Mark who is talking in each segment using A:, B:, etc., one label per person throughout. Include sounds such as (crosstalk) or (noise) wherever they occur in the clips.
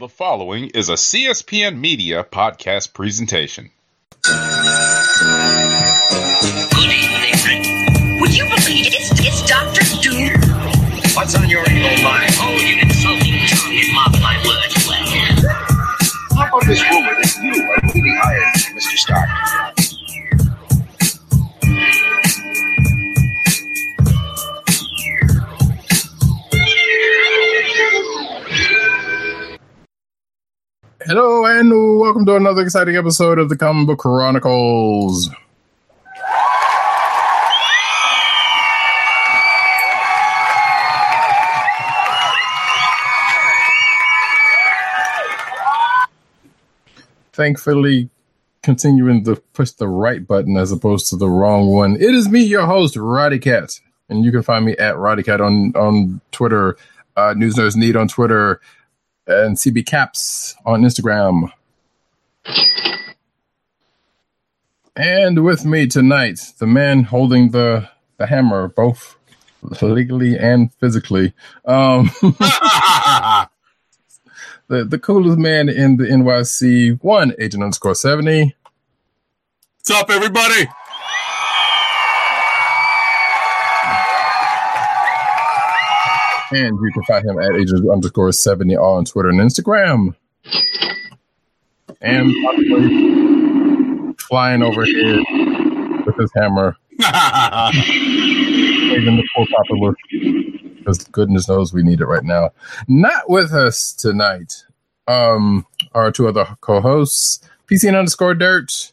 A: The following is a CSPN Media podcast presentation.
B: Good evening. Would you believe it's, it's Dr. Doom? What's on your evil mind? Oh, you insulting tongue and mock my words well.
C: How about this rumor that you are really hired Mr. Stark?
D: Hello and welcome to another exciting episode of the Comic Book Chronicles. Thankfully, continuing to push the right button as opposed to the wrong one. It is me, your host, Roddy Cat, and you can find me at Roddy Cat on on Twitter, uh, News Nerds Need on Twitter, and CB Caps on Instagram. And with me tonight, the man holding the the hammer, both legally and physically. Um, (laughs) the the coolest man in the NYC, one agent underscore seventy.
E: What's up, everybody?
D: And you can find him at agent underscore 70 on Twitter and Instagram. And flying over here with his hammer, (laughs) saving the poor popular. Because goodness knows we need it right now. Not with us tonight. Um, our two other co-hosts, PC and underscore dirt.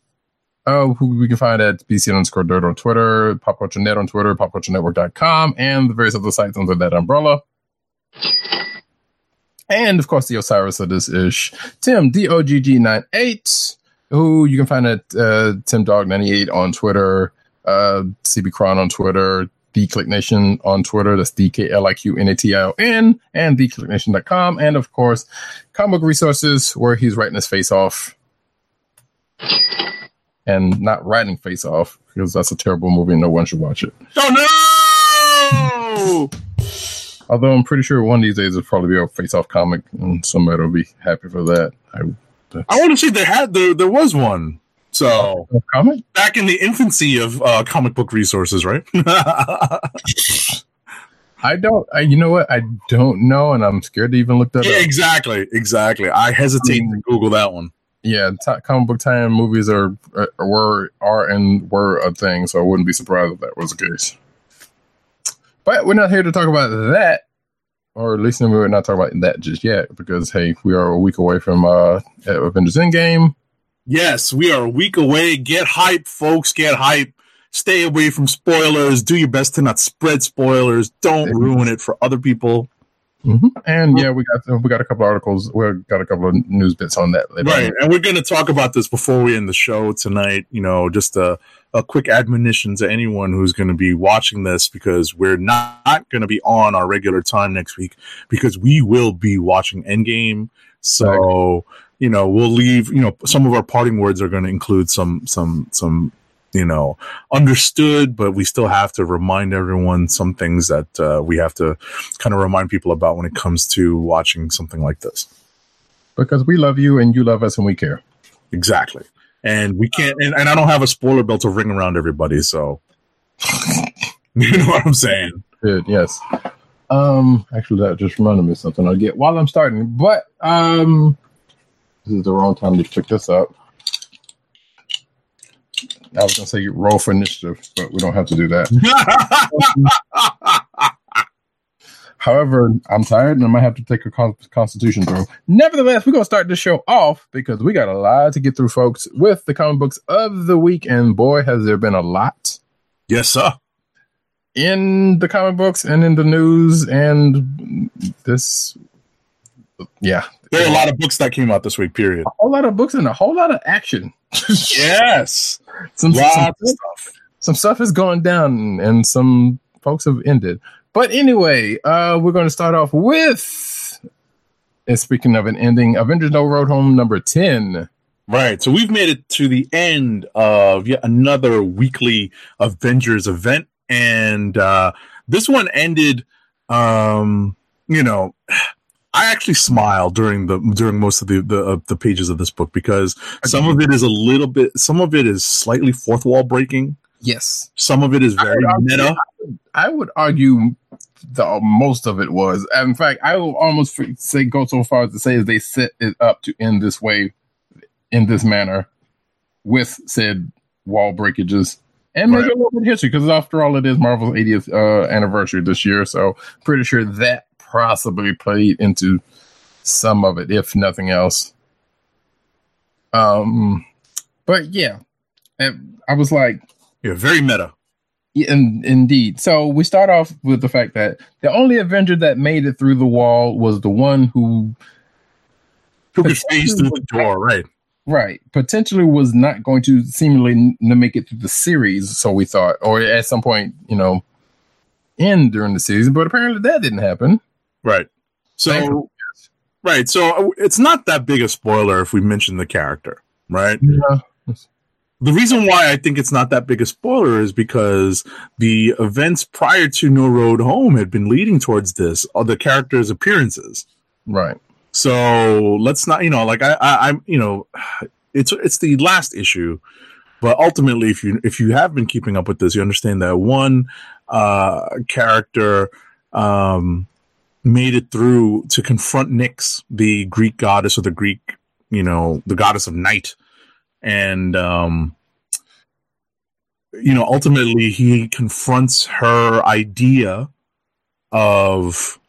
D: Uh, who we can find at PC underscore dirt on Twitter, Pop Culture Net on Twitter, popculturenetwork.com, and the various other sites under that umbrella. And of course, the Osiris of this ish, Tim DOGG98, who you can find at uh, TimDog98 on Twitter, uh, CB Cron on Twitter, The Kliq Nation on Twitter, that's D K L I Q N A T I O N, and TheKliqNation.com, and of course, Comic Resources, where he's writing his face off and not writing face off because that's a terrible movie and no one should watch it.
E: Oh no! (laughs)
D: Although I'm pretty sure one of these days it'll probably be a face off comic and somebody will be happy for that. I,
E: I want to say there had there there was one. So
D: comic?
E: back in the infancy of uh, comic book resources, right? (laughs)
D: I don't. I, you know what? I don't know, and I'm scared to even look that
E: yeah,
D: up.
E: exactly, exactly. I hesitate to Google that one.
D: Yeah, t- comic book tie-in movies are, are were are and were a thing, so I wouldn't be surprised if that was the case. But we're not here to talk about that, or at least we're not talking about that just yet, because hey, we are a week away from uh, Avengers Endgame.
E: Yes, we are a week away. Get hype, folks. Get hype. Stay away from spoilers. Do your best to not spread spoilers. Don't ruin it for other people.
D: Hmm And yeah, we got we got a couple articles. We got a couple of news bits on that later.
E: Right. And we're going to talk about this before we end the show tonight. You know, just a, a quick admonition to anyone who's going to be watching this because we're not going to be on our regular time next week because we will be watching Endgame. So, you know, we'll leave, you know, some of our parting words are going to include some, some, some, you know, understood, but we still have to remind everyone some things that uh, we have to kind of remind people about when it comes to watching something like this.
D: Because we love you and you love us and we care.
E: Exactly. And we can't, and, and I don't have a spoiler belt to ring around everybody. So, (laughs) you know what I'm saying?
D: Good, yes. Um, actually, that just reminded me of something I'll get while I'm starting. But um, this is the wrong time to pick this up. I was gonna say roll for initiative, but we don't have to do that. (laughs) However, I'm tired and I might have to take a con- constitution throw. Nevertheless, we're gonna start this show off because we got a lot to get through, folks, with the comic books of the week, and boy, has there been a lot
E: yes, sir.
D: in the comic books and in the news and this yeah
E: There are a lot of books that came out this week, period.
D: a whole lot of books and a whole lot of action (laughs)
E: Yes.
D: some, some,
E: of stuff.
D: some stuff has gone down and some folks have ended but anyway uh we're going to start off with and speaking of an ending avengers no road home number 10
E: Right. So we've made it to the end of yet another weekly Avengers event. And uh, this one ended, um, you know, I actually smile during the during most of the the, uh, the pages of this book because some of it is a little bit, some of it is slightly fourth wall breaking.
D: Yes,
E: Some of it is very
D: I argue-
E: meta.
D: I would argue the most of it was. In fact, I will almost say go so far as to say they set it up to end this way, in this manner, with said wall breakages. And maybe
E: Right.
D: a little bit of history, because after all, it is Marvel's 80th uh, anniversary this year. So, pretty sure that possibly played into some of it, if nothing else. Um, but yeah, I was like,
E: Yeah, very meta.
D: yeah, in, indeed. So we start off with the fact that the only Avenger that made it through the wall was the one who,
E: Took his face through the door, right?
D: right, potentially was not going to seemingly n- make it through the series. So we thought, or at some point, you know, end during the season. But apparently that didn't happen.
E: Right. So, right. So uh, it's not that big a spoiler if we mention the character, right?
D: Yeah.
E: The reason why I think it's not that big a spoiler is because the events prior to No Road Home had been leading towards this, or the character's appearances.
D: Right.
E: So let's not, you know, like I, I, I'm, you know, it's it's the last issue, but ultimately, if you if you have been keeping up with this, you understand that one uh, character um, made it through to confront Nyx, the Greek goddess or the Greek, you know, the goddess of night, and um, you know, ultimately, he confronts her idea of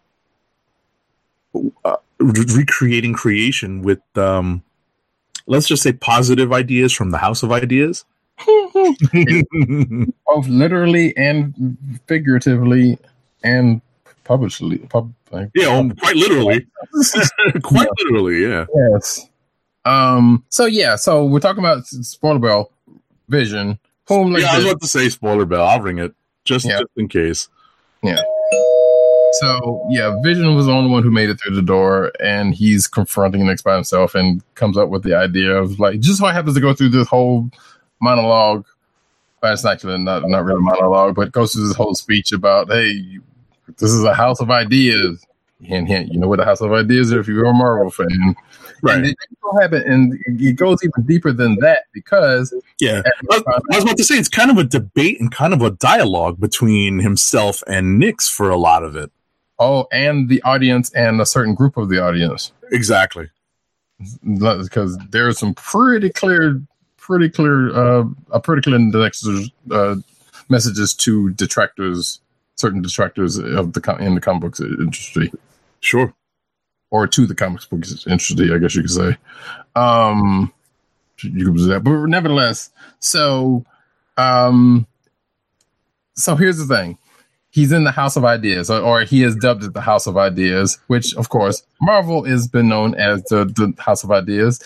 E: uh, re- recreating creation with um let's just say positive ideas from the house of ideas (laughs)
D: Both literally and figuratively and publicly. Pub, like,
E: yeah um, quite literally (laughs) quite literally yeah
D: Yes. Um. So yeah. So we're talking about spoiler bell vision.
E: Yeah i was about to say spoiler bell i'll ring it just,
D: Yeah.
E: just in case Yeah.
D: So yeah, Vision was the only one who made it through the door, and he's confronting Nyx by himself, and comes up with the idea of like just so happens to go through this whole monologue. But it's actually not not really a monologue, but goes through this whole speech about hey, this is a house of ideas. Hint, hint. You know what a house of ideas is if you're a Marvel fan. And
E: right
D: it so happen, and it goes even deeper than that because
E: yeah I, I was about to say it's kind of a debate and kind of a dialogue between himself and Nyx for a lot of it
D: oh, and the audience and a certain group of the audience.
E: exactly
D: because there's some pretty clear, pretty clear, uh, a pretty clear uh, messages to detractors, certain detractors of the in the comic books industry,
E: sure
D: or to the comics books industry, I guess you could say. Um, you could say that, but nevertheless, so, um, so here's the thing. He's in the House of Ideas, or, or he is dubbed as the House of Ideas, which, of course, Marvel has been known as the, the House of Ideas.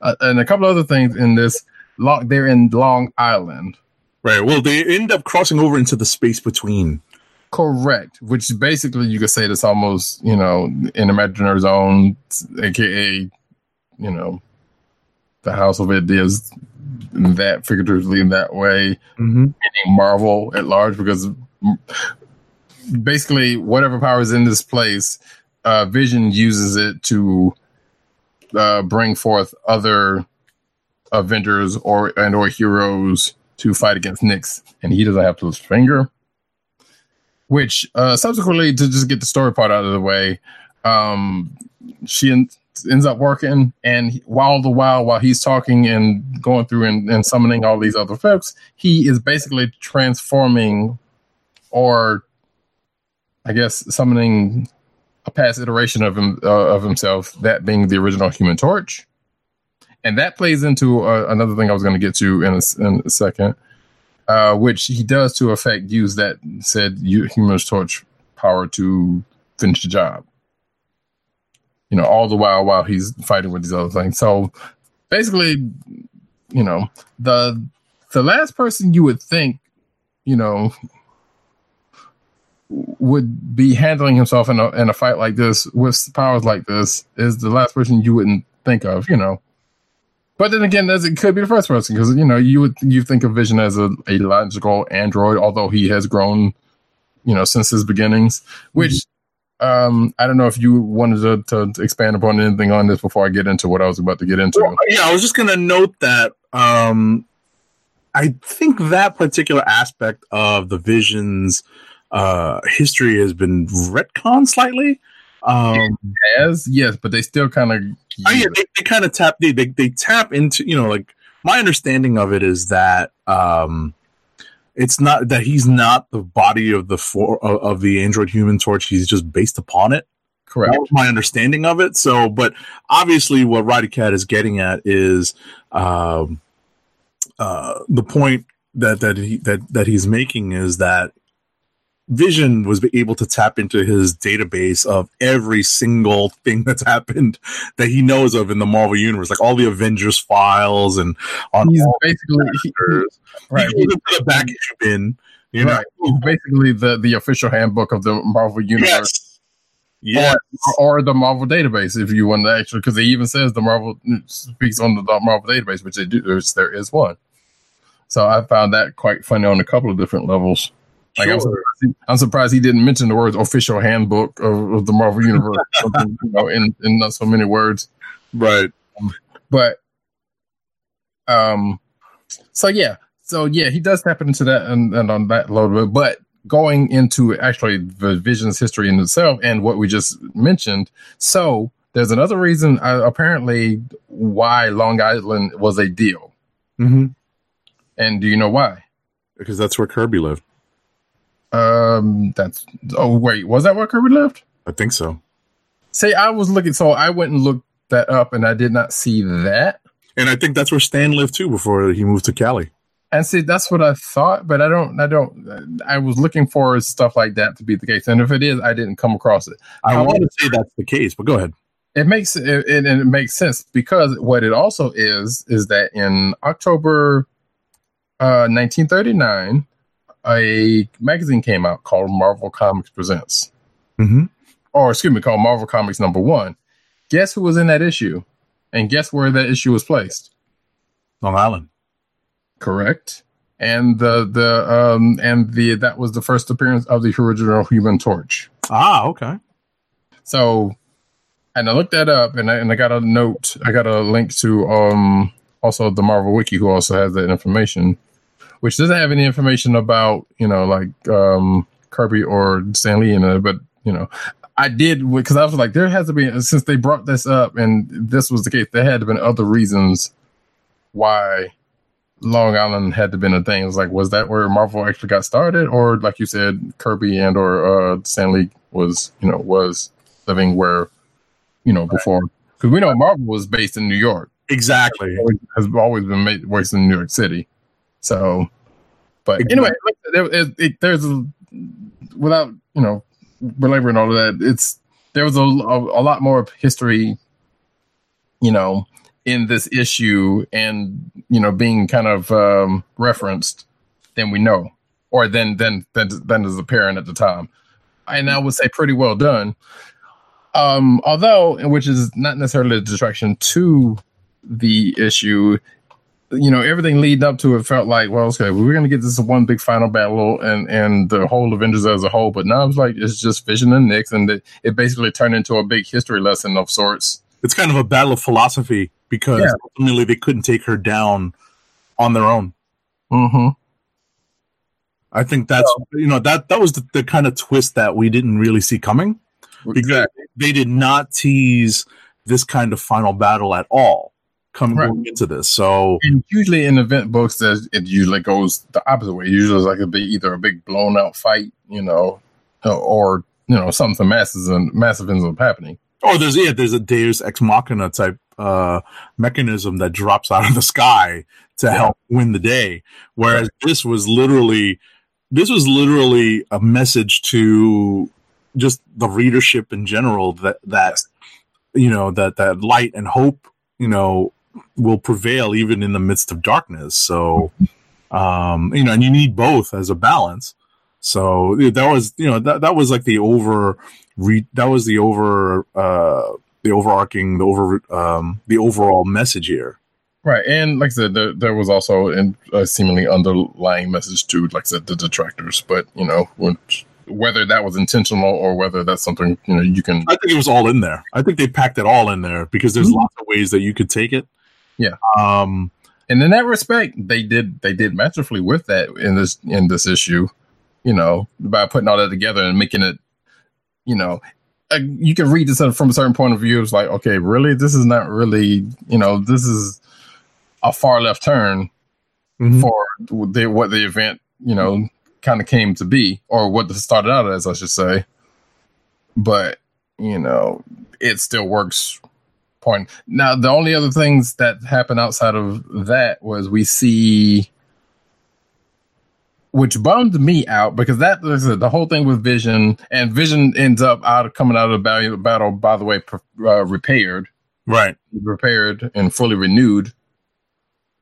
D: Uh, and a couple other things in this. Long, they're in Long Island.
E: right well they end up crossing over into the space between
D: Correct. Which basically you could say that's almost, you know, an imaginary zone, aka, you know, the House of Ideas in that figuratively in that way.
E: mm-hmm.
D: meaning Marvel at large, because basically whatever power is in this place, uh, Vision uses it to uh, bring forth other Avengers or and or heroes to fight against Nyx, and he doesn't have to a finger. Which uh, subsequently, to just get the story part out of the way, um, she en- ends up working, and while the while while he's talking and going through and, and summoning all these other folks, he is basically transforming, or I guess summoning a past iteration of him uh, of himself, that being the original Human Torch, and that plays into uh, another thing I was going to get to in a, in a second, uh, which he does to effect use that said Human Torch power to finish the job. You know, all the while while he's fighting with these other things. So basically, you know, the the last person you would think, you know, would be handling himself in a in a fight like this with powers like this is the last person you wouldn't think of, you know. But then again, as it could be the first person because you know you would you think of Vision as a, a logical android, although he has grown, you know, since his beginnings. Which um, I don't know if you wanted to, to expand upon anything on this before I get into what I was about to get into.
E: Well, yeah, I was just going to note that um, I think that particular aspect of the Vision's uh, history has been retconned slightly. Um,
D: As yes, but they still kind of
E: Oh yeah, they, they kind of tap they, they they tap into you know like my understanding of it is that um it's not that he's not the body of the for of, of the android human torch he's just based upon it
D: correct.
E: that was my understanding of it so but obviously what Roddy Cat is getting at is um uh the point that that he that that he's making is that Vision was able to tap into his database of every single thing (laughs) that's happened that he knows of in the Marvel universe, like all the Avengers files and on
D: He's
E: all
D: basically he, right.
E: He goes into the back issue bin, you know.
D: right. He's basically the the official handbook of the Marvel universe.
E: Yes. Yes.
D: Or, or the Marvel database, if you want to actually, because it even says the Marvel speaks on the Marvel database, which they do. There's, there is one. So I found that quite funny on a couple of different levels. Like I'm, surprised he, I'm surprised he didn't mention the words official handbook of, of the Marvel universe you know, in, in not so many words.
E: Right.
D: But um so yeah. So yeah, he does tap into that and, and on that a little bit. But going into actually the vision's history in itself and what we just mentioned, so there's another reason uh, apparently why Long Island was a deal.
E: Mm-hmm.
D: And do you know why?
E: Because that's where Kirby lived.
D: Um that's oh wait, was that where Kirby lived?
E: I think so.
D: Say I was looking so I went and looked that up and I did not see that.
E: And I think that's where Stan lived too before he moved to Cali.
D: And see, that's what I thought, but I don't, I don't, I was looking for stuff like that to be the case. And if it is, I didn't come across it.
E: I
D: However-
E: want to say that's the case, but go ahead.
D: It makes it, it, it makes sense because what it also is is that in October uh, 1939, a magazine came out called Marvel Comics Presents,
E: Mm-hmm.
D: or excuse me, called Marvel Comics Number One. Guess who was in that issue, and guess where that issue was placed?
E: Long Island.
D: Correct. And the the um and the that was the first appearance of the original Human Torch.
E: Ah, okay.
D: So, and I looked that up, and I and I got a note. I got a link to um also the Marvel Wiki, who also has that information, which doesn't have any information about you know like um Kirby or Stan Lee in it, but you know. I did because I was like, there has to be since they brought this up and this was the case. There had to been other reasons why Long Island had to been a thing. It was like, was that where Marvel actually got started, or like you said, Kirby and or uh, Stan Lee was you know was living where you know before because we know Marvel was based in New York,
E: Exactly.
D: has always been made, based in New York City. So, but anyway, there, it, it, there's a, without you know belaboring all of that, it's there was a, a, a lot more history, you know, in this issue and you know being kind of um, referenced than we know, or than than than than is apparent at the time. And I would say pretty well done. Um, although, which is not necessarily a distraction to the issue, you know, everything leading up to it felt like, well, okay, we're going to get this one big final battle and and the whole Avengers as a whole. But now it's like it's just Vision and Nyx, and it, it basically turned into a big history lesson of sorts.
E: It's kind of a battle of philosophy because
D: Yeah.
E: ultimately they couldn't take her down on their own.
D: Mm-hmm.
E: I think that's you know that that was the, the kind of twist that we didn't really see coming because they did not tease this kind of final battle at all coming
D: Right.
E: going into this. So
D: And usually in event books, it usually goes the opposite way. Usually it's like a big, either a big blown out fight, you know, or you know something massive and massive ends up happening.
E: or there's yeah there's a Deus ex machina type uh mechanism that drops out of the sky to
D: Yeah.
E: help win the day, whereas this was literally this was literally a message to just the readership in general that that you know that that light and hope you know will prevail even in the midst of darkness so um you know and you need both as a balance so that was you know that that was like the over re- that was the over uh the overarching the over um the overall message here
D: Right, and like I said, there, there was also an, a seemingly underlying message to, like I said, the detractors. But you know, whether that was intentional or whether that's something you know you can.
E: I think it was all in there. I think they packed it all in there because there's
D: Mhm.
E: lots of ways that you could take it.
D: Yeah.
E: Um.
D: And in that respect, they did they did masterfully with that in this in this issue. You know, by putting all that together and making it, you know, uh, you can read this from a certain point of view. It's like, okay, really, this is not really, you know, this is a far left turn
E: mhm.
D: for the, what the event, you know, kind of came to be, or what this started out as, I should say. But you know, it still works. Point now, the only other things that happen outside of that was we see, which bummed me out because that the whole thing with Vision, and Vision ends up out of coming out of the battle, battle by the way, uh, repaired
E: Right.
D: repaired and fully renewed.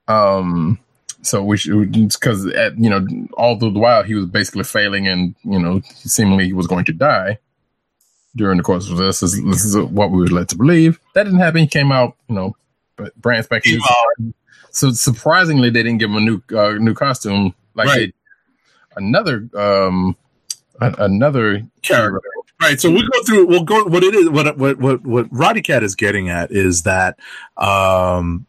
D: Um, so we should because you know all the while he was basically failing and you know seemingly he was going to die during the course of this. This is, this is what we were led to believe. That didn't happen. He came out, you know, but brand spanking. So surprisingly, they didn't give him a new uh, new costume like
E: Right.
D: they, another um a- another
E: Character. Right. So we'll go through. We'll go. What it is. What what what what Roddy Cat is getting at is that um,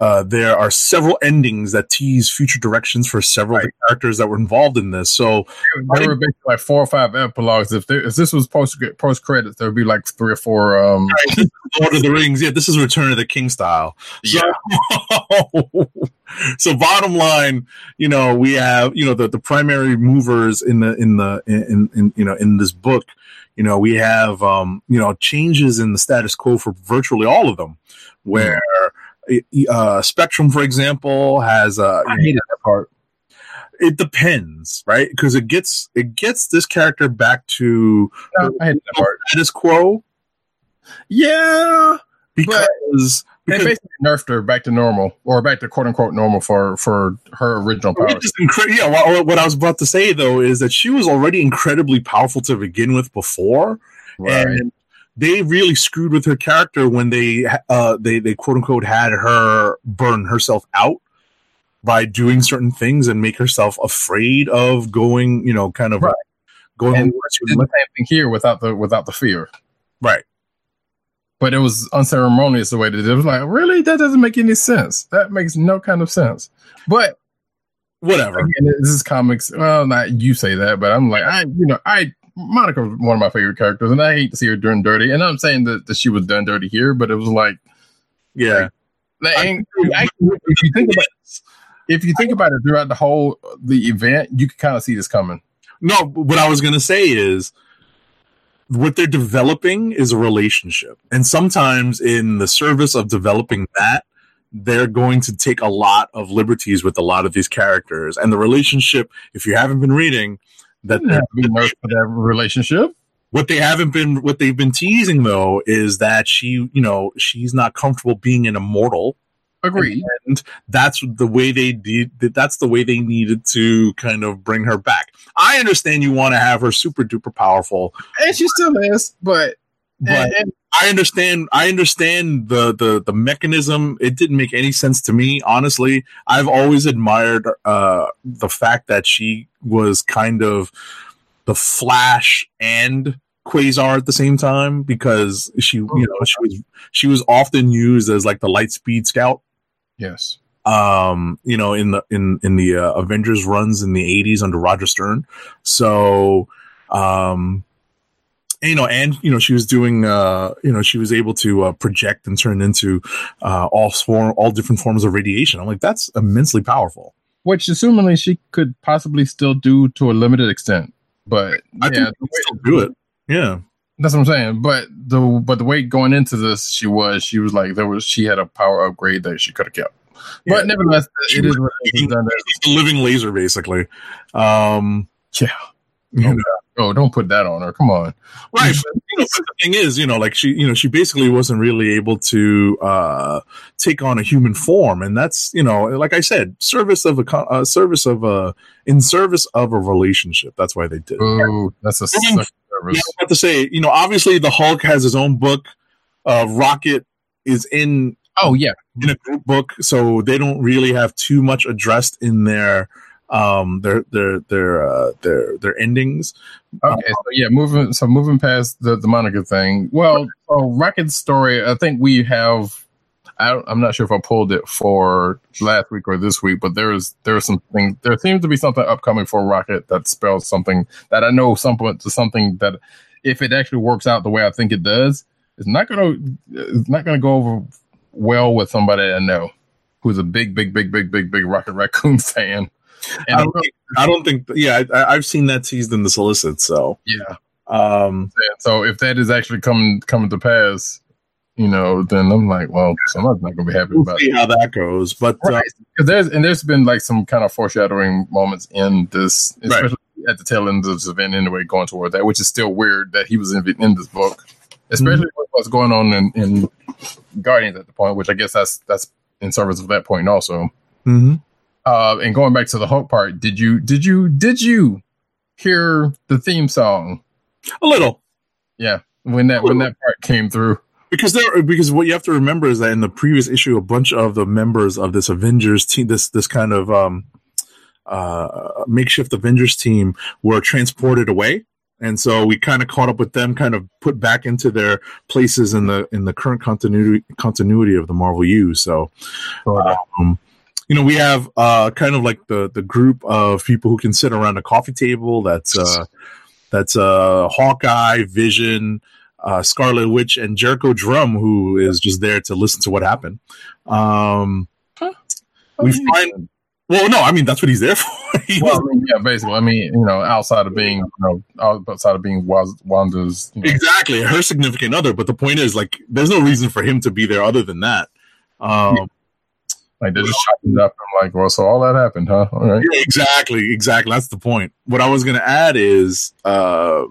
E: uh, there are several endings that tease future directions for several of the characters that were involved in this. So
D: There were basically like four or five epilogues. If there, if this was post post credits, there would be like three or four. Um,
E: Lord of the Rings. Yeah, this is Return of the King style. So, (laughs) so bottom line, you know, we have you know the, the primary movers in the in the in, in you know in this book. You know, we have um, you know changes in the status quo for virtually all of them, where uh, Spectrum, for example, has uh,
D: I hated that part.
E: it depends, right? Because it gets it gets this character back to
D: No, I hated that part.
E: status quo
D: Yeah,
E: because
D: they
E: because
D: basically nerfed her back to normal, or back to quote unquote normal for for her original powers.
E: incre- yeah, what, what I was about to say though is that she was already incredibly powerful to begin with before,
D: Right.
E: and they really screwed with her character when they uh they they quote unquote had her burn herself out by doing certain things and make herself afraid of going, you know, kind of
D: Right.
E: going
D: And
E: over
D: she did the same thing here without the without the fear.
E: right.
D: But it was unceremonious the way that it was like, really? That doesn't make any sense. That makes no kind of sense. But
E: Whatever.
D: again, this is comics. Well, not you say that, but I'm like, I, you know, I Monica was one of my favorite characters, and I hate to see her done dirty. And I'm saying that, that she was done dirty here, but it was like,
E: Yeah.
D: like, and I- if you think about (laughs) if you think about it throughout the whole the event, you can kind of see this coming.
E: No, what I was to say is what they're developing is a relationship. And sometimes in the service of developing that, they're going to take a lot of liberties with a lot of these characters. And the relationship, if you haven't been reading, that
D: Didn't have be nerfed for that relationship.
E: what they haven't been what they've been teasing though is that she, you know, she's not comfortable being an immortal.
D: Agreed.
E: And that's the way they did that's the way they needed to kind of bring her back. I understand you want to have her super duper powerful,
D: And she still is, but
E: but
D: and,
E: I understand. I understand the the the mechanism. It didn't make any sense to me, honestly. I've always admired uh, the fact that she was kind of the Flash and Quasar at the same time because she, you know, she was she was often used as like the light speed scout.
D: yes.
E: Um, you know, in the in in the uh, Avengers runs in the '80s under Roger Stern. So, um, and, you know, and you know, she was doing, uh, you know, she was able to uh, project and turn into uh, all form, all different forms of radiation. I'm like, that's immensely powerful.
D: Which assumingly she could possibly still do to a limited extent. But
E: I
D: yeah,
E: think still do it. Yeah,
D: That's what I'm saying. But the but the way going into this, she was she was like there was she had a power upgrade that she could have kept.
E: Yeah.
D: But nevertheless,
E: She
D: it is what it is. Done.
E: She's a living laser, basically. Um,
D: Yeah.
E: you know,
D: Oh, don't put that on her. Come on.
E: right but, you know, but the thing is you know like she you know she basically wasn't really able to uh take on a human form and that's you know like i said service of a uh, service of a in service of a relationship that's why they did it.
D: Oh, that's a
E: Yeah.
D: suck
E: Yeah,
D: service.
E: I have to say you know obviously the hulk has his own book uh rocket is in
D: Oh yeah.
E: in a group book so they don't really have too much addressed in their um, their their their uh, their their endings.
D: Okay, so yeah, moving so moving past the the Monica thing. Well, so Rocket's story, I think we have. I, I'm not sure if I pulled it for last week or this week, but there is there is something. There seems to be something upcoming for Rocket that spells something that I know something to something that if it actually works out the way I think it does, it's not gonna it's not gonna go over well with somebody I know who's a big, big, big, big, big, big Rocket Raccoon (laughs) fan.
E: I don't, think, I don't think. Yeah, I, I've seen that teased in the solicit. So,
D: yeah,
E: um,
D: so if that is actually coming coming to pass, you know, then I'm like, well, someone's not gonna be happy
E: we'll
D: about
E: see
D: it.
E: how that goes. But uh,
D: Right. Because there's and there's been like some kind of foreshadowing moments in this,
E: Right.
D: especially at the tail end of this event anyway, going toward that, which is still weird that he was in, in this book, especially with what's going on in, in Guardians at the point, which I guess that's that's in service of that point also.
E: mhm.
D: Uh, and going back to the Hulk part, did you did you did you hear the theme song?
E: a little.
D: Yeah, when that when that part came through.
E: because there because what you have to remember is that in the previous issue a bunch of the members of this avengers team this this kind of um uh makeshift avengers team were transported away and so we kind of caught up with them kind of put back into their places in the in the current continuity continuity of the marvel u so um, you know we have uh kind of like the the group of people who can sit around a coffee table that's uh that's uh hawkeye vision uh, Scarlet Witch and Jericho Drum, who is just there to listen to what happened. Um, we find, well, no, I mean that's what he's there (laughs) for. He
D: Well,
E: was-
D: I mean, yeah, basically. I mean, you know, outside of being, you know, outside of being Wanda's, you know,
E: exactly her significant other, but the point is, like, there's no reason for him to be there other than that. Um,
D: like they're just chopping it up. I'm like, well, so all that happened, huh? All right.
E: yeah, exactly, exactly. That's the point. What I was going to add is, uh,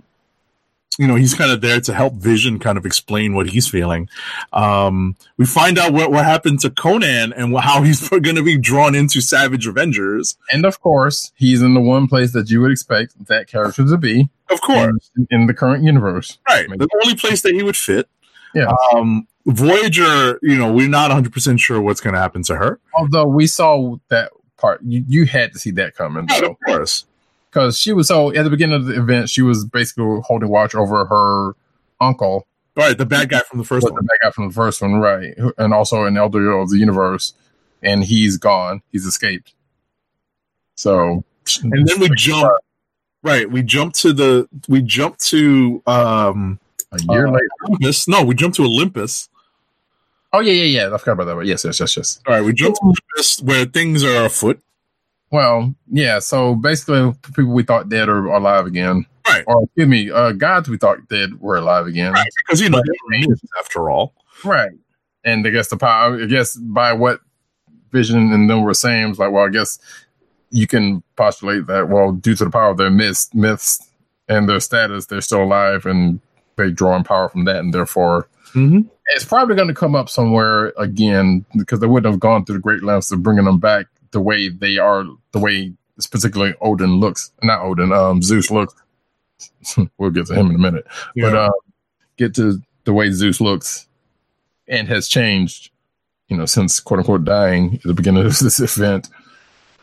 E: you know, he's kind of there to help Vision kind of explain what he's feeling. Um, we find out what, what happened to Conan and how he's (laughs) going to be drawn into Savage Avengers.
D: And of course, he's in the one place that you would expect that character to be
E: Of course.
D: in, in the current universe.
E: Right. The only place that he would fit.
D: Yeah.
E: Um, Voyager, you know, we're not 100% sure what's going to happen to her.
D: Although we saw that part, you, you had to see that coming, though,
E: of course.
D: because she was so at the beginning of the event, she was basically holding watch over her uncle,
E: Right. The bad guy from the first
D: but the
E: one.
D: bad guy from the first one, right? And also an elder of the universe, and he's gone. He's escaped. So,
E: And then we jump. Right. We jump to the, we jump to, um,
D: a year
E: uh,
D: later.
E: Olympus. No, we jump to Olympus.
D: Oh yeah, yeah, yeah. I forgot about that. But yes, yes, yes, yes.
E: All right. We jump to Olympus where things are afoot.
D: Well, yeah. So basically, people we thought dead are alive again.
E: Right.
D: Or excuse me, uh, gods we thought dead were alive again.
E: Right. Because, you know, after all.
D: Right. And I guess the power, I guess by what Vision and them were saying, was like, well, I guess you can postulate that, well, due to the power of their myths, myths and their status, they're still alive and they drawing power from that. And therefore,
E: Mm-hmm.
D: it's probably going to come up somewhere again because they wouldn't have gone through the great lengths of bringing them back the way they are, the way particularly Odin looks, not Odin, um, Zeus looks. (laughs) we'll get to him in a minute but uh, get to the way Zeus looks and has changed, you know, since quote unquote dying at the beginning of (laughs) this event.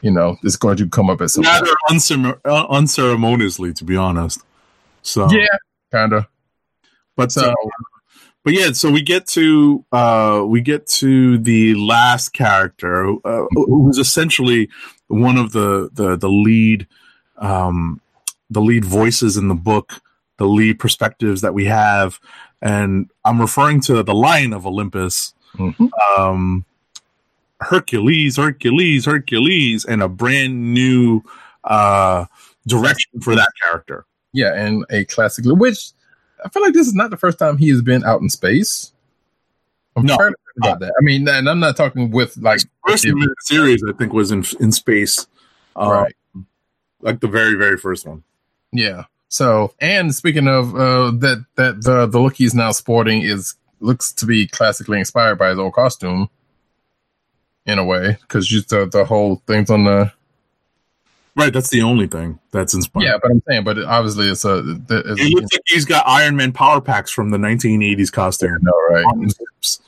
D: You know, it's going to come up at some
E: rather uncere- uh, unceremoniously, to be honest. So,
D: Yeah, kind of.
E: but
D: So,
E: uh, but yeah, so we get to uh, we get to the last character uh, who's essentially one of the the the lead um, the lead voices in the book, the lead perspectives that we have, and I'm referring to the Lion of Olympus,
D: mhm.
E: um, Hercules, Hercules, Hercules, and a brand new uh, direction for that character.
D: yeah, and a classic, which I feel like this is not the first time he has been out in space. I'm
E: No.
D: fairly sure about that. I mean, and I'm not talking with like
E: First
D: if-
E: minute series, I think, was in in space. Uh,
D: right.
E: like the very very first one.
D: Yeah. So, and speaking of uh, that, that the the look he's now sporting is looks to be classically inspired by his old costume, in a way, because just the the whole things on the
E: Right, that's the only thing that's inspired.
D: yeah. But I'm saying, but obviously it's a it's,
E: It looks like he's got Iron Man power packs from the 1980s costume.
D: no right.
E: on his hips.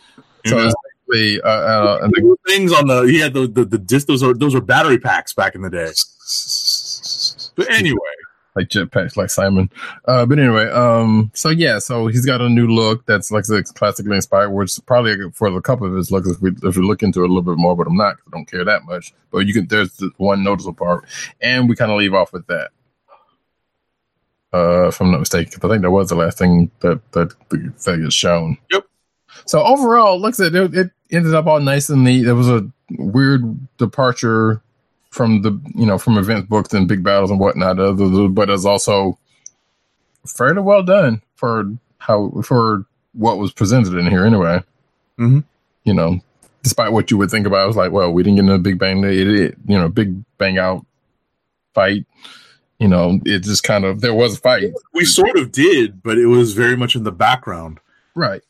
D: So
E: know?
D: basically uh, uh, and the,
E: the things on the he had the the, the disc those are those are battery packs back in the day. But anyway,
D: like jetpacks, like Simon. Uh, but anyway, um, so yeah, so he's got a new look that's like classically inspired, which probably for a couple of his looks, if we if we look into it a little bit more, but I'm not, 'cause I don't care that much. But you can, there's the one noticeable part, and we kind of leave off with that. Uh, if I'm not mistaken, I think that was the last thing that that that gets shown.
E: Yep.
D: So overall, looks like it, it ended up all nice and neat. There was a weird departure from the you know from event books and big battles and whatnot, uh, but it's also fairly well done for how for what was presented in here anyway.
E: Mhm.
D: You know, despite what you would think about, it was like, well, we didn't get in a big bang, it, it, you know, big bang out fight. You know, it just kind of there was a fight,
E: we sort of did, but it was very much in the background.
D: right?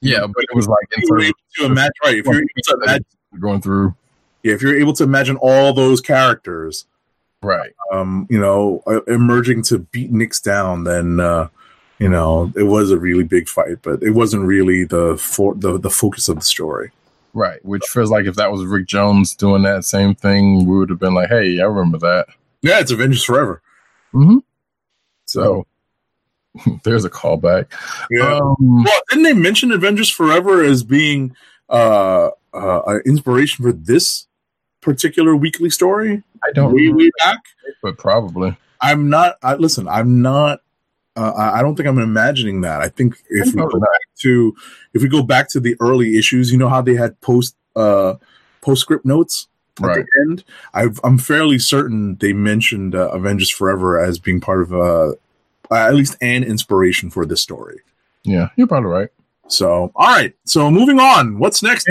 D: Yeah, but it was like in
E: were
D: terms
E: able right? If you're to
D: of (laughs) going through,
E: yeah, if you're able to imagine all those characters,
D: right?
E: um, you know, uh, emerging to beat Nyx down, then uh, you know it was a really big fight, but it wasn't really the for the the focus of the story.
D: Right, which feels like if that was Rick Jones doing that same thing, we would have been like, "Hey, I remember that."
E: Yeah, it's Avengers Forever. So,
D: So (laughs) there's a callback.
E: yeah.
D: Um,
E: well, didn't they mention Avengers Forever as being uh, uh, an inspiration for this particular weekly story?
D: I don't,
E: way,
D: remember,
E: way back.
D: but probably.
E: I'm not. I, listen, I'm not. Uh, I I don't think I'm imagining that. I think if we go
D: not.
E: back to if we go back to the early issues, you know how they had post uh, postscript notes at
D: Right.
E: the end. I've, I'm fairly certain they mentioned uh, Avengers Forever as being part of uh, at least an inspiration for this story.
D: Yeah, you're probably right.
E: So, all right. So, moving on. What's next?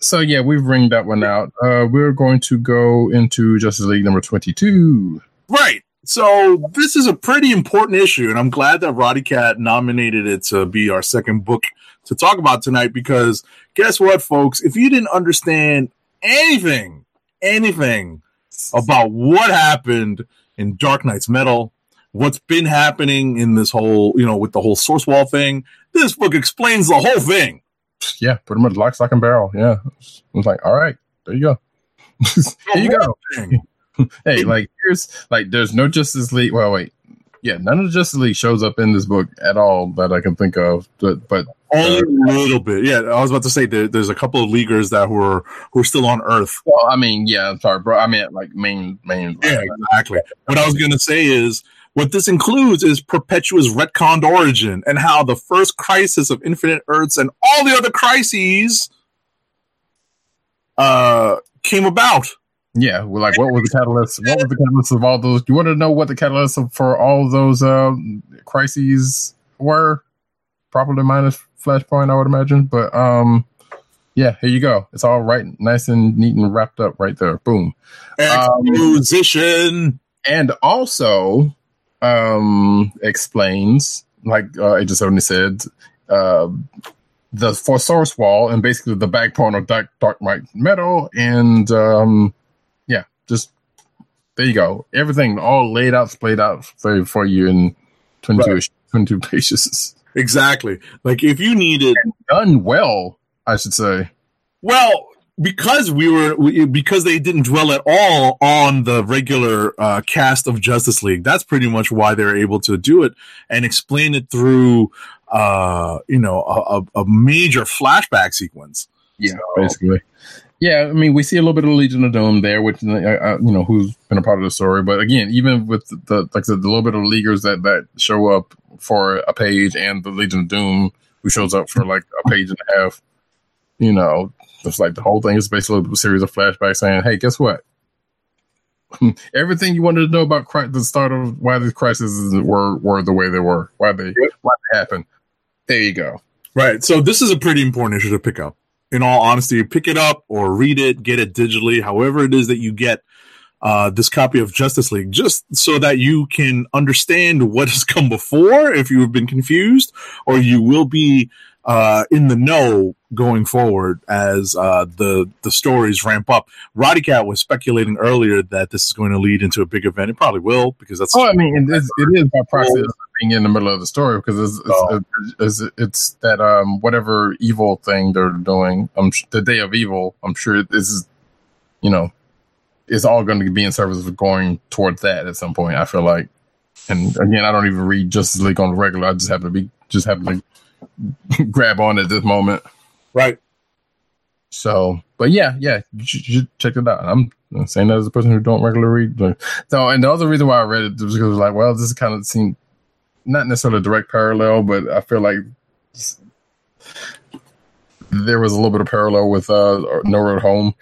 D: So yeah, we've ringed that one out. Uh, we're going to go into Justice League number twenty-two.
E: Right. So this is a pretty important issue, and I'm glad that Roddy Cat nominated it to be our second book to talk about tonight because guess what, folks? If you didn't understand anything, anything about what happened in Dark Nights Metal, what's been happening in this whole, you know, with the whole source wall thing, this book explains the whole thing.
D: Yeah, pretty much lock, stock, and barrel. Yeah, it was like, all right, there you go. (laughs) Here you go. (laughs) Hey, like here's like there's no Justice League. Well, wait, yeah, none of the Justice League shows up in this book at all that I can think of. But, but
E: Only a little bit. Yeah, I was about to say there, there's a couple of leaguers that were who are still on Earth.
D: well, I mean, yeah, I'm sorry, bro. I mean, like main, main.
E: Yeah, exactly. What I was to say is what this includes is Perpetua's retconned origin and how the first crisis of Infinite Earths and all the other crises uh, came about.
D: Yeah, well, like what was the catalyst? What was the catalyst of all those? You want to know what the catalyst for all those um, crises were? Probably minus Flashpoint, I would imagine. But um, yeah, here you go. It's all right, nice and neat and wrapped up right there. Boom. Um,
E: Exposition.
D: and also um explains like uh agent 70 said uh the for source wall and basically the back part of dark dark metal and um yeah just there you go everything all laid out splayed out for, for you in 22
E: Right. (laughs)
D: 22 pages
E: Exactly. Like if you needed,
D: done well i should say
E: well, because we were we, because they didn't dwell at all on the regular uh, cast of Justice League. That's pretty much why they're able to do it and explain it through, uh, you know, a, a- a major flashback sequence.
D: Yeah, basically. Yeah, I mean, we see a little bit of Legion of Doom there, which uh, uh, you know who's been a part of the story. But again, even with the like I said, the little bit of leaguers that that show up for a page, and the Legion of Doom who shows up for like a page and a half, you know, it's like the whole thing is basically a series of flashbacks saying, "Hey, guess what? (laughs) Everything you wanted to know about the start of why these crises were were the way they were, why they why they happened. There you go.
E: Right. So this is a pretty important issue to pick up. In all honesty, pick it up or read it, get it digitally, however it is that you get uh, this copy of Justice League, just so that you can understand what has come before if you have been confused, or you will be uh, in the know going forward as uh, the the stories ramp up. Roddy Cat was speculating earlier that this is going to lead into a big event. It probably will because that's
D: Oh, I mean, it is, it is by proxy being in the middle of the story because it's it's,
E: Oh.
D: it's, it's, it's that um whatever evil thing they're doing. Um, the day of evil. I'm sure this is, you know, it's all going to be in service of going towards that at some point. I feel like, and again, I don't even read Justice League on the regular. I just happen to be just happen to (laughs) grab on at this moment.
E: Right.
D: So, but yeah, yeah, you should, you should check it out. I'm saying that as a person who don't regularly read. But, so, and the other reason why I read it was because it was like, well, this is kind of seemed not necessarily a direct parallel, but I feel like there was a little bit of parallel with uh, No Road Home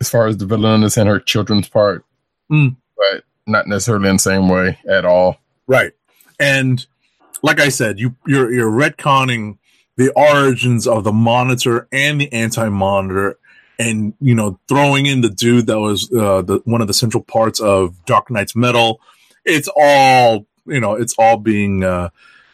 D: as far as the villainess and her children's part,
E: Mm.
D: but not necessarily in the same way at all.
E: Right. And like I said, you you're you're retconning the origins of the monitor and the anti-monitor and you know throwing in the dude that was uh, the one of the central parts of Dark Nights Metal. It's all you know. It's all being uh,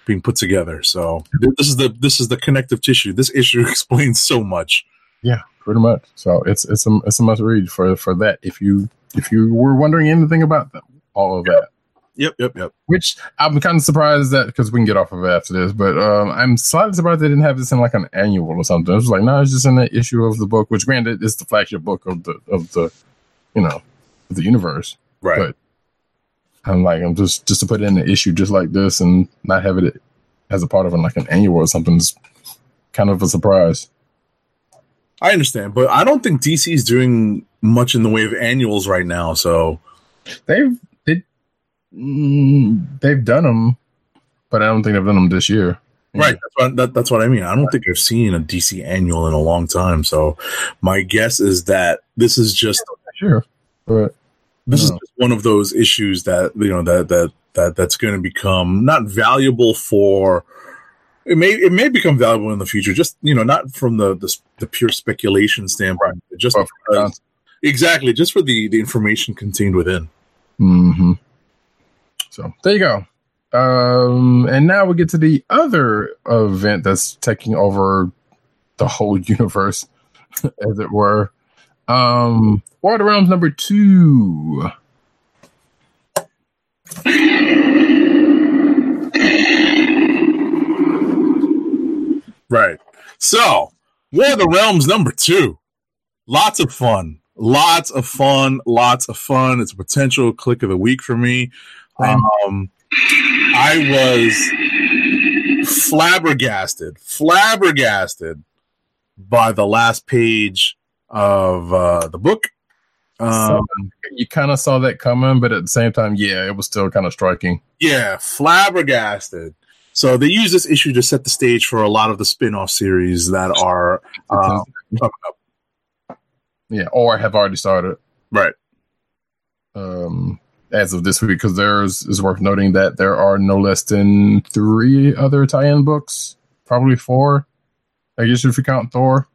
E: being put together. So th- this is the this is the connective tissue. This issue (laughs) explains so much.
D: Yeah, pretty much. So it's it's a it's a must read for for that. If you if you were wondering anything about them, all of that.
E: Yep, yep, yep.
D: Which I'm kind of surprised that because we can get off of it after this, but um, I'm slightly surprised they didn't have this in like an annual or something. It was like, no, it's just in the issue of the book, which granted is the flagship book of the of the you know of the universe.
E: Right.
D: But I'm like, I'm just just to put in an issue just like this and not have it as a part of like an annual or something is kind of a surprise.
E: I understand, but I don't think DC is doing much in the way of annuals right now. So
D: They've they, mm, they've done them, but I don't think they've done them this year.
E: Right. That's what, that, that's what I mean. I don't think I've seen a DC annual in a long time. So my guess is that this is just
D: Sure, but
E: this is just one of those issues that you know that that that that's going to become not valuable for. It may it may become valuable in the future. Just you know, not from the the, the pure speculation standpoint, just because- exactly just for the the information contained within.
D: hmm So there you go. Um, and now we get to the other event that's taking over the whole (laughs) universe, as it were. Um, War of the Realms number two.
E: Right. So, War of the Realms number two. Lots of fun. Lots of fun. Lots of fun. It's a potential Kliq of the week for me. Um, I was flabbergasted, flabbergasted by the last page of uh, the book. Um,
D: You kind of saw that coming, but at the same time, yeah, it was still kind of striking.
E: yeah, flabbergasted. So they use this issue to set the stage for a lot of the spin-off series that are uh, coming up.
D: yeah, or have already started.
E: Right.
D: um, as of this week because there's is worth noting that there are no less than three other tie-in books, probably four. I guess if you count Thor.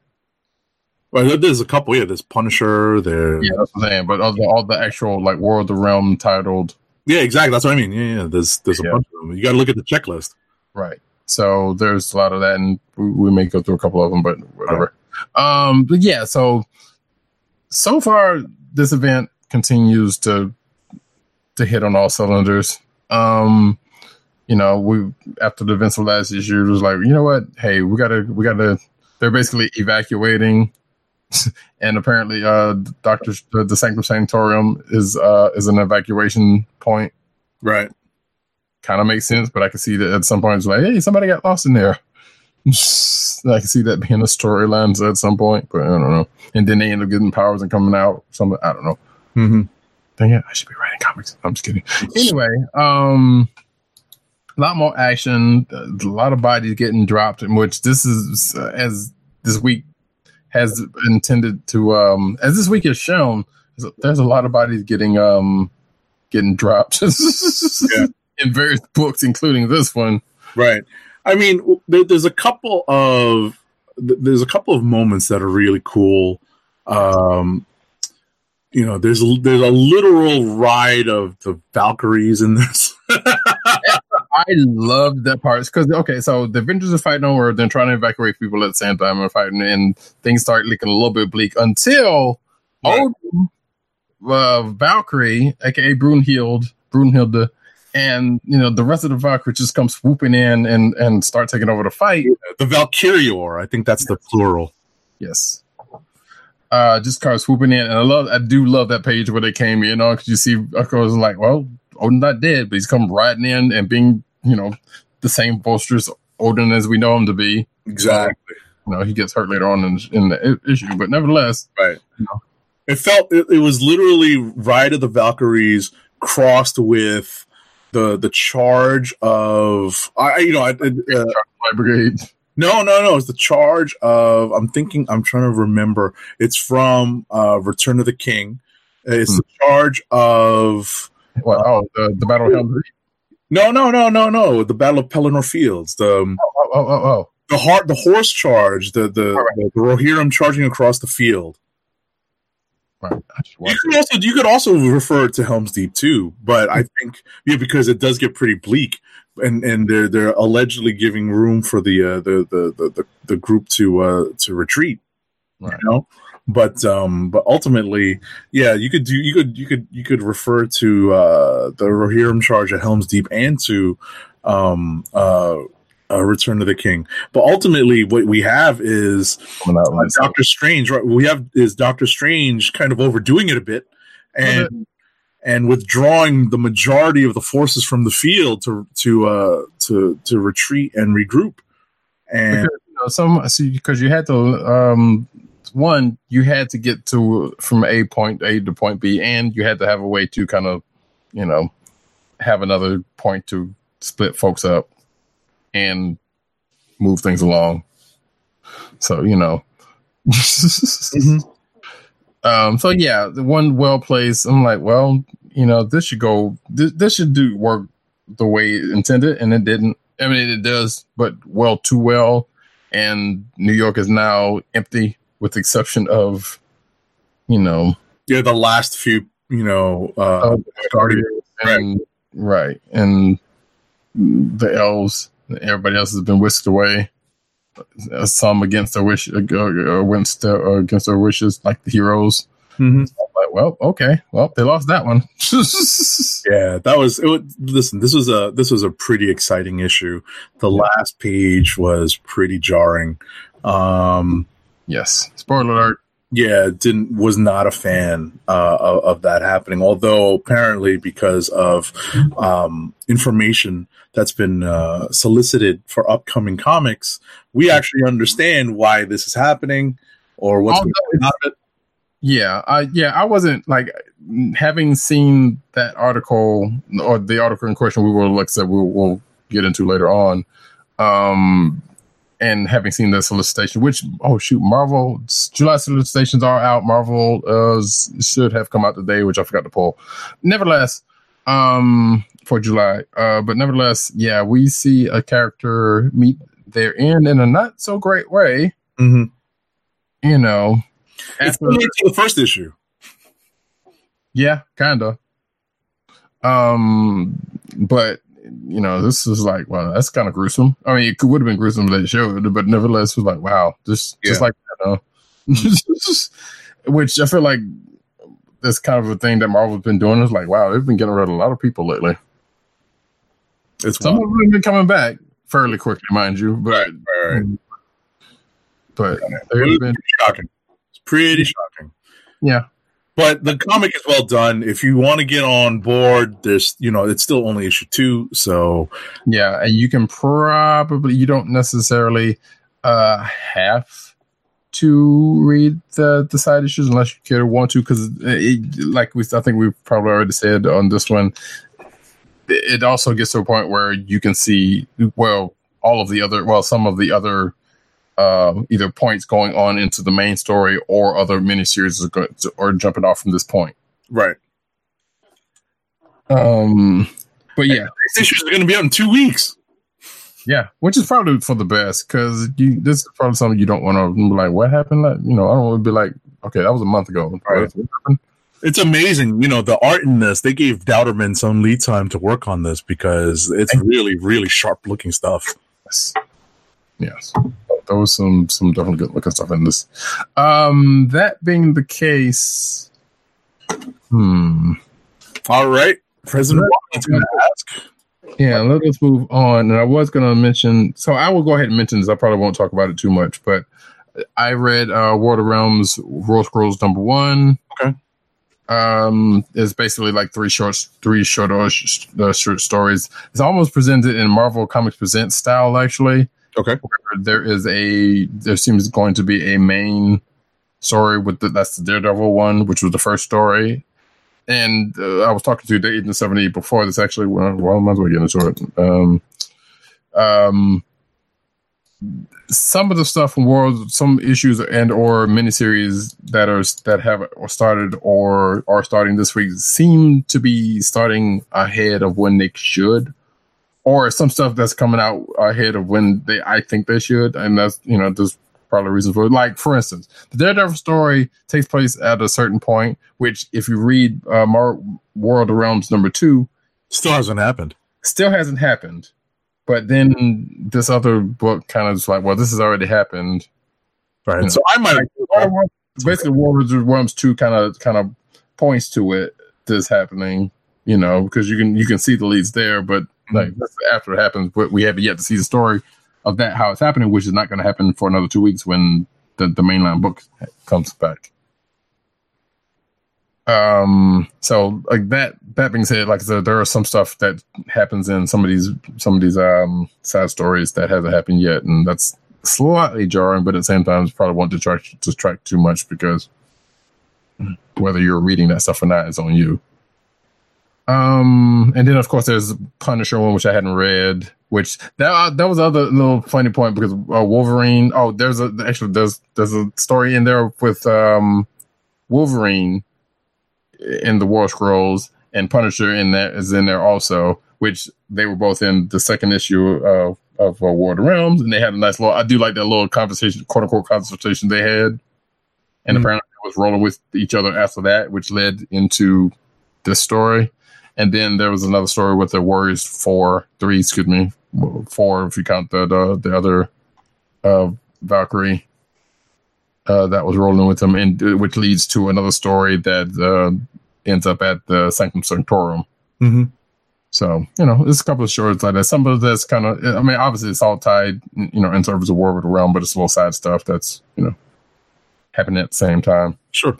E: Well, there's a couple. Yeah, there's Punisher. There.
D: Yeah, that's what I'm saying. But all the, all the actual like World of the Realm titled,
E: Yeah, exactly. That's what I mean. Yeah, yeah. There's there's a
D: Yeah.
E: bunch of them. You got to look at the checklist.
D: right? So there's a lot of that, and we, may go through a couple of them, but whatever. Um, but yeah, so so far this event continues to to hit on all cylinders. Um, you know, we after the events of last issue, it was like, you know what? Hey, we gotta, we gotta. They're basically evacuating, (laughs) and apparently, uh, Doctor the, the Sanctum Sanctorium is uh is an evacuation point.
E: Right.
D: Kind of makes sense, but I can see that at some point it's like, hey, somebody got lost in there. (laughs) I can see that being a storyline at some point, but I don't know. And then they end up getting powers and coming out. Something I don't know.
E: Mm-hmm.
D: Dang it, I should be writing comics. I'm just kidding. Anyway, um, a lot more action, a lot of bodies getting dropped, in which this is uh, as this week has intended to, um, as this week has shown, there's a, lot of bodies getting, um, getting dropped (laughs) in various books, including this one.
E: Right. I mean, there, there's a couple of there's a couple of moments that are really cool. Um, you know, there's a, there's a literal ride of the Valkyries in this. (laughs)
D: I love that part because okay, so the Avengers are fighting over, they're trying to evacuate people at the same time and fighting, and things start looking a little bit bleak until
E: Right.
D: Odin, uh, Valkyrie, aka Brunhild, Brunhilde, and you know the rest of the Valkyrie just come swooping in and and start taking over the fight.
E: the Valkyrior, I think that's the plural.
D: Yes. Uh, just kind of swooping in. And I love, I do love that page where they came in on because you see, of course, like, well, Odin's not dead, but he's come riding in and being, you know, the same boisterous Odin as we know him to be.
E: Exactly.
D: You know, he gets hurt later on in, in the issue, but nevertheless,
E: Right.
D: You know.
E: It felt it, it was literally Ride of the Valkyries crossed with the the charge of I you know I, uh,
D: my brigade. (laughs)
E: no no no it's the charge of I'm thinking I'm trying to remember it's from uh Return of the King it's the charge of
D: Well, oh, the, the Battle of Helm's Deep.
E: no no no no no the Battle of Pelennor Fields the um,
D: Oh, oh, oh, oh.
E: the heart the horse charge the the,
D: right.
E: the, the Rohirrim charging across the field
D: Right. I just
E: You could also you could also refer to Helm's Deep too, but I think yeah because it does get pretty bleak, and and they're they're allegedly giving room for the uh, the, the the the the group to uh to retreat,
D: Right.
E: you know. But um, but ultimately, yeah, you could do you could you could you could refer to uh the Rohirrim charge at Helm's Deep and to um uh, uh Return of the King. But ultimately, what we have is
D: coming out like
E: Doctor Strange, right? We have is Doctor Strange kind of overdoing it a bit, and and withdrawing the majority of the forces from the field to to uh to to retreat and regroup. And
D: because, you know, some see because you had to um one you had to get to from a point A to point B, and you had to have a way to kind of you know have another point to split folks up and move things along. So you know. (laughs) Um. So yeah, the one well placed. I'm like, well, you know, this should go. This, this should do work the way it intended, and it didn't. I mean, it does, but well, too well. And New York is now empty, with the exception of, you know,
E: yeah, the last few, you know, uh,
D: Guardians and right, and the elves. Everybody else has been whisked away. Uh, Some against their wish, uh, uh, against their, uh, against their wishes, like the heroes.
E: mhm.
D: Like, well, okay, well, they lost that one. (laughs)
E: yeah, that was it. Was, listen, this was a this was a pretty exciting issue. The last page was pretty jarring. Um,
D: yes. Spoiler alert.
E: Yeah didn't was not a fan uh, of, of that happening although apparently because of um, information that's been uh, solicited for upcoming comics we actually understand why this is happening or what's
D: no,
E: going on it
D: Yeah, I yeah, I wasn't like having seen that article or the article in question. We will, like I said, we'll, we'll get into later on. Um, and having seen the solicitation, which oh shoot, Marvel July solicitations are out. Marvel uh, should have come out today, which I forgot to pull. Nevertheless, um, for July, uh, but nevertheless, yeah, we see a character meet their end in a not so great way.
E: mm-hmm.
D: You know,
E: it's
D: after-
E: similar the first issue
D: Yeah, kinda. Um, but you know, this is like, well, that's kind of gruesome. I mean, it would have been gruesome if they showed, but nevertheless, it was like, wow, just just like that, huh? (laughs) Which I feel like that's kind of a thing that Marvel's been doing. Is like, wow, they've been getting rid of a lot of people lately.
E: it's
D: Some
E: wild.
D: of them have been coming back fairly quickly, mind you, but
E: right, right, right.
D: but
E: It
D: have been,
E: shocking it's pretty shocking
D: yeah,
E: But the comic is well done. If you want to get on board, there's you know it's still only issue two, so
D: Yeah, and you can probably you don't necessarily uh have to read the the side issues unless you care want to because like we I think we've probably already said on this one it also gets to a point where you can see well all of the other well some of the other uh, either points going on into the main story or other miniseries are, go- are jumping off from this point.
E: right.
D: Um, but yeah,
E: These issues are going to be out in two weeks.
D: Yeah, which is probably for the best because you this is probably something you don't want to be like. What happened? Like, you know, I don't want to be like, okay, that was a month ago.
E: Right. It's amazing, you know, the art in this. They gave Dauterman some lead time to work on this because it's really, really sharp looking stuff.
D: Yes, yes, there was some some definitely good looking stuff in this. Um, that being the case, hmm.
E: All right, President Watkins going ask.
D: Yeah, let us move on. And I was going to mention, so I will go ahead and mention this. I probably won't talk about it too much, but I read uh, War of Realms, War Scrolls number one.
E: Okay.
D: Um, it's basically like three short, three short, uh, uh, short stories. It's almost presented in Marvel Comics Presents style, actually.
E: Okay.
D: There is a, there seems going to be a main story with the, that's the Daredevil one, which was the first story. And uh, I was talking to the Agent 70 before this actually. Well, I might as well get into it. Um, um, some of the stuff from World, some issues and or miniseries that are that have started or are starting this week seem to be starting ahead of when they should, or some stuff that's coming out ahead of when they I think they should, and that's you know there's probably reasons for it. Like for instance, the Daredevil story takes place at a certain point, which if you read uh, Mar- War of Realms number two,
E: Still hasn't happened.
D: still hasn't happened. But then this other book kind of is like, well, this has already happened.
E: Right.
D: Yeah.
E: So I might.
D: Basically, War of Realms two kind of kind of points to it. This happening, you know, because you can you can see the leads there, but like that's after it happens, but we haven't yet to see the story of that how it's happening, which is not going to happen for another two weeks when the the mainline book comes back. Um. So, like that. That being said, like I said, there are some stuff that happens in some of these some of these um side stories that hasn't happened yet, and that's slightly jarring. But at the same time, it's probably won't detract distract too much because whether you're reading that stuff or not is on you. Um, and then of course there's Punisher one, which I hadn't read. Which that uh, that was the other little funny point because uh, Wolverine. Oh, there's a actually there's there's a story in there with um Wolverine in the War Scrolls and Punisher in there is in there also, which they were both in the second issue of of uh, War of the Realms, and they had a nice little. I do like that little conversation, quote unquote conversation they had, and
E: Mhm.
D: apparently it was rolling with each other after that, which led into this story. And then there was another story with the Warriors four, three, excuse me, four if you count the the, the other uh, Valkyrie uh, that was rolling with them, and uh, which leads to another story that uh, ends up at the Sanctum Sanctorum.
E: hmm
D: So you know, there's a couple of shorts like that. Some of that's kind of, I mean, obviously it's all tied, you know, in service of War with the Realm, but it's a little side stuff that's you know happening at the same time.
E: Sure.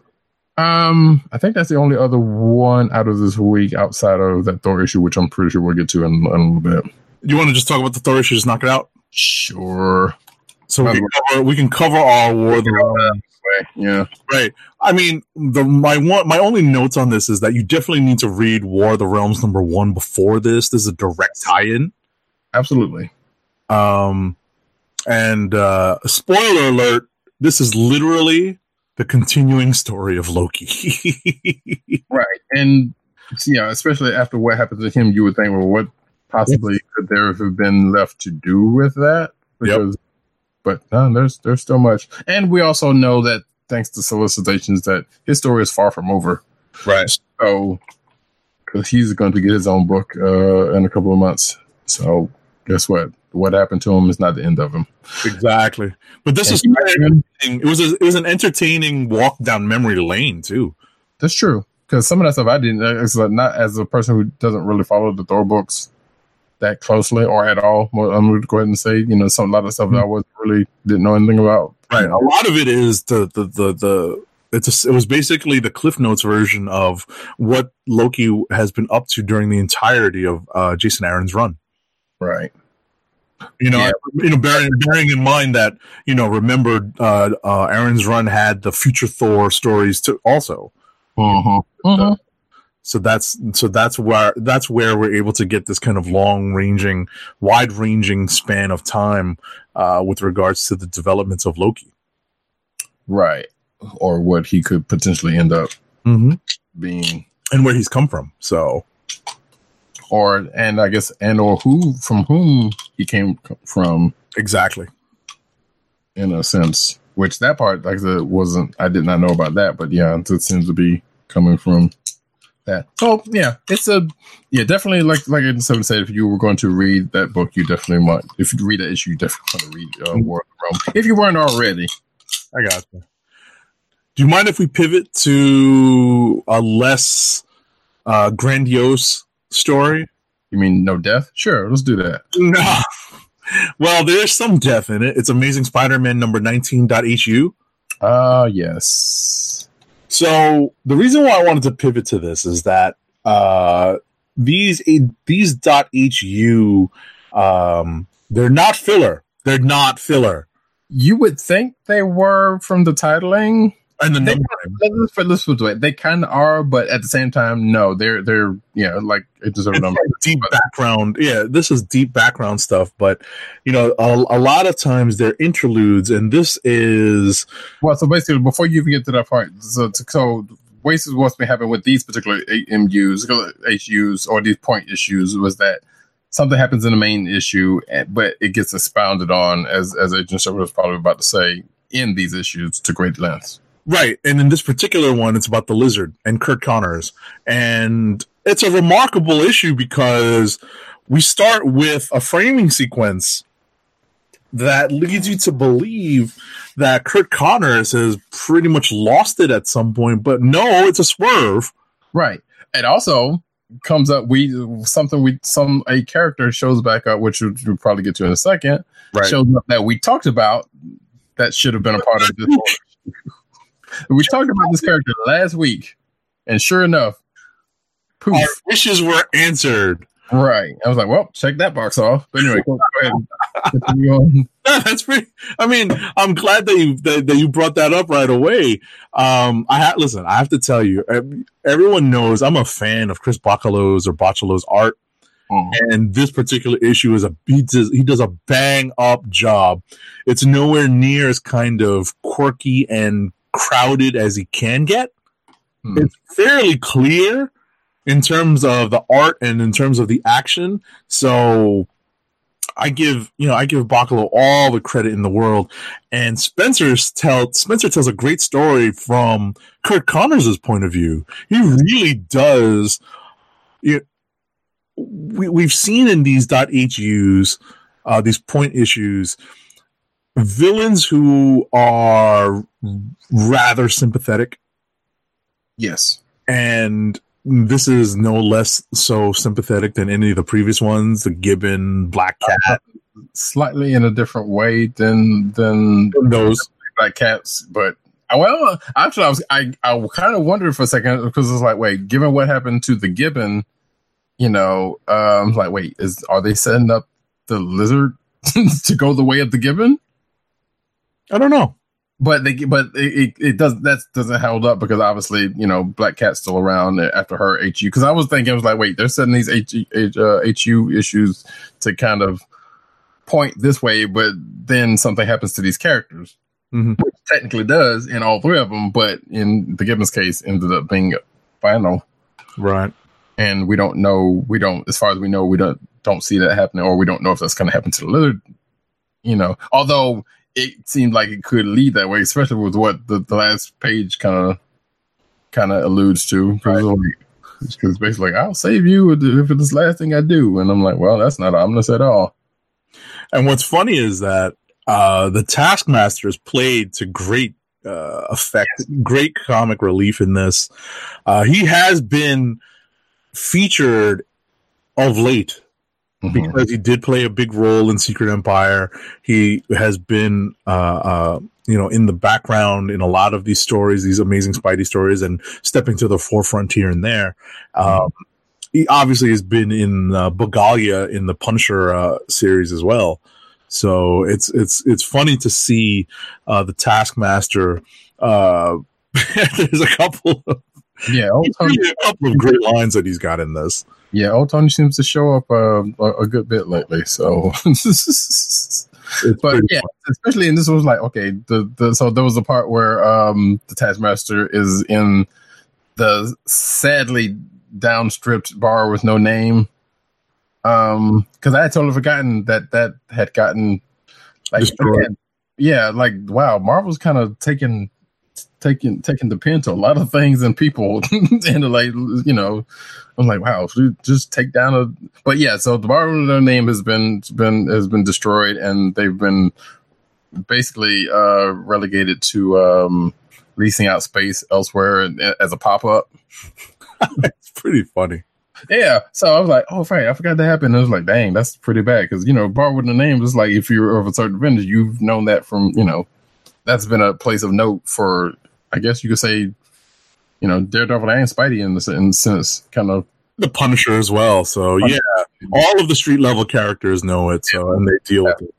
D: Um, I think that's the only other one out of this week outside of that Thor issue, which I'm pretty sure we'll get to in, in a little bit.
E: You want to just talk about the Thor issue? Just knock it out.
D: Sure.
E: So we can cover, we can cover all War of the Realms.
D: Yeah.
E: Right. I mean, the my one my only notes on this is that you definitely need to read War of the Realms number one before this. This is a direct tie-in.
D: Absolutely.
E: Um, and uh, spoiler alert: this is literally the continuing story of Loki. (laughs)
D: Right. And yeah, especially after what happened to him, you would think, well, what possibly could there have been left to do with that? Because, but no, there's there's still much, and we also know that thanks to solicitations, that his story is far from over.
E: right.
D: So, because he's going to get his own book uh, in a couple of months. So, guess what? What happened to him is not the end of him.
E: Exactly. But this is it was a, it was an entertaining walk down memory lane too.
D: That's true. Because some of that stuff I didn't. It's like not as a person who doesn't really follow the Thor books that closely or at all. I'm going to go ahead and say, you know, some a lot of stuff that I was really didn't know anything about.
E: Right. A lot of it is the the the the. It's a, it was basically the Cliff Notes version of what Loki has been up to during the entirety of uh, Jason Aaron's run.
D: Right.
E: You know,
D: Yeah.
E: you know, bearing bearing in mind that you know, remember, uh, uh, Aaron's run had the future Thor stories to also.
D: Mm-hmm.
E: So that's so that's where that's where we're able to get this kind of long ranging, wide ranging span of time uh, with regards to the developments of Loki.
D: Right. Or what he could potentially end up
E: Mm-hmm.
D: being.
E: And where he's come from. So
D: Or, and I guess, and or who, from whom he came from
E: exactly.
D: in a sense. Which that part, like I said, wasn't, I did not know about that, but yeah, it seems to be coming from that. So yeah, it's a, yeah, definitely like, like I said, if you were going to read that book, you definitely want, if you read that issue, you definitely want to read uh, War of the Realm. If you weren't already.
E: I got you. Do you mind if we pivot to a less uh, grandiose story?
D: You mean no death? Sure, let's do that.
E: No. well, there's some death in it. It's Amazing Spider-Man number 19.hu.
D: Ah, yes.
E: So the reason why I wanted to pivot to this is that uh, these these .hu um, they're not filler. They're not filler.
D: You would think they were from the titling.
E: And the numbering.
D: let's, let's put it way. They kind of are, but at the same time, no. They're they're you know like it deserves
E: It's
D: number.
E: like deep background. Yeah, this is deep background stuff, but you know, a, a lot of times they're interludes, and this is
D: Well, so basically, before you even get to that part, so so waste is what's been happening with these particular MUs, HUs, or these point issues was that something happens in the main issue, eh, but it gets expounded on, as as Agent Shepard was probably about to say, in these issues to great lengths.
E: Right. And in this particular one, it's about the lizard and Curt Connors, and it's a remarkable issue because we start with a framing sequence that leads you to believe that Curt Connors has pretty much lost it at some point, but no, it's a swerve.
D: Right. And also comes up we something we some a character shows back up, which we'll, we'll probably get to in a second, Right. shows up that we talked about that should have been a part of this. (laughs) we talked about this character last week, and sure enough, poof.
E: Our wishes were answered.
D: Right. I was like, well, check that box off. But anyway, go, ahead. (laughs)
E: That's pretty. I mean, I'm glad that you that, that you brought that up right away. Um, I ha- listen. I have to tell you, everyone knows I'm a fan of Chris Bachalo's or Bachalo's art, and this particular issue is a he does he does a bang up job. It's nowhere near as kind of quirky and crowded as he can get.
D: Hmm.
E: It's fairly clear in terms of the art and in terms of the action. So I give you know I give Bachalo all the credit in the world, and Spencer's tell Spencer tells a great story from Curt Connors' point of view. He really does. You we we've seen in these .hus uh, these point issues villains who are rather sympathetic
D: Yes.
E: and this is no less so sympathetic than any of the previous ones the gibbon black cat
D: Slightly in a different way than than
E: those
D: black cats, but uh, well, actually, I was I I kind of wondered for a second because it's like, wait, given what happened to the gibbon, you know, um, like, wait, is are they setting up the lizard (laughs) to go the way of the gibbon?
E: I don't know
D: But they, but it, it, does that doesn't hold up because obviously you know Black Cat's still around after her HU. Because I was thinking, I was like, wait, they're setting these HU, H, uh, HU issues to kind of point this way, but then something happens to these characters,
E: Mhm.
D: which technically does in all three of them, but in the Gibbons case, ended up being final,
E: right
D: and we don't know. We don't, as far as we know, we don't don't see that happening, or we don't know if that's going to happen to the lizard. You know, although it seemed like it could lead that way, especially with what the, the last page kind of kind of alludes to. Because it's basically like, I'll save you if it's the last thing I do, and I'm like, well, that's not ominous at all.
E: and what's funny is that uh the taskmaster is played to great uh effect great comic relief in this uh he has been featured of late because he did play a big role in Secret Empire. He has been, uh, uh, you know, in the background in a lot of these stories, these amazing Spidey stories, and stepping to the forefront here and there. Um, he obviously has been in uh, Bagalia in the Punisher uh, series as well. So it's it's it's funny to see uh, the Taskmaster. Uh, (laughs) there's a couple, of,
D: Yeah, (laughs)
E: a couple of great lines that he's got in this.
D: Yeah, old Tony seems to show up uh, a, a good bit lately. So, but yeah, especially in this was like okay, the, the so there was a part where um the Taskmaster is in the sadly downstripped bar with no name. Um, because I had totally forgotten that that had gotten like yeah, like wow, Marvel's kind of taking taking taking the pen to a lot of things and people (laughs) and like you know i'm like wow just take down a but yeah so the bar with no name has been been has been destroyed and they've been basically uh relegated to um leasing out space elsewhere and- as a pop-up (laughs)
E: it's pretty funny.
D: yeah, so I was like, oh, right, I forgot that happened. I was like, dang, that's pretty bad because you know, bar with the name is like if you're of a certain vintage, you've known that from you know, that's been a place of note for, I guess you could say, you know, Daredevil and Spidey in this in sense, kind of.
E: The Punisher as well. So yeah, all of the street level characters know it. So and they deal with it.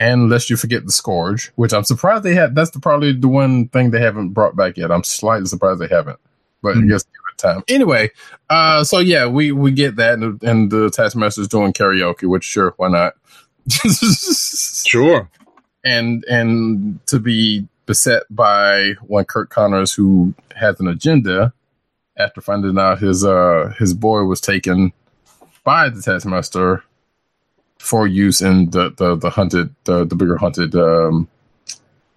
D: And lest you forget the Scourge, which I'm surprised they had. That's the, probably the one thing they haven't brought back yet. I'm slightly surprised they haven't, but
E: Mhm.
D: I guess give it time. Anyway, uh, so yeah, we we get that, and, and the Taskmaster's doing karaoke, which sure, why not? (laughs)
E: Sure.
D: and and to be beset by one Curt Connors who has an agenda after finding out his uh his boy was taken by the Taskmaster for use in the the, the hunted the, the bigger hunted um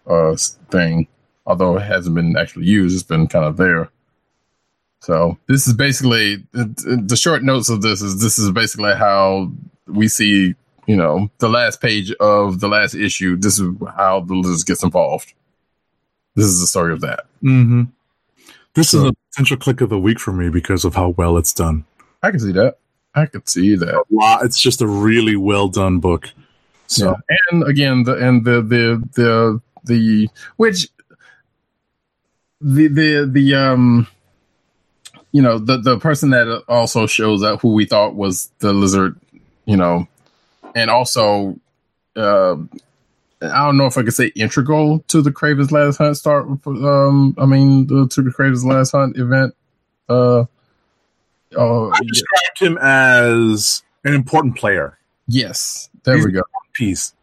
D: uh thing. Although it hasn't been actually used it's been kind of there. So this is basically the, short notes of this is this is basically how we see you know, the last page of the last issue, this is how the lizard gets involved. This is the story of that.
E: Mm-hmm. This is a potential Kliq of the week for me because of how well it's done.
D: I can see that. I can see that.
E: Lot. It's just a really well done book. So
D: Yeah. And again, the and the the the the which the the the um you know the the person that also shows up who we thought was the lizard, you know, and also uh I don't know if I could say integral to the Kraven's Last Hunt start. Um, I mean, the, to the Kraven's Last Hunt event. Uh, oh,
E: I described him as an important player
D: yes, there we go.
E: piece.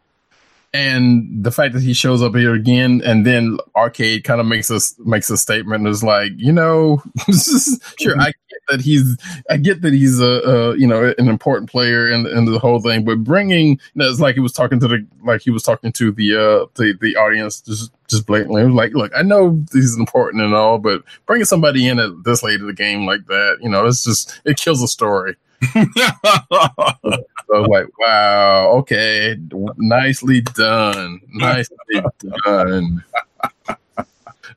D: and the fact that he shows up here again and then arcade kind of makes us makes a statement is like you know (laughs) sure i that he's i get that he's a, a you know an important player in, in the whole thing but bringing you know, it's like he was talking to the like he was talking to the uh the, the audience just just blatantly like look i know he's important and all but bringing somebody in at this late in the game like that you know it's just it kills a story (laughs) so I was like, wow, okay, nicely done, nicely done.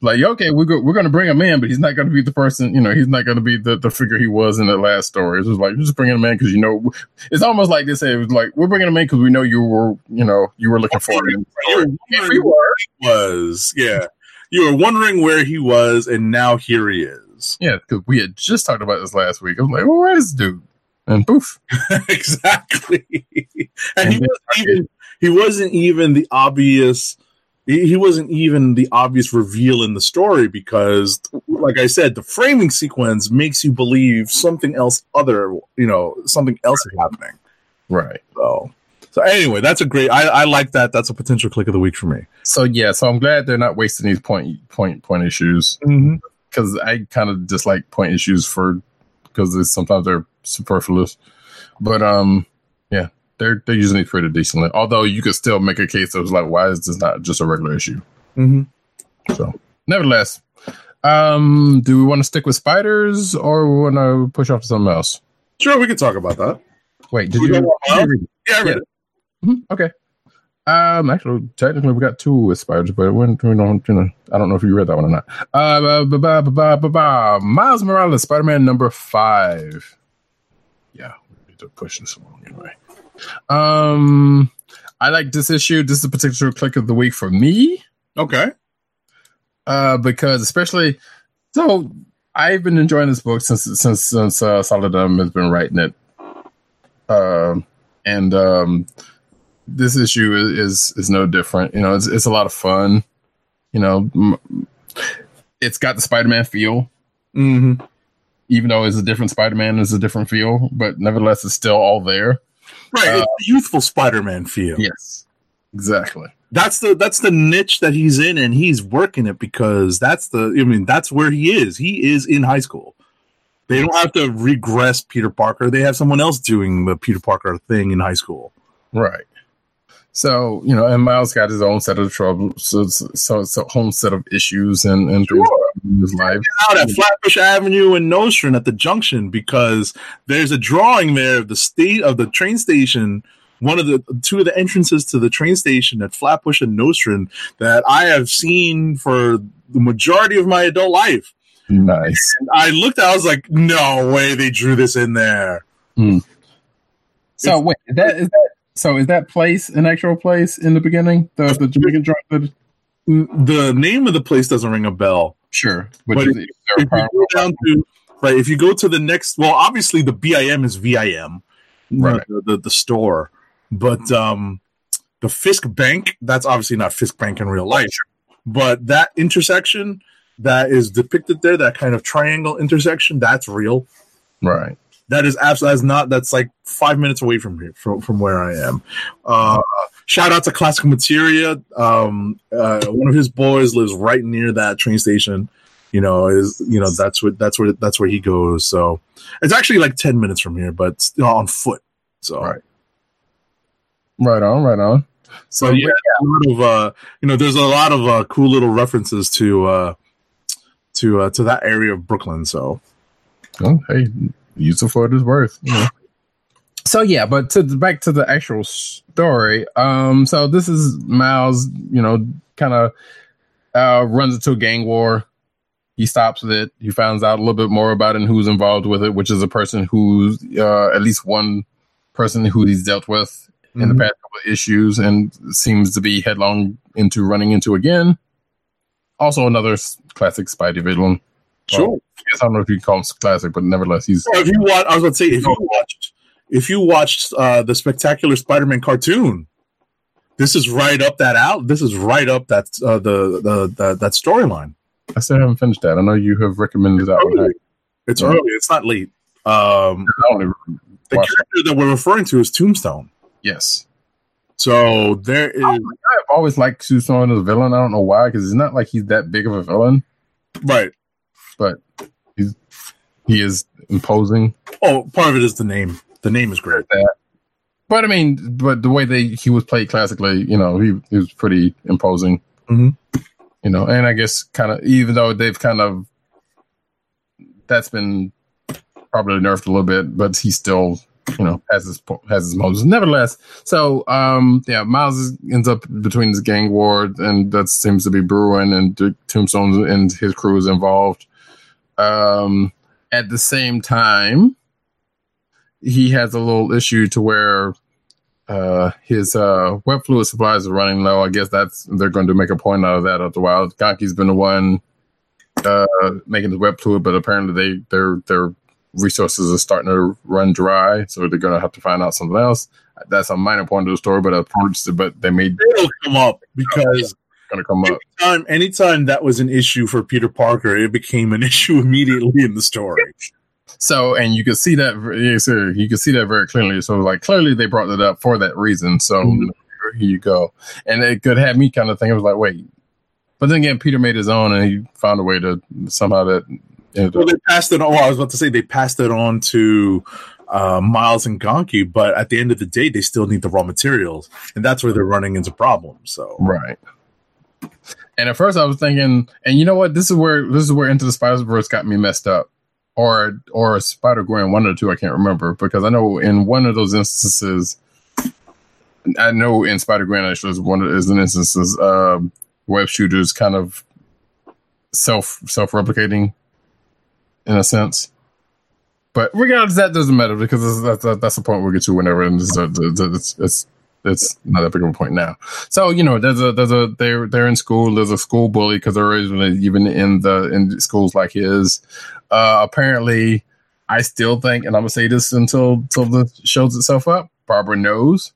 D: Like, okay, we're go- we're gonna bring him in, but he's not gonna be the person, you know, he's not gonna be the, the figure he was in the last story. It was like, just bringing him in because you know, it's almost like they say, it was like, we're bringing him in because we know you were, you know, you were looking for him. (laughs)
E: You were
D: Yeah, were.
E: where he was. Yeah. You were wondering where he was, and now here he is.
D: Yeah, because we had just talked about this last week. I was like, well, where is this dude? And poof. (laughs)
E: exactly.
D: And (laughs)
E: And he wasn't even he wasn't even the obvious he he wasn't even the obvious reveal in the story because like I said, the framing sequence makes you believe something else other you know, something else is happening.
D: Right.
E: So so anyway, that's a great I, I like that. That's a potential Kliq of the week for me.
D: So yeah, so I'm glad they're not wasting these point point point issues.
E: Mm-hmm.
D: because I kind of dislike point issues for because sometimes they're superfluous. But um, they're they're using it pretty decently. Although you could still make a case that of like, why is this not just a regular issue?
E: Mm-hmm.
D: So, nevertheless, um, do we want to stick with spiders or we want to push off to something else?
E: Sure, we can talk about that.
D: Wait, did
E: We
D: you?
E: don't want
D: did you
E: Miles?
D: read it?
E: Yeah, I read
D: Yeah.
E: it.
D: Mhm, Okay. Um, actually, technically, we got two with spiders, but when we don't, you know, I don't know if you read that one or not. Uh, ba, ba, ba, ba, ba, ba, ba. Miles Morales, Spider Man number five. Yeah, we need to push this along anyway. Um, I like this issue. This is a particular Kliq of the week for me
E: Okay.
D: uh, because especially so I've been enjoying this book since since since uh, Saladin has been writing it, um, and um, this issue is, is is no different. You know, it's it's a lot of fun. You know, it's got the Spider-Man feel,
E: Mm-hmm.
D: even though it's a different Spider-Man, it's a different feel, but nevertheless, it's still all there.
E: Right.
D: Uh,
E: it's a youthful Spider-Man feel.
D: Yes, exactly.
E: that's the that's the niche that he's in and he's working it because that's the i mean that's where he is he is in high school they don't have to regress peter parker they have someone else doing the peter parker thing in high school
D: Right. So you know, and Miles got his own set of troubles, so so so, a whole set of issues and and things in his life.
E: out at flatbush avenue and nostrand at the junction because there's a drawing there of the state of the train station one of the two of the entrances to the train station at flatbush and nostrand that i have seen for the majority of my adult life
D: Nice.
E: I looked, I was like, no way they drew this in there. Hmm.
D: So wait, is that is that so is that place an actual place in the beginning? The the Jamaican joint the,
E: The name of the place doesn't ring a bell.
D: Sure.
E: But if-
D: is there a
E: If you go down to right, if you go to the next, well, obviously the BIM is VIM,
D: Right.
E: the, the the store, but um, the Fisk Bank that's obviously not Fisk Bank in real life, but that intersection that is depicted there, that kind of triangle intersection, that's real.
D: right.
E: That is absolutely that's not that's like five minutes away from here from, from where I am. Uh, shout out to Classic Materia. Um, uh, one of his boys lives right near that train station. You know, is you know that's what that's where that's where he goes. So it's actually like ten minutes from here, but still on foot. So
D: Right. Right on, right on. So
E: So yeah, a lot of uh, you know, there's a lot of uh, cool little references to uh, to uh, to that area of Brooklyn. So
D: Oh, hey, use it for what it's worth. You know. So yeah, but to back to the actual story. Um, so this is Miles. You know, kind of uh, runs into a gang war. He stops it. He finds out a little bit more about it and who's involved with it, which is a person who's uh, at least one person who he's dealt with in the
E: Mhm.
D: past couple of issues and seems to be headlong into running into again. Also, another classic Spidey villain.
E: Sure.
D: I guess I don't know if you call him classic, but nevertheless, he's
E: Well, if you watch, I was about to say, if you watched, if you watched uh, the Spectacular Spider-Man cartoon, this is right up that out. This is right up that uh, the the, the that storyline.
D: I still haven't finished that. I know you have recommended that one.
E: Early. It's
D: Yeah.
E: early. It's not late. Um, the
D: it.
E: character that we're referring to is Tombstone.
D: Yes,
E: So there is
D: I've always liked Susan as a villain. I don't know why, because it's not like he's that big of a villain,
E: right.
D: But he's he is imposing.
E: Oh, part of it is the name. The name is great.
D: But I mean, but the way they he was played classically, you know, he, he was pretty imposing.
E: Mhm.
D: You know, and I guess kind of even though they've kind of that's been probably nerfed a little bit, but he still you know has his has his moments. Nevertheless, so um yeah, Miles is- ends up between this gang war, and that seems to be brewing, and Tombstone and his crew is involved. Um, at the same time, he has a little issue to where uh his uh web fluid supplies are running low. I guess that's they're going to make a point out of that after a while. Ganke's been the one uh making the web fluid, but apparently they their their resources are starting to run dry, so they're gonna have to find out something else. That's a minor point of the story, but it, but they made
E: It'll come up because
D: gonna come up.
E: anytime, anytime that was an issue for Peter Parker, it became an (laughs) issue immediately in the story.
D: So, and you can see that, yes, sir, you can see that very clearly. So, like, clearly they brought it up for that reason. So,
E: Mhm.
D: here you go. And it could have me kind of think, I was like, wait. But then again, Peter made his own and he found a way to somehow that. ended
E: Well, they passed it on. Well, I was about to say they passed it on to uh, Miles and Ganke, but at the end of the day, they still need the raw materials, and that's where they're running into problems. So,
D: Right. And at first I was thinking, and you know what? This is where this is where Into the Spider Verse got me messed up, or or Spider Gwen, one or two, I can't remember because I know in one of those instances, I know in Spider Gwen actually is one of is an instances um, web shooters kind of self self replicating in a sense. But regardless, that doesn't matter because that's that's, that's the point we'll get to whenever, and this is, it's, it's it's not that big of a point now. So you know, there's a there's a they're they're in school. There's a school bully because they're originally even in the in schools like his. Uh, apparently, I still think, and I'm gonna say this until until the shows itself up. Barbara knows.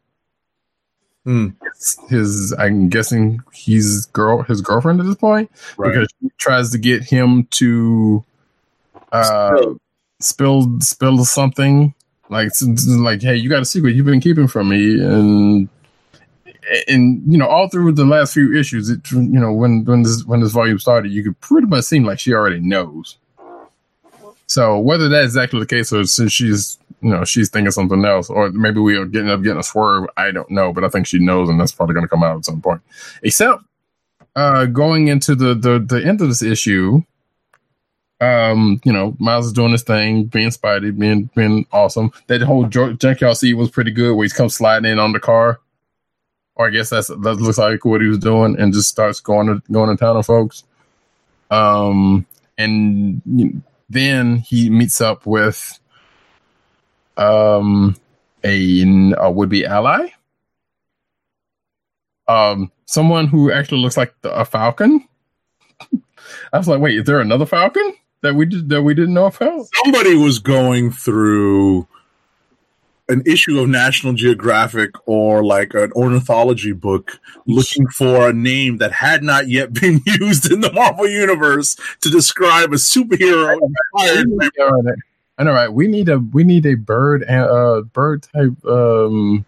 E: Hmm.
D: His, his I'm guessing he's girl his girlfriend at this point
E: Right.
D: because she tries to get him to uh spill spill something like like hey you got a secret you've been keeping from me and and you know all through the last few issues it you know when when this when this volume started you could pretty much seem like she already knows. So whether that's exactly the case or since she's you know she's thinking something else or maybe we are getting up getting a swerve i don't know but i think she knows and that's probably going to come out at some point. Except uh going into the the, the end of this issue um, you know, Miles is doing his thing, being Spidey, being being awesome. That whole junkyard scene was pretty good, where he's come sliding in on the car, or I guess that's that looks like what he was doing, and just starts going to going to town on folks. Um, and then he meets up with um a, a would be ally, um someone who actually looks like the, a falcon. (laughs) I was like, wait, is there another falcon that we did that we didn't know about?
E: Somebody was going through an issue of National Geographic or like an ornithology book looking for a name that had not yet (laughs) been used in the Marvel universe to describe a superhero.
D: I know, right? We need a we need a bird and uh bird type um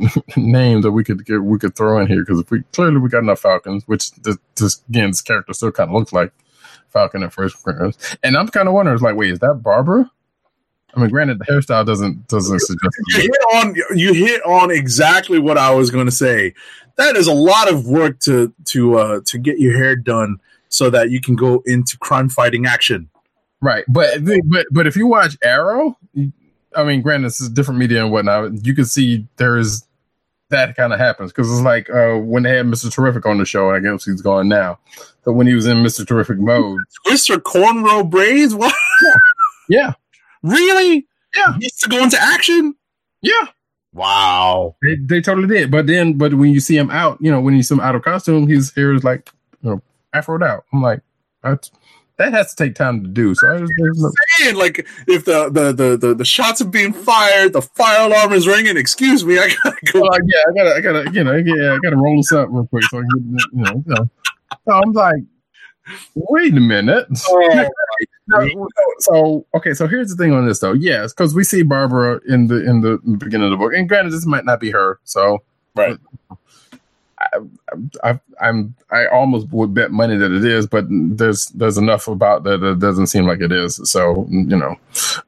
D: (laughs) name that we could get we could throw in here because we clearly we got enough Falcons, which this, this again this character still kind of looks like Falcon at first glance. And I'm kind of wondering, it's like, wait, is that Barbara? I mean, granted, the hairstyle doesn't doesn't suggest.
E: You hit on you hit on exactly what I was going to say. That is a lot of work to to uh, to get your hair done so that you can go into crime fighting action.
D: Right, but but but if you watch Arrow, I mean, granted, this is different media and whatnot. You can see there is that kind of happens because it's like uh, when they had Mr. Terrific on the show. I guess he's gone now. But when he was in Mr. Terrific mode, (laughs)
E: Mr. cornrow braids. What?
D: yeah,
E: really?
D: Yeah,
E: he used to go into action.
D: Yeah.
E: Wow.
D: They, they totally did. But then, but when you see him out, you know, when you see him out of costume, his hair is like, you know, afroed out. I'm like, that's that has to take time to do. So I was
E: saying, like, if the, the the, the the shots are being fired, the fire alarm is ringing. Excuse me, I gotta go.
D: Like, yeah, I gotta, I gotta, you know, yeah, I gotta roll this up real quick so I can, get, you know, you know. So I'm like, wait a minute. Oh, (laughs) no, so okay, so here's the thing on this though. Yes, because we see Barbara in the in the beginning of the book, and granted, this might not be her. So
E: right.
D: I, I, am I almost would bet money that it is, but there's there's enough about that it doesn't seem like it is. So you know,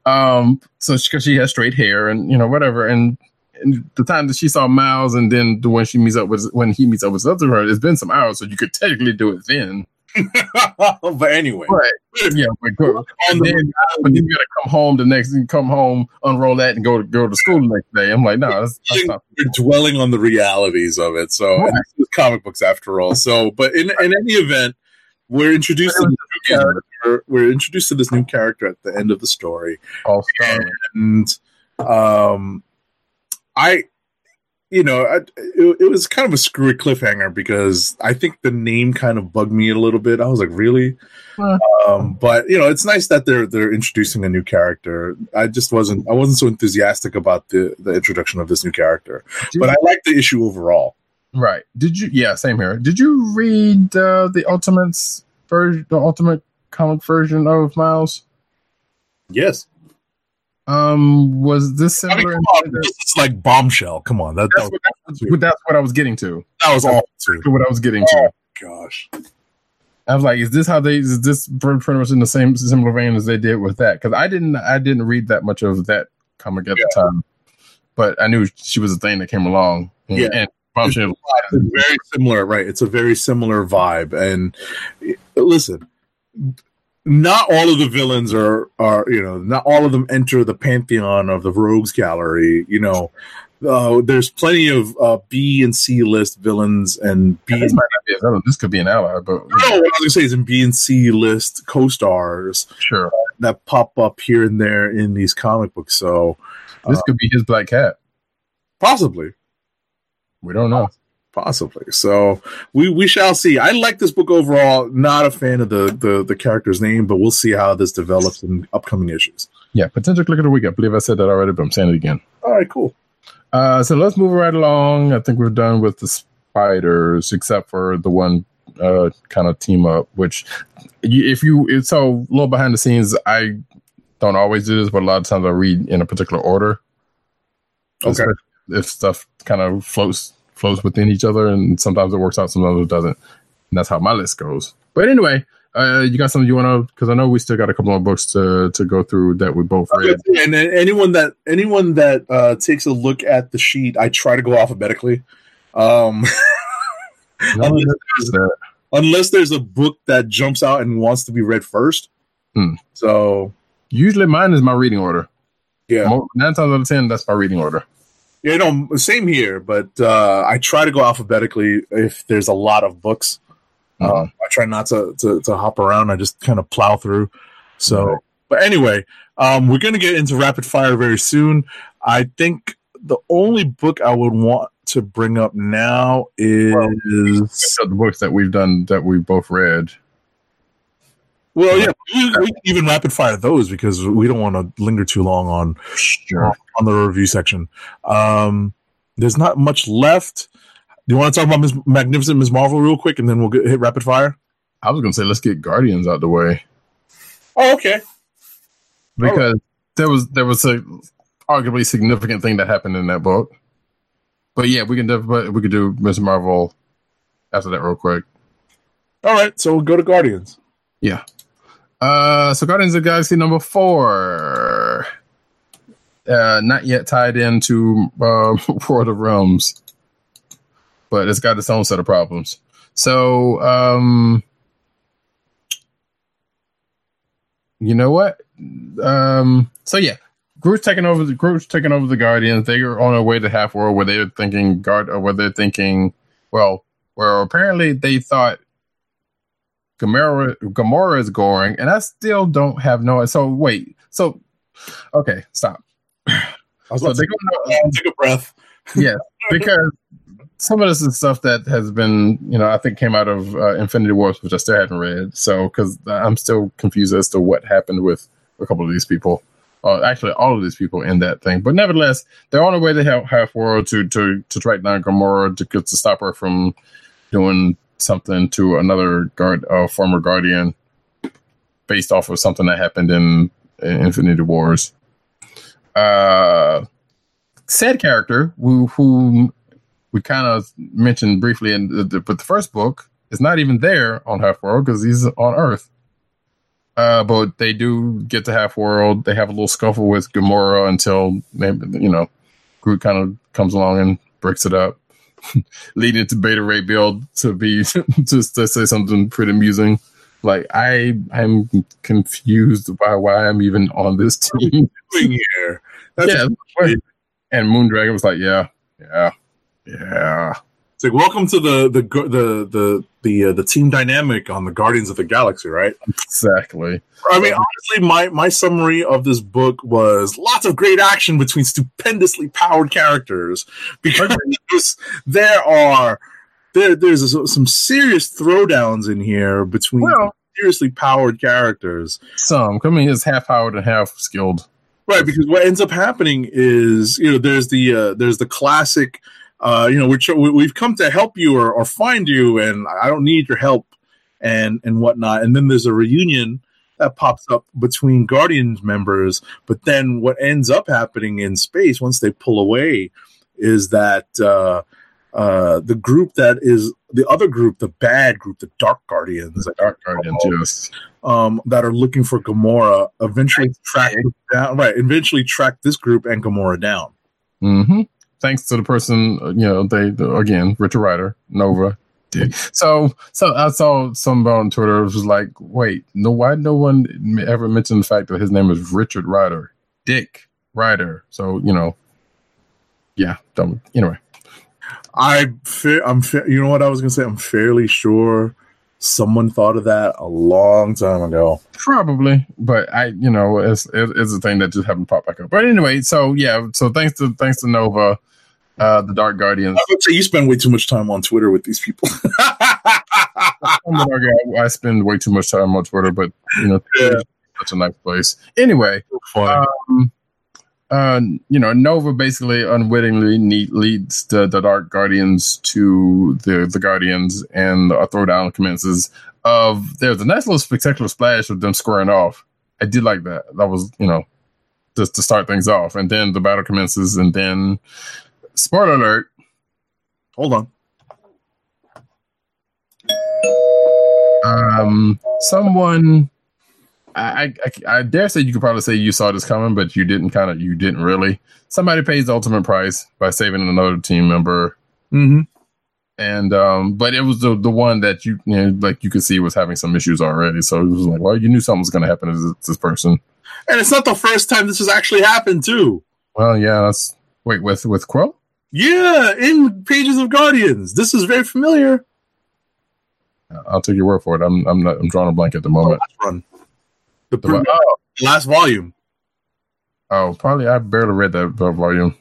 D: um, so because she, she has straight hair and you know whatever, and, and, the time that she saw Miles, and then the when she meets up with when he meets up with other her, it's been some hours, so you could technically do it then. (laughs)
E: but anyway,
D: right? Yeah, but, and then, but then you gotta come home the next, come home, unroll that, and go to go to school the next day. I'm like, no, that's, that's not. (laughs)
E: You're dwelling on the realities of it. So right. comic books, after all. So, but in in any event, we're introduced to this character. We're introduced to this new character at the end of the story.
D: All
E: and um, I you know, I, it, it, was kind of a screwy cliffhanger because I think the name kind of bugged me a little bit. I was like, really? Huh. Um, but you know, it's nice that they're they're introducing a new character. I just wasn't I wasn't so enthusiastic about the the introduction of this new character, Did but you, I like the issue overall.
D: Right? Did you? Yeah, same here. Did you read uh, the Ultimates version, the Ultimate comic version of Miles?
E: Yes.
D: Um, was this similar? I mean,
E: this is like bombshell. Come on, that,
D: that's,
E: that
D: was, what, that's what I was getting to.
E: That was all true. what
D: I was getting
E: oh, to. Gosh,
D: I was like, is this how they? Is this pretty much in the same similar vein as they did with that? Because I didn't, I didn't read that much of that comic at yeah. the time, but I knew she was a thing that came along. And,
E: yeah,
D: and
E: bombshell. It's very similar, right? It's a very similar vibe. And listen, not all of the villains are are you know not all of them enter the pantheon of the rogues gallery you know uh, there's plenty of uh, B and C list villains and
D: B. This might not be a villain. This could be an ally, but
E: no, what I was gonna say is in B and C list co-stars,
D: sure,
E: that pop up here and there in these comic books. So
D: this uh, could be his Black Cat,
E: possibly.
D: We don't know
E: possibly. So we we shall see. I like this book overall. Not a fan of the the, the character's name, but we'll see how this develops in upcoming issues.
D: Yeah, potential click of the week. I believe I said that already, but I'm saying it again.
E: All right, cool.
D: Uh, so let's move right along. I think we're done with the spiders, except for the one uh, kind of team up. Which, if you it's so a little behind the scenes, I don't always do this, but a lot of times I read in a particular order.
E: Okay.
D: If stuff kind of floats flows within each other, and sometimes it works out, sometimes it doesn't. And that's how my list goes. But anyway, uh, you got something you want to? Because I know we still got a couple more books to to go through that we both read.
E: And anyone that anyone that uh, takes a look at the sheet, I try to go alphabetically. Um, (laughs) unless, there's, unless, there's, a book that jumps out and wants to be read first.
D: Hmm.
E: So
D: usually mine is my reading order.
E: Yeah,
D: nine times out of ten, that's my reading order.
E: Yeah, no, same here. But uh, I try to go alphabetically if there's a lot of books. Uh, mm-hmm. Uh, I try not to, to, to hop around. I just kind of plow through. So, but anyway, um, we're going to get into rapid fire very soon. I think the only book I would want to bring up now is
D: So the books that we've done that we've both read.
E: Well, yeah, we, we can even rapid fire those because we don't want to linger too long on
D: Sure.
E: on the review section. Um, there's not much left. Do you want to talk about Ms. Magnificent Ms. Marvel real quick, and then we'll get, hit rapid fire?
D: I was gonna say let's get Guardians out the way
E: Oh, okay.
D: because there was there was a arguably significant thing that happened in that book. But yeah, we can def- but we could do Miss Marvel after that real quick.
E: All right, so we'll go to Guardians.
D: Yeah. Uh, so Guardians of Galaxy number four. Uh, not yet tied into uh, (laughs) World of Realms, but it's got its own set of problems. So, um, you know what? Um, so yeah, Groot's taking over the Groot's taking over the Guardians. They are on their way to Half World, where they're thinking guard, or where they're thinking, well, where apparently they thought Gamora Gamora is going, and I still don't have no. So wait, so okay, stop.
E: I was
D: So they go,
E: take a breath.
D: yes, because some of this is stuff that has been, you know, I think came out of uh, Infinity Wars, which I still haven't read. So because I'm still confused as to what happened with a couple of these people. Uh, actually, all of these people in that thing, but nevertheless, they're on their way to half World to to to track down Gamora to to stop her from doing something to another guard, uh, former Guardian, based off of something that happened in, in Infinity Wars. Uh, said character who who we kind of mentioned briefly in the, the, but the first book is not even there on Half World because he's on Earth. Uh, but they do get to Half World. They have a little scuffle with Gamora until you know, Groot kind of comes along and breaks it up, (laughs) leading to Beta Ray Bill to be (laughs) just to say something pretty amusing. Like I, I'm confused by why I'm even on this team.
E: Here. (laughs) That's
D: yeah, and Moondragon was like, yeah, yeah, yeah.
E: It's like welcome to the the the the the uh, the team dynamic on the Guardians of the Galaxy, right?
D: Exactly.
E: I mean, honestly, my my summary of this book was lots of great action between stupendously powered characters because (laughs) there are there there's some serious throwdowns in here between
D: Well-
E: seriously powered characters.
D: Some. I mean, he's half powered and half skilled.
E: Right, because what ends up happening is, you know, there's the uh, there's the classic, uh, you know, we- we've come to help you or, or find you, and I don't need your help, and and whatnot. And then there's a reunion that pops up between Guardians members. But then what ends up happening in space once they pull away is that uh, uh, the group that is the other group, the bad group, the Dark Guardians,
D: Dark Guardians, yes.
E: um, that are looking for Gamora eventually track down. Right, eventually track this group and Gamora down.
D: hmm Thanks to the person, uh, you know, they again, Richard Ryder, Nova. Did. So, so I saw somebody on Twitter was like, "Wait, no, why no one ever mentioned the fact that his name is Richard Ryder, Dick Ryder?" So, you know, yeah. Don't, anyway,
E: I, fa- I'm, fa- you know what I was gonna say. I'm fairly sure someone thought of that a long time ago.
D: Probably, but I, you know, it's it, it's a thing that just haven't popped back up. But anyway, so yeah, so thanks to thanks to Nova, uh, the Dark Guardians.
E: I would say you spend way too much time on Twitter with these people. (laughs)
D: I'm gonna argue I, spend way too much time on Twitter, but you know,
E: Yeah.
D: Such a nice place. Anyway, um, uh, you know, Nova basically unwittingly ne- leads the, the Dark Guardians to the the Guardians, and a throwdown commences. Of there's a nice little spectacular splash of them squaring off. I did like that. That was you know just to start things off, and then the battle commences, and then spoiler alert.
E: Hold on.
D: Um, someone, I, I, I dare say you could probably say you saw this coming, but you didn't. Kind of, you didn't really. Somebody pays the ultimate price by saving another team member,
E: Mm-hmm.
D: and um, but it was the the one that you, you know, like you could see was having some issues already. So it was like, well, you knew something was going to happen to this, this person.
E: And it's not the first time this has actually happened, too.
D: Well, yeah, that's wait with with Quill.
E: Yeah, in Pages of Guardians. This is very familiar.
D: I'll take your word for it. I'm I'm not I'm drawing a blank at the moment.
E: Last run. The
D: The- oh,
E: last volume.
D: oh, probably I barely read that, volume,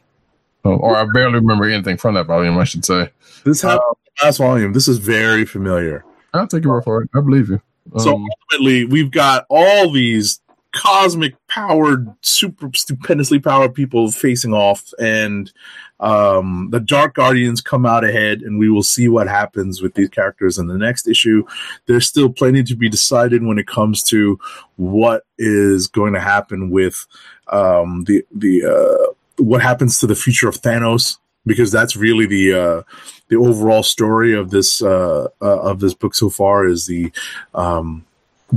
D: oh, or I barely remember anything from that volume. I should say.
E: This happened the last volume. This is very familiar.
D: I'll take your word for it. I believe you.
E: So
D: Um,
E: ultimately, we've got all these cosmic powered, super stupendously powered people facing off, and um, the Dark Guardians come out ahead, and we will see what happens with these characters in the next issue. There's still plenty to be decided when it comes to what is going to happen with um, the the uh, what happens to the future of Thanos. Because that's really the uh, the overall story of this uh, uh, of this book so far is the um,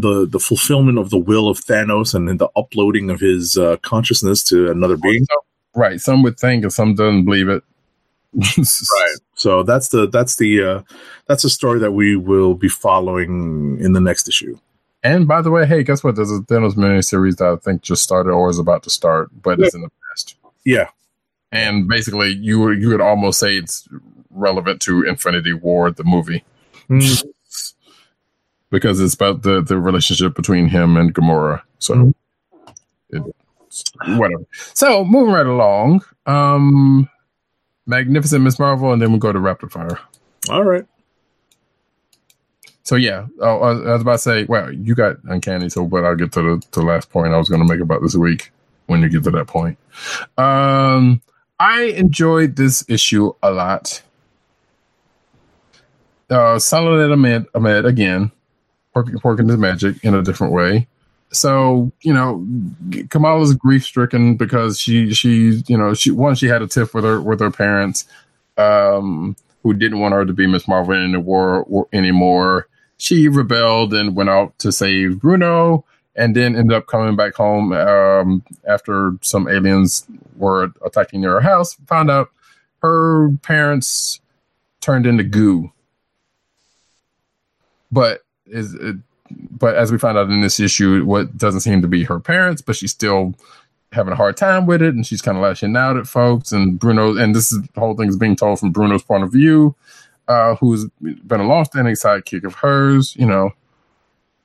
E: the the fulfillment of the will of Thanos and then the uploading of his uh, consciousness to another being.
D: right. Some would think, and some doesn't believe it. (laughs)
E: Right. So that's the that's the uh, that's a story that we will be following in the next issue.
D: And by the way, hey, guess what? There's a Thanos miniseries that I think just started or is about to start, but it's in the past.
E: Yeah.
D: And basically, you would you would almost say it's relevant to Infinity War, the movie,
E: Mm,
D: because it's about the the relationship between him and Gamora. So, it's whatever. So, moving right along, um, Magnificent Miss Marvel, and then we go to Rapid Fire.
E: All right.
D: So yeah, oh, I was I was about to say, well, you got uncanny. So, but I'll get to the to the last point I was going to make about this week when you get to that point. Um, I enjoyed this issue a lot. Uh, Saladin Ahmed, Ahmed again, working his magic in a different way. So you know, Kamala's grief stricken because she she you know she one she had a tiff with her with her parents, um, who didn't want her to be Miss Marvel in the war, war anymore. She rebelled and went out to save Bruno, and then ended up coming back home um, after some aliens were attacking her house. Found out her parents turned into goo, but is it, but as we find out in this issue, what doesn't seem to be her parents, but she's still having a hard time with it, and she's kind of lashing out at folks. And Bruno, and this is whole thing is being told from Bruno's point of view, uh, who's been a long-standing sidekick of hers, you know,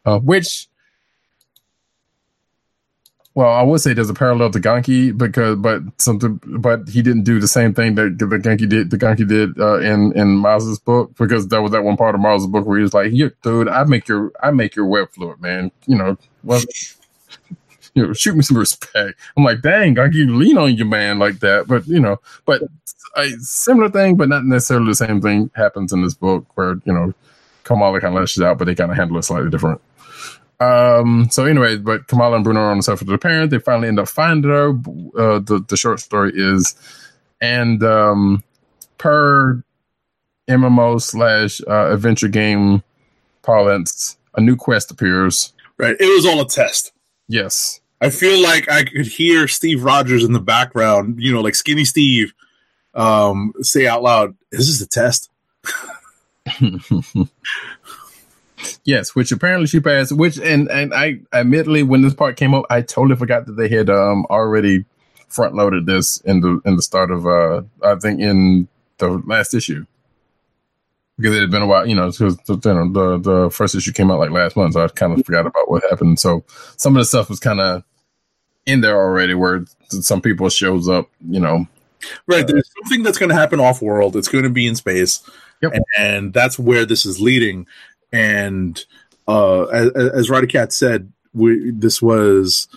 D: uh, which. Well, I would say there's a parallel to Ganke because, but something, but he didn't do the same thing that the Ganke did. The Ganke did uh, in in Miles's book because that was that one part of Miles's book where he was like, "Yeah, dude, I make your I make your web fluid, man. You know, well, (laughs) you know, shoot me some respect." I'm like, "Dang, Ganke, lean on your man like that." But you know, but a similar thing, but not necessarily the same thing happens in this book where you know Kamala kind of lashes out, but they kind of handle it slightly different. Um, so anyway, but Kamala and Bruno are on the surface of the parent. They finally end up finding her. Uh, the, the short story is, and um, per MMO slash uh, adventure game parlance, a new quest appears.
E: Right. It was all a test.
D: Yes.
E: I feel like I could hear Steve Rogers in the background, you know, like Skinny Steve, um, say out loud, "This is a test." (laughs)
D: yes, which apparently she passed. Which and and I admittedly, when this part came up, I totally forgot that they had um already front loaded this in the in the start of uh I think in the last issue because it had been a while. You know, because the, you know, the the first issue came out like last month, so I kind of forgot about what happened. So some of the stuff was kind of in there already, where some people shows up. You know,
E: Right. There's something that's going to happen off world. It's going to be in space,
D: Yep.
E: and, and that's where this is leading. And uh, as, as Cat said, we, this was,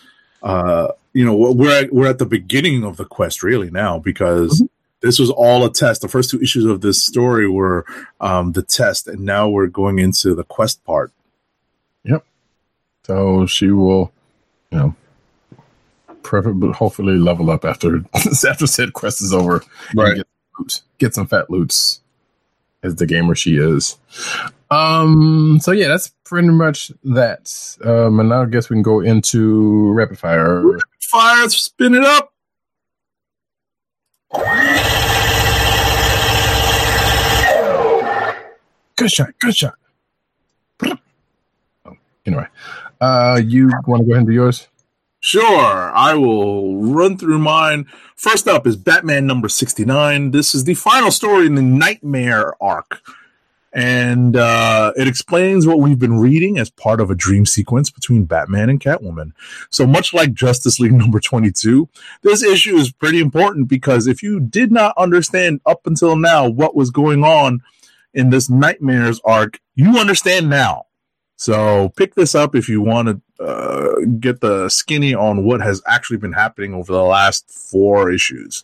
E: uh, you know, we're at, we're at the beginning of the quest really now because this was all a test. The first two issues of this story were um, the test, and now we're going into the quest part. Yep.
D: So she will, you know. Preferably, hopefully, level up after (laughs) after said quest is over. and
E: Right.
D: Get, loot, get some fat loots, as the gamer she is. Um. So yeah, that's pretty much that. Um. And now I guess we can go into rapid fire.
E: Fire, spin it up.
D: Good shot. Good shot. Oh, Anyway, uh, you want to go ahead and do yours?
E: Sure, I will run through mine. First up is Batman number 69. This is the final story in the Nightmare arc. and uh, it explains what we've been reading as part of a dream sequence between Batman and Catwoman. So much like Justice League (laughs) number 22, this issue is pretty important because if you did not understand up until now what was going on in this Nightmares arc, you understand now. So pick this up if you want to uh, get the skinny on what has actually been happening over the last four issues.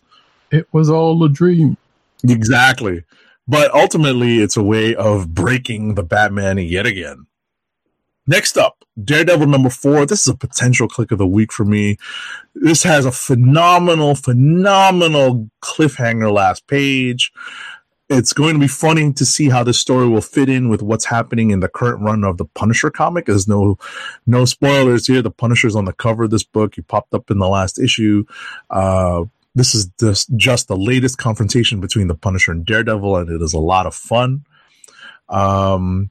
D: It was all a dream.
E: Exactly. But ultimately, it's a way of breaking the Batman yet again. Next up, Daredevil number four. This is a potential click of the week for me. This has a phenomenal, phenomenal cliffhanger last page. It's going to be funny to see how this story will fit in with what's happening in the current run of the Punisher comic. There's no no spoilers here. The Punisher's on the cover of this book. He popped up in the last issue. Uh, this is just the latest confrontation between the Punisher and Daredevil, and it is a lot of fun. Um,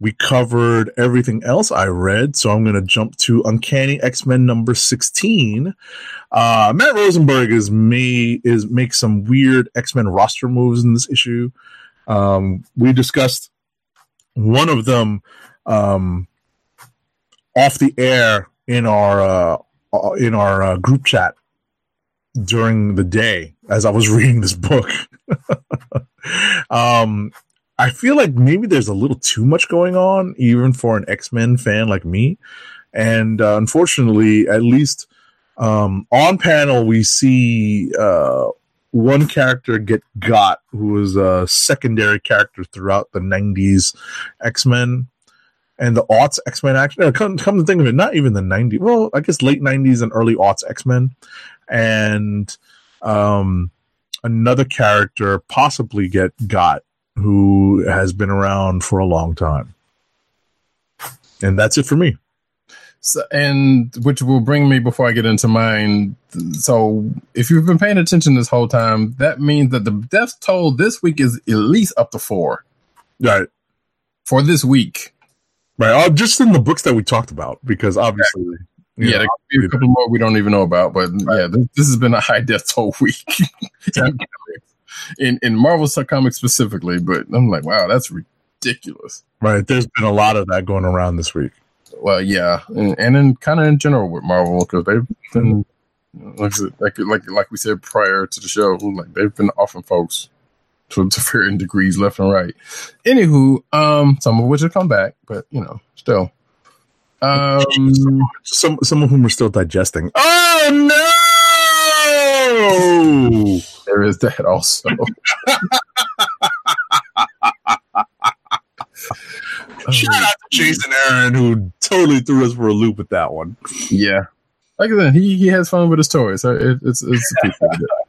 E: we covered everything else I read, so I'm going to jump to Uncanny X Men number 16. Uh, Matt Rosenberg is may is make some weird X Men roster moves in this issue. Um, we discussed one of them um, off the air in our uh, uh in our uh, group chat during the day as I was (laughs) reading this book. (laughs) um, I feel like maybe there's a little too much going on, even for an X Men fan like me. And uh, unfortunately, at least um, on panel, we see uh, one character get got who was a secondary character throughout the 90s X Men and the aughts X Men. Actually, uh, come, come to think of it, not even the 90s. Well, I guess late 90s and early aughts X Men and um, another character possibly get got who has been around for a long time. And that's it for me.
D: So, and which will bring me before I get into mine. So, if you've been paying attention this whole time, that means that the death toll this week is at least up to four.
E: Right.
D: For this week.
E: Right. Uh, just in the books that we talked about, because obviously.
D: Yeah, there could be a couple more we don't even know about, but right. yeah, this, this, has been a high death toll week (laughs) in in Marvel comics specifically. But I'm like, wow, that's ridiculous.
E: Right, there's been a lot of that going around this week.
D: Well, yeah, and, and in kind of in general with Marvel because they've been like, like like like we said prior to the show, like they've been offering folks to, to varying degrees left and right. Anywho, um, some of which have come back, but you know, still.
E: Um, some some of whom are still digesting. Oh no!
D: There is that also. (laughs)
E: Shout out to Jason Aaron who totally threw us for a loop with that one.
D: Yeah, like I said, he he has fun with his toys. So it, it's it's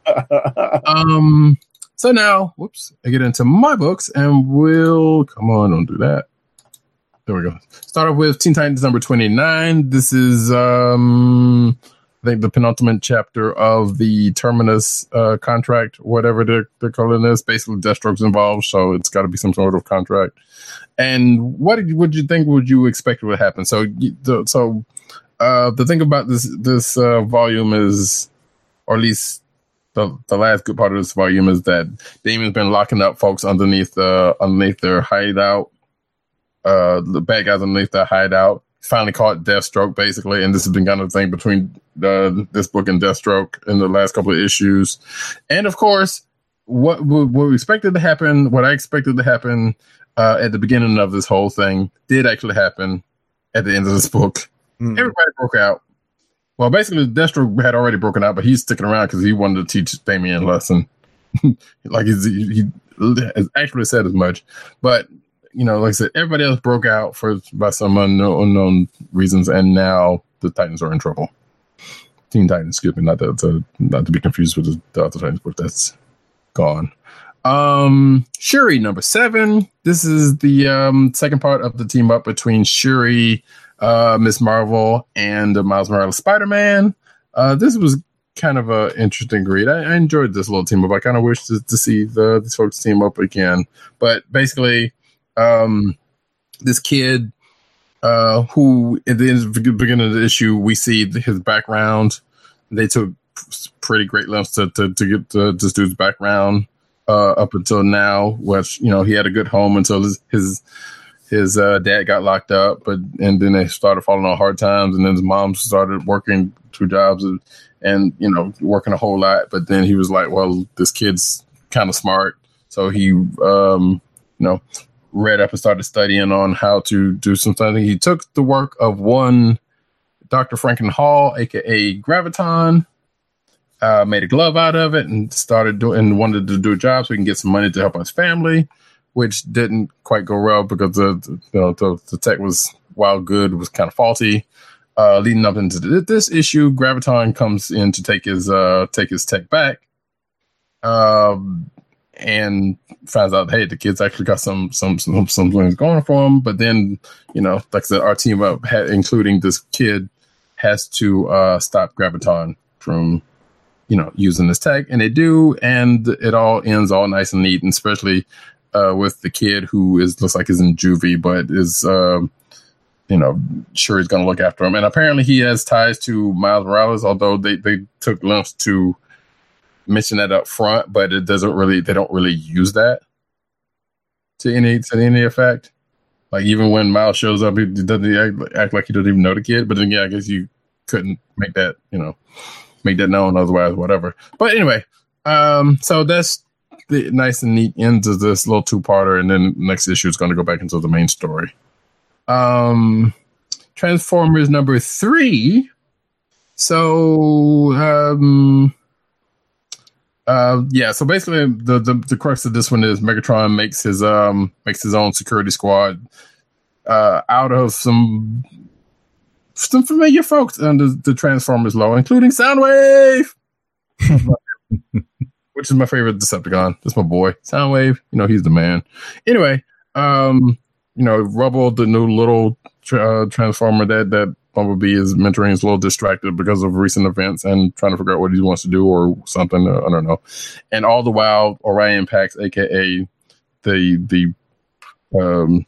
D: (laughs) um. So now, whoops, I get into my books, and we'll come on, don't do that. There we go. Start off with Teen Titans number 29. This is, um, I think, the penultimate chapter of the Terminus uh, contract, whatever they're, they're calling this. Basically, Deathstroke's involved, so it's got to be some sort of contract. And what did, would you think would you expect would happen? So, so uh, the thing about this this uh, volume is, or at least the the last good part of this volume is that Damian's been locking up folks underneath the underneath their hideout uh, the bad guys underneath that hideout. Finally caught Deathstroke, basically, and this has been kind of the thing between uh, this book and Deathstroke in the last couple of issues. And of course, what what we expected to happen, what I expected to happen uh, at the beginning of this whole thing, did actually happen at the end of this book. Mm. Everybody broke out. Well, basically, Deathstroke had already broken out, but he's sticking around because he wanted to teach Damian a lesson. (laughs) like he's, he, he actually said as much, but you know, like I said, everybody else broke out for by some unknown, unknown reasons, and now the Titans are in trouble. Teen Titans, excuse me, not to, not to be confused with the, the other Titans, but that's gone. Um, Shuri number seven. This is the um second part of the team up between Shuri, uh, Miss Marvel, and uh, Miles Morales Spider Man. Uh, this was kind of a interesting read. I, I enjoyed this little team up. I kind of wish to, to see the these folks team up again, but basically um, this kid uh, who at the beginning of the issue we see his background. They took pretty great lengths to, to, to get to this dude's background. uh, up until now, which you know he had a good home until his his, his uh, dad got locked up, but and then they started falling on hard times, and then his mom started working two jobs and, and you know working a whole lot. But then he was like, well, this kid's kind of smart, so he um, you know read up and started studying on how to do some studying. He took the work of one Dr. Franklin Hall, aka Graviton, uh, made a glove out of it and started doing and wanted to do a job so he can get some money to help his family, which didn't quite go well because the, the you know the, the tech was while good was kind of faulty. Uh, leading up into this issue, Graviton comes in to take his uh, take his tech back. Um, and finds out, hey, the kids actually got some some some some things going for them. But then, you know, like I said, our team up, including this kid, has to uh, stop Graviton from, you know, using this tech, and they do, and it all ends all nice and neat, and especially uh, with the kid who is looks like is in juvie, but is. Uh, you know, Shuri's going to look after him, and apparently he has ties to Miles Morales. Although they they took lumps to mention that up front, but it doesn't really they don't really use that to any to any effect. Like even when Miles shows up, he doesn't act, act like he doesn't even know the kid. But then yeah, I guess you couldn't make that you know make that known otherwise, whatever. But anyway, um, so that's the nice and neat ends of this little two parter, and then next issue is going to go back into the main story. Um, Transformers number three. So um uh, yeah, so basically the, the the crux of this one is Megatron makes his um makes his own security squad uh out of some some familiar folks under the Transformers law, including Soundwave, (laughs) which is my favorite Decepticon. That's my boy, Soundwave. You know he's the man. Anyway, um, you know Rubble, the new little uh, Transformer that that Bumblebee is mentoring is a little distracted because of recent events and trying to figure out what he wants to do or something. Uh, I don't know. And all the while, Orion Pax, aka the the um,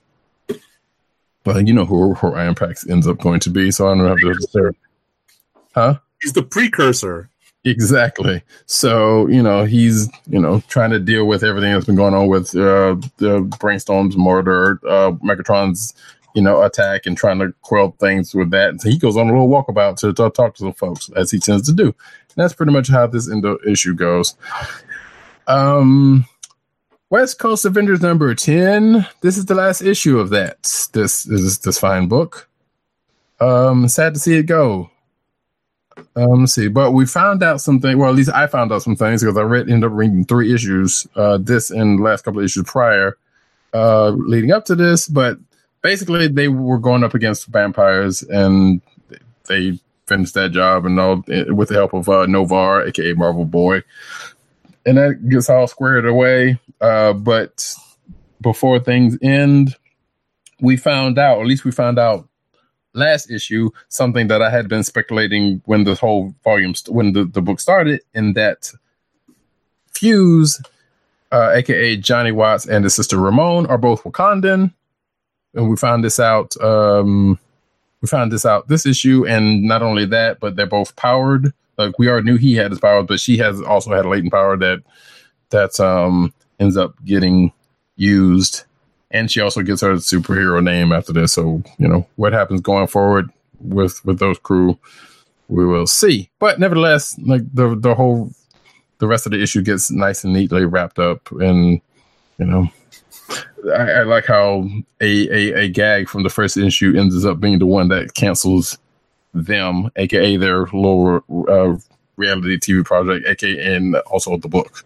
D: well, you know who Orion Pax ends up going to be, so I don't have to. Say Huh?
E: He's the precursor.
D: Exactly. So you know he's you know trying to deal with everything that's been going on with uh, the Brainstorm's murder, uh, Megatron's you know, attack and trying to quell things with that. So he goes on a little walkabout to, talk to some folks, as he tends to do. And that's pretty much how this end issue goes. Um, West Coast Avengers number ten. This is the last issue of that. This, is this fine book. Um, sad to see it go. Um, let's see, but we found out something. Well, at least I found out some things because I read ended up reading three issues. Uh, this and the last couple of issues prior, uh, leading up to this. But basically they were going up against vampires and they finished that job and all with the help of uh, Noh-Varr, aka Marvel Boy, and that gets all squared away. Uh, but before things end, we found out, at least we found out last issue, something that I had been speculating when the whole volume, st- when the, the book started, in that Fuse, uh, aka Johnny Watts, and his sister Ramon are both Wakandan and we found this out. Um, we found this out this issue, and not only that, but they're both powered. Like we already knew he had his power, but she has also had a latent power that that um ends up getting used, and she also gets her superhero name after this. So you know what happens going forward with with those crew, we will see. But nevertheless, like the the whole the rest of the issue gets nice and neatly wrapped up, and you know I, I like how a, a, a gag from the first issue ends up being the one that cancels them, aka their lower uh, reality TV project, aka and also the book.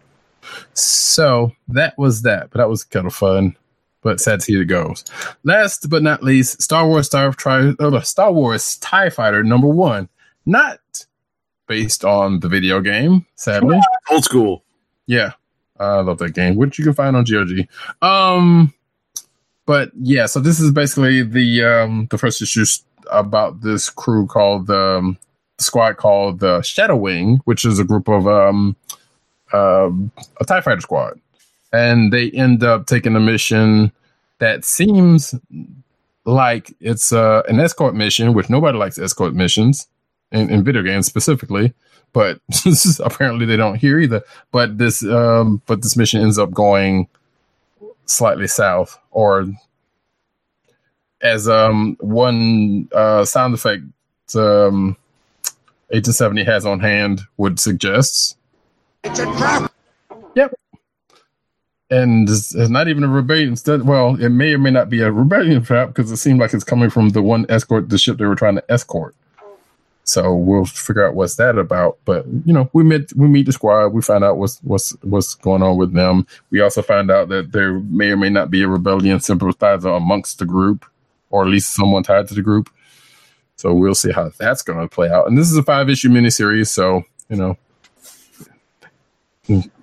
D: So that was that, but that was kind of fun. But sad to see it goes. Last but not least, Star Wars Star Tri- uh, Star Wars Tie Fighter number one, not based on the video game, sadly.
E: Old school.
D: Yeah, I love that game, which you can find on GOG. Um, but yeah, so this is basically the um the first issue about this crew called the, um, squad called the Shadow Wing, which is a group of um uh, a Tie Fighter squad, and they end up taking a mission that seems like it's uh, an escort mission, which nobody likes escort missions. in, in video games specifically, but (laughs) apparently they don't hear either. But this um, but this mission ends up going slightly south, or as um one uh, sound effect um, Agent Seventy has on hand would suggest.
C: It's a trap.
D: Yep. And it's, it's not even a rebellion. Instead, well, it may or may not be a rebellion trap because it seemed like it's coming from the one escort, the ship they were trying to escort. So we'll figure out what's that about. But you know, we meet we meet the squad. We find out what's what's what's going on with them. We also find out that there may or may not be a rebellion sympathizer amongst the group, or at least someone tied to the group. So we'll see how that's going to play out. And this is a five issue miniseries, so you know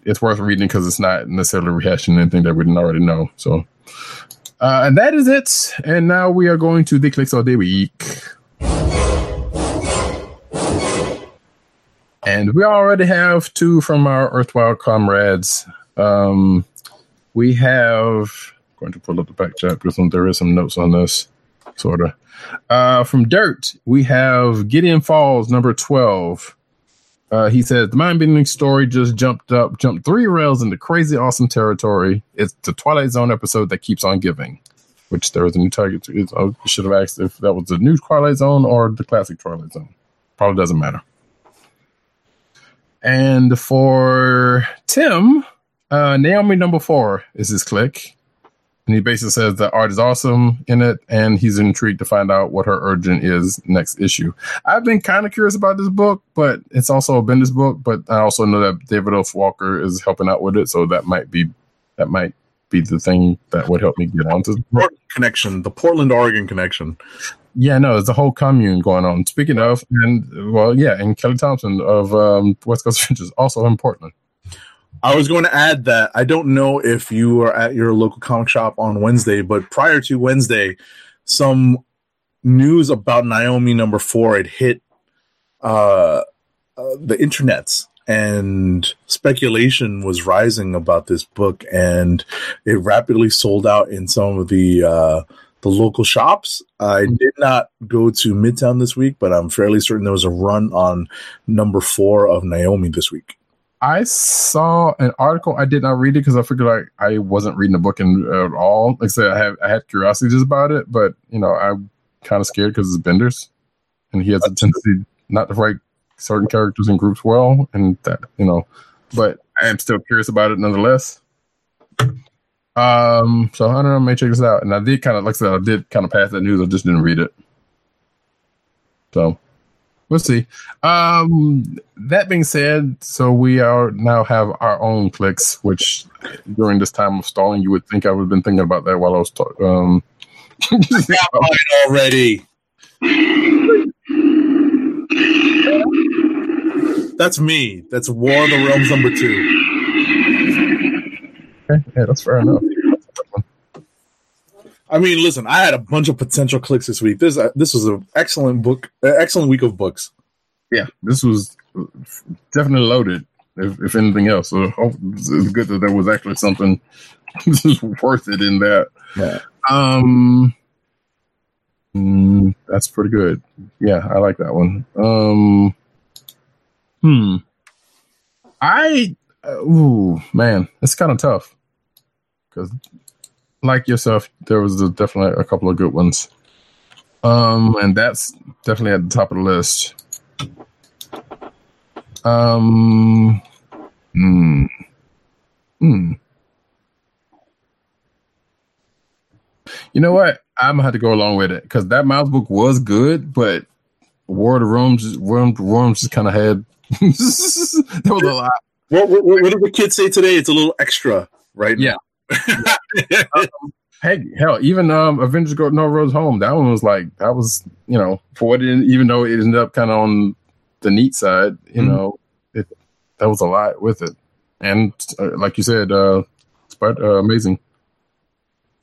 D: it's worth reading because it's not necessarily rehashing anything that we didn't already know. So, uh, and that is it. And now we are going to the clicks of day week. And we already have two from our Earthwild comrades. Um, we have I'm going to pull up the back chat because there is some notes on this, sort of. Uh, from Dirt, we have Gideon Falls number twelve. Uh, he says the mind-bending story just jumped up, jumped three rails into crazy awesome territory. It's the Twilight Zone episode that keeps on giving. Which there was a new target. I should have asked if that was the new Twilight Zone or the classic Twilight Zone. Probably doesn't matter. And for Tim, uh, Naomi number four is his click. And he basically says the art is awesome in it, and he's intrigued to find out what her urgent is next issue. I've been kind of curious about this book, but it's also a Bendis book. But I also know that David F. Walker is helping out with it, so that might be that might be the thing that would help me get onto the book.
E: Connection, the Portland Oregon connection.
D: Yeah, no, there's a whole commune going on. Speaking of, and well, yeah, and Kelly Thompson of um, West Coast (laughs) Adventures also in Portland.
E: I was going to add that I don't know if you are at your local comic shop on Wednesday, but prior to Wednesday, some news about Naomi number four had hit uh, uh, the internets, and speculation was rising about this book, and it rapidly sold out in some of the uh, the local shops. I mm-hmm. did not go to Midtown this week, but I'm fairly certain there was a run on number four of Naomi this week.
D: I saw an article. I did not read it because I figured like I wasn't reading the book in, at all. Like I said, I have I had curiosities about it, but you know I'm kind of scared because it's Bendis, and he has a tendency not to write certain characters and groups well, and that you know. But I am still curious about it nonetheless. Um, so I don't know. May check this out, and I did kind of like I said, I did kind of pass that news. I just didn't read it. So we'll see. Um, that being said, so we are now have our own clicks, which during this time of stalling, you would think I would have been thinking about that while I was talking. Um, (laughs)
E: already. That's me. That's War of the Realms number two.
D: Okay, (laughs) yeah, that's fair enough.
E: I mean, listen, I had a bunch of potential clicks this week. This uh, this was an excellent book, uh, excellent week of books.
D: Yeah, this was definitely loaded. If, if anything else, so it's good that there was actually something (laughs) worth it in that.
E: Yeah.
D: Um, mm, that's pretty good. Yeah, I like that one. Um, hmm. I, uh, ooh, man, it's kind of tough because, like yourself, there was a, definitely a couple of good ones. Um, and that's definitely at the top of the list. Um, hmm, hmm. You know what? I'm gonna have to go along with it because that mouse book was good, but War of the Worms, Worms just kind of had (laughs) there was a lot.
E: What, what, what did the kids say today? It's a little extra, right?
D: Yeah. (laughs) Hey, hell, even um, Avengers: Go No Roads Home, that one was like that was you know for what it, even though it ended up kind of on the neat side, you
E: Mhm.
D: know, it that was a lot with it, and uh, like you said, uh, it's quite uh, amazing.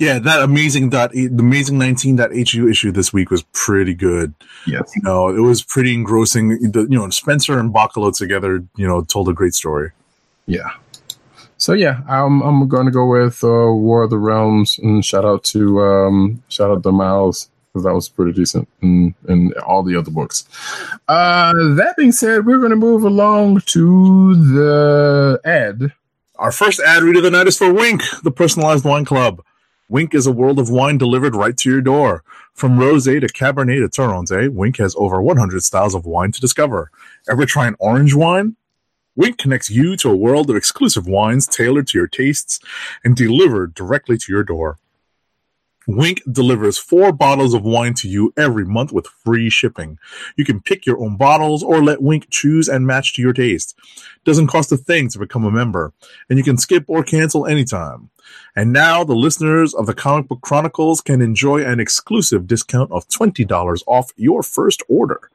E: Yeah, that amazing dot the amazing nineteen dot hu issue this week was pretty good.
D: Yes.
E: You know, it was pretty engrossing. The, you know, Spencer and Bachalo together, you know, told a great story.
D: Yeah. So yeah, I'm I'm going to go with uh, War of the Realms and shout out to um, shout out to Miles because that was pretty decent in, in all the other books. Uh, that being said, we're going to move along to the ad.
E: Our first ad read of the night is for Wink, the personalized wine club. Wink is a world of wine delivered right to your door. From rosé to cabernet to torronté, Wink has over 100 styles of wine to discover. Ever try an orange wine? Wink connects you to a world of exclusive wines tailored to your tastes and delivered directly to your door. Wink delivers four bottles of wine to you every month with free shipping. You can pick your own bottles or let Wink choose and match to your taste. Doesn't cost a thing to become a member, and you can skip or cancel anytime. And now the listeners of the Comic Book Chronicles can enjoy an exclusive discount of $20 off your first order.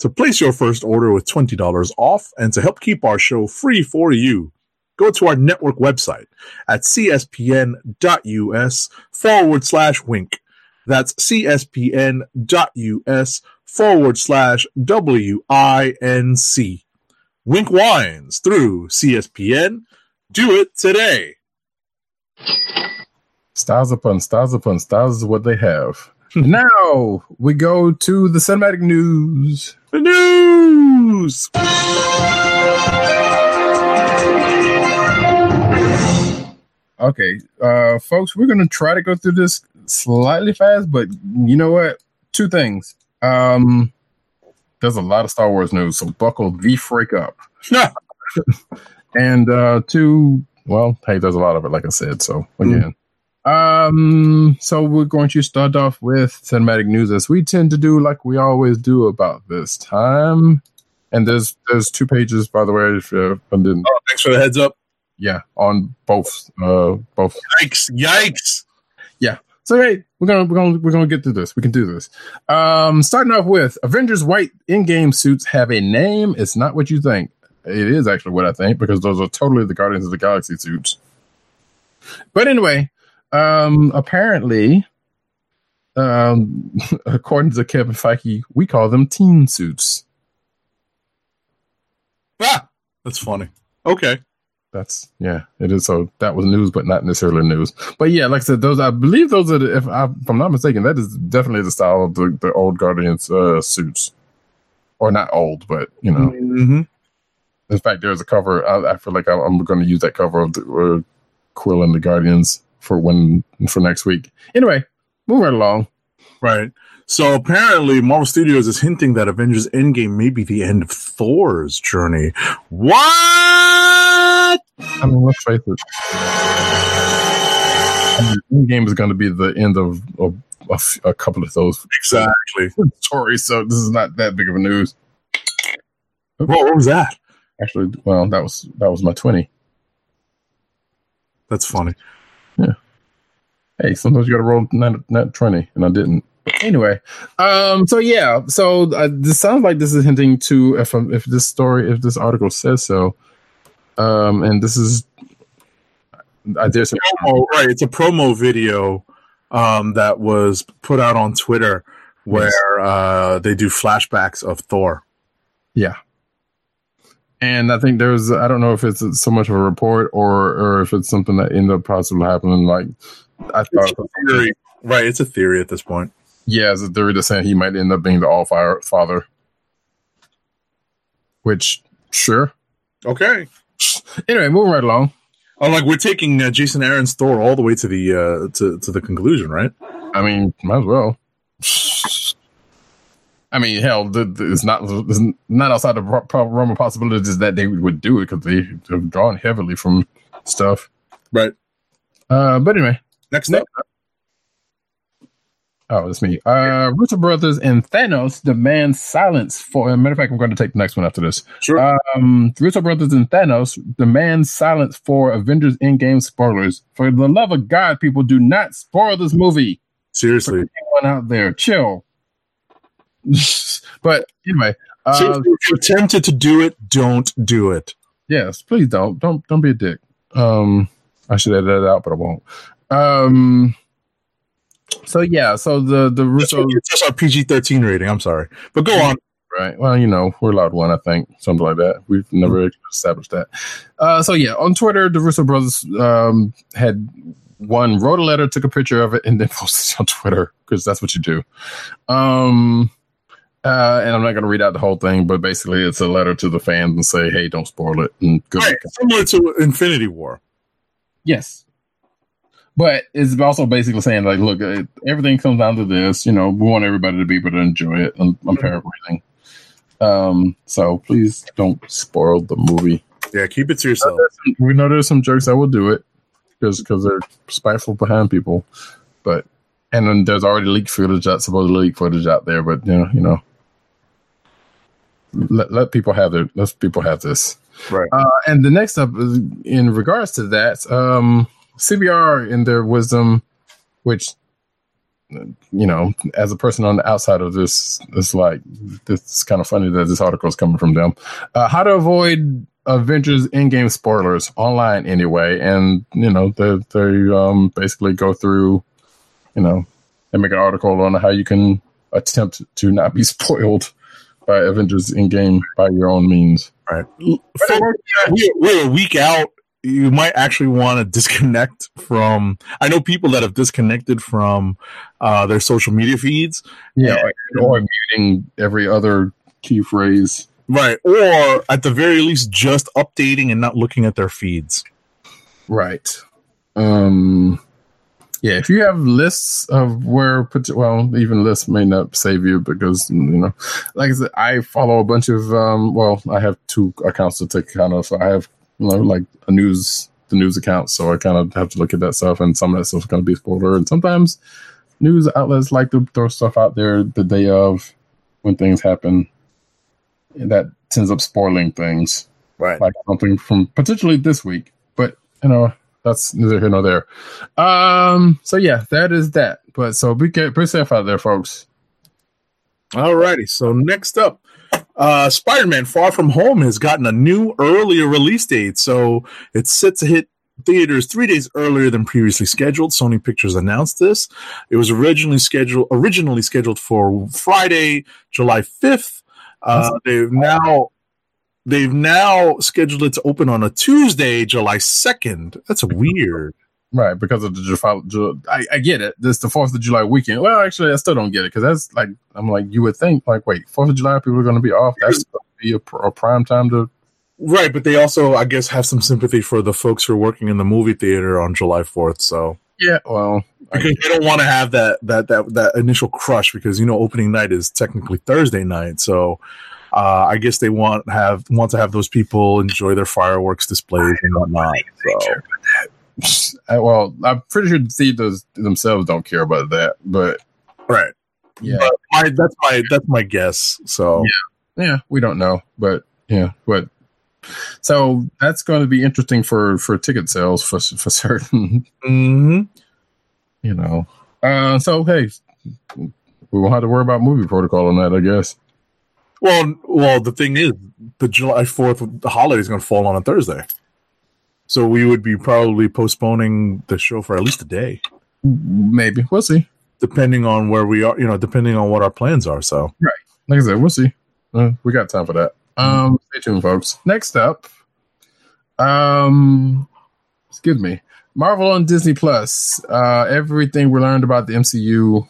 E: To place your first order with $20 off and to help keep our show free for you, go to our network website at cspn.us forward slash winc. That's cspn.us forward slash W-I-N-C. Winc Wines through CSPN. Do it today.
D: Styles upon styles upon styles is what they have. now we go to the cinematic news.
E: The news.
D: Okay, uh, folks, we're gonna try to go through this slightly fast, but you know what? Two things. Um, there's a lot of Star Wars news, so buckle the freak up. (laughs) and uh, two, well, hey, there's a lot of it, like I said. So again, um, so we're going to start off with cinematic news as we tend to do, like we always do about this time. And there's there's two pages, by the way. If you didn't,
E: Oh, thanks for the heads up.
D: Yeah, on both uh both
E: Yikes! Yikes! Yeah.
D: So hey, we're gonna we're gonna we're gonna get through this. We can do this. Um, starting off with Avengers white Endgame suits have a name. It's not what you think. It is actually what I think because those are totally the Guardians of the Galaxy suits. But anyway, um, apparently, um, (laughs) according to Kevin Feige, we call them teen suits.
E: Ah, that's funny. Okay.
D: That's yeah, it is. So that was news, but not necessarily news. But yeah, like I said, those I believe those are. The, if, I, if I'm not mistaken, that is definitely the style of the, the old Guardians uh, suits, or not old, but you know.
E: Mm-hmm.
D: In fact, there's a cover. I, I feel like I'm, I'm going to use that cover of the, uh, Quill and the Guardians for when for next week. Anyway, move right along.
E: Right. So apparently, Marvel Studios is hinting that Avengers Endgame may be the end of Thor's journey. What?
D: I mean, let's face it. I mean, game is going to be the end of, of, of a couple of those
E: Exactly. (laughs)
D: stories, so this is not that big of a news.
E: What, what was that?
D: Actually, well, that was that was my twenty.
E: That's funny. Yeah.
D: Hey, sometimes you got to roll not, not twenty, and I didn't. Anyway, um, so yeah, so uh, this sounds like this is hinting to if um, if this story, if this article says so, um, and this is, I dare say,
E: Promo, right. It's a promo video um, that was put out on Twitter where uh, they do flashbacks of Thor.
D: Yeah. And I think there's, I don't know if it's so much of a report or, or if it's something that ended up possibly happening. Like, I
E: It's
D: thought,
E: a theory. Right. It's a theory at this point.
D: yeah, it's a theory that's saying he might end up being the All Fire Father. Which, sure.
E: Okay.
D: Anyway, moving right along.
E: Oh, like we're taking uh, Jason Aaron's Thor all the way to the uh, to to the conclusion, right?
D: I mean, might as well. I mean, hell, it's not it's not outside the realm of possibilities that they would do it because they have drawn heavily from stuff.
E: Right.
D: Uh, but anyway,
E: Next
D: Next
E: up,
D: Oh, it's me. Uh, Russo Brothers and Thanos demand silence for. As a matter of fact, I'm going to take the next one after this.
E: sure.
D: Um, Russo Brothers and Thanos demand silence for Avengers Endgame spoilers. For the love of God, people, do not spoil this movie.
E: Seriously,
D: Anyone out there, chill. (laughs) but anyway, uh,
E: if you're tempted to do it, don't do it.
D: yes, please don't, don't, don't be a dick. Um, I should edit that out, but I won't. Um, so yeah, so the the Russo.
E: just our PG-13 rating. I'm sorry, but go on.
D: Right. Well, you know, we're allowed one, I think, something like that. We've never established that. Uh, so yeah, on Twitter, the Russo brothers um, had one wrote a letter, took a picture of it, and then (laughs) posted it on Twitter because that's what you do. Um, uh, and I'm not going to read out the whole thing, but basically, it's a letter to the fans and say, "Hey, don't spoil it." And good
E: Right, similar to Infinity War.
D: Yes. But it's also basically saying, like, look, everything comes down to this. You know, we want everybody to be able to enjoy it. I'm, I'm paraphrasing. Um, so please don't spoil the movie.
E: Yeah, keep it to yourself.
D: We know there's some jerks that will do it because because they're spiteful behind people. But and then there's already leaked footage out, supposed leak footage out there. But you know, you know, let let people have their let people have this.
E: Right.
D: Uh, and the next up, is in regards to that, um, CBR in their wisdom, which you know, as a person on the outside of this, it's like it's kind of funny that this article is coming from them. Uh, how to avoid Avengers Endgame spoilers online anyway, and you know, they they um, basically go through, you know, and make an article on how you can attempt to not be (laughs) spoiled by Avengers Endgame by your own means.
E: Right. We're, we're a week out. You might actually want to disconnect from. I know people that have disconnected from uh, their social media feeds.
D: Yeah, or muting every other key phrase.
E: Right. Or at the very least, just updating and not looking at their feeds.
D: Right. Um. Yeah, if you have lists of where, well, even lists may not save you because you know, like I said, I follow a bunch of. um Well, I have two accounts to take account of. So I have, you know, like a news, the news account. So I kind of have to look at that stuff, and some of that stuff is going to be spoiler. And sometimes news outlets like to throw stuff out there the day of when things happen. And that tends up spoiling things
E: Right.
D: like something from potentially this week. But you know, that's neither here nor there. Um, so yeah, that is that. But so be ca- be safe out there, folks.
E: Alrighty. So next up, uh, Spider-Man: Far From Home has gotten a new earlier release date. So it's set to hit theaters three days earlier than previously scheduled. Sony Pictures announced this. It was originally scheduled originally scheduled for Friday, July fifth. Uh, they've now they've now scheduled it to open on a Tuesday, July second. That's weird.
D: Right, because of the Ju- Ju- I, I get it. This the Fourth of July weekend. Well, actually, I still don't get it because that's like I'm like you would think like wait Fourth of July people are going to be off. That's supposed to be a, a prime time to
E: Right, but they also, I guess, have some sympathy for the folks who are working in the movie theater on July fourth. So
D: yeah. Well, I
E: because they don't want to have that that that that initial crush because you know opening night is technically Thursday night. So uh, I guess they want have want to have those people enjoy their fireworks displays and whatnot. So
D: well, I'm pretty sure the theaters themselves don't care about that. But
E: right,
D: yeah,
E: But my, that's my that's my guess. So
D: yeah, yeah, we don't know, but yeah, but so that's going to be interesting for for ticket sales for for (laughs) certain,
E: mhm.
D: you know. Uh, so hey, we won't have to worry about movie protocol on that, I guess.
E: well, well, the thing is, the July fourth holiday is going to fall on a Thursday. So we would be probably postponing the show for at least a day.
D: Maybe we'll see.
E: depending on where we are, you know, depending on what our plans are. So, right.
D: Like I said, we'll see. Uh, we got time for that. Um, stay tuned, folks. Next up, um, excuse me, Marvel on Disney Plus. Uh, everything we learned about the MCU,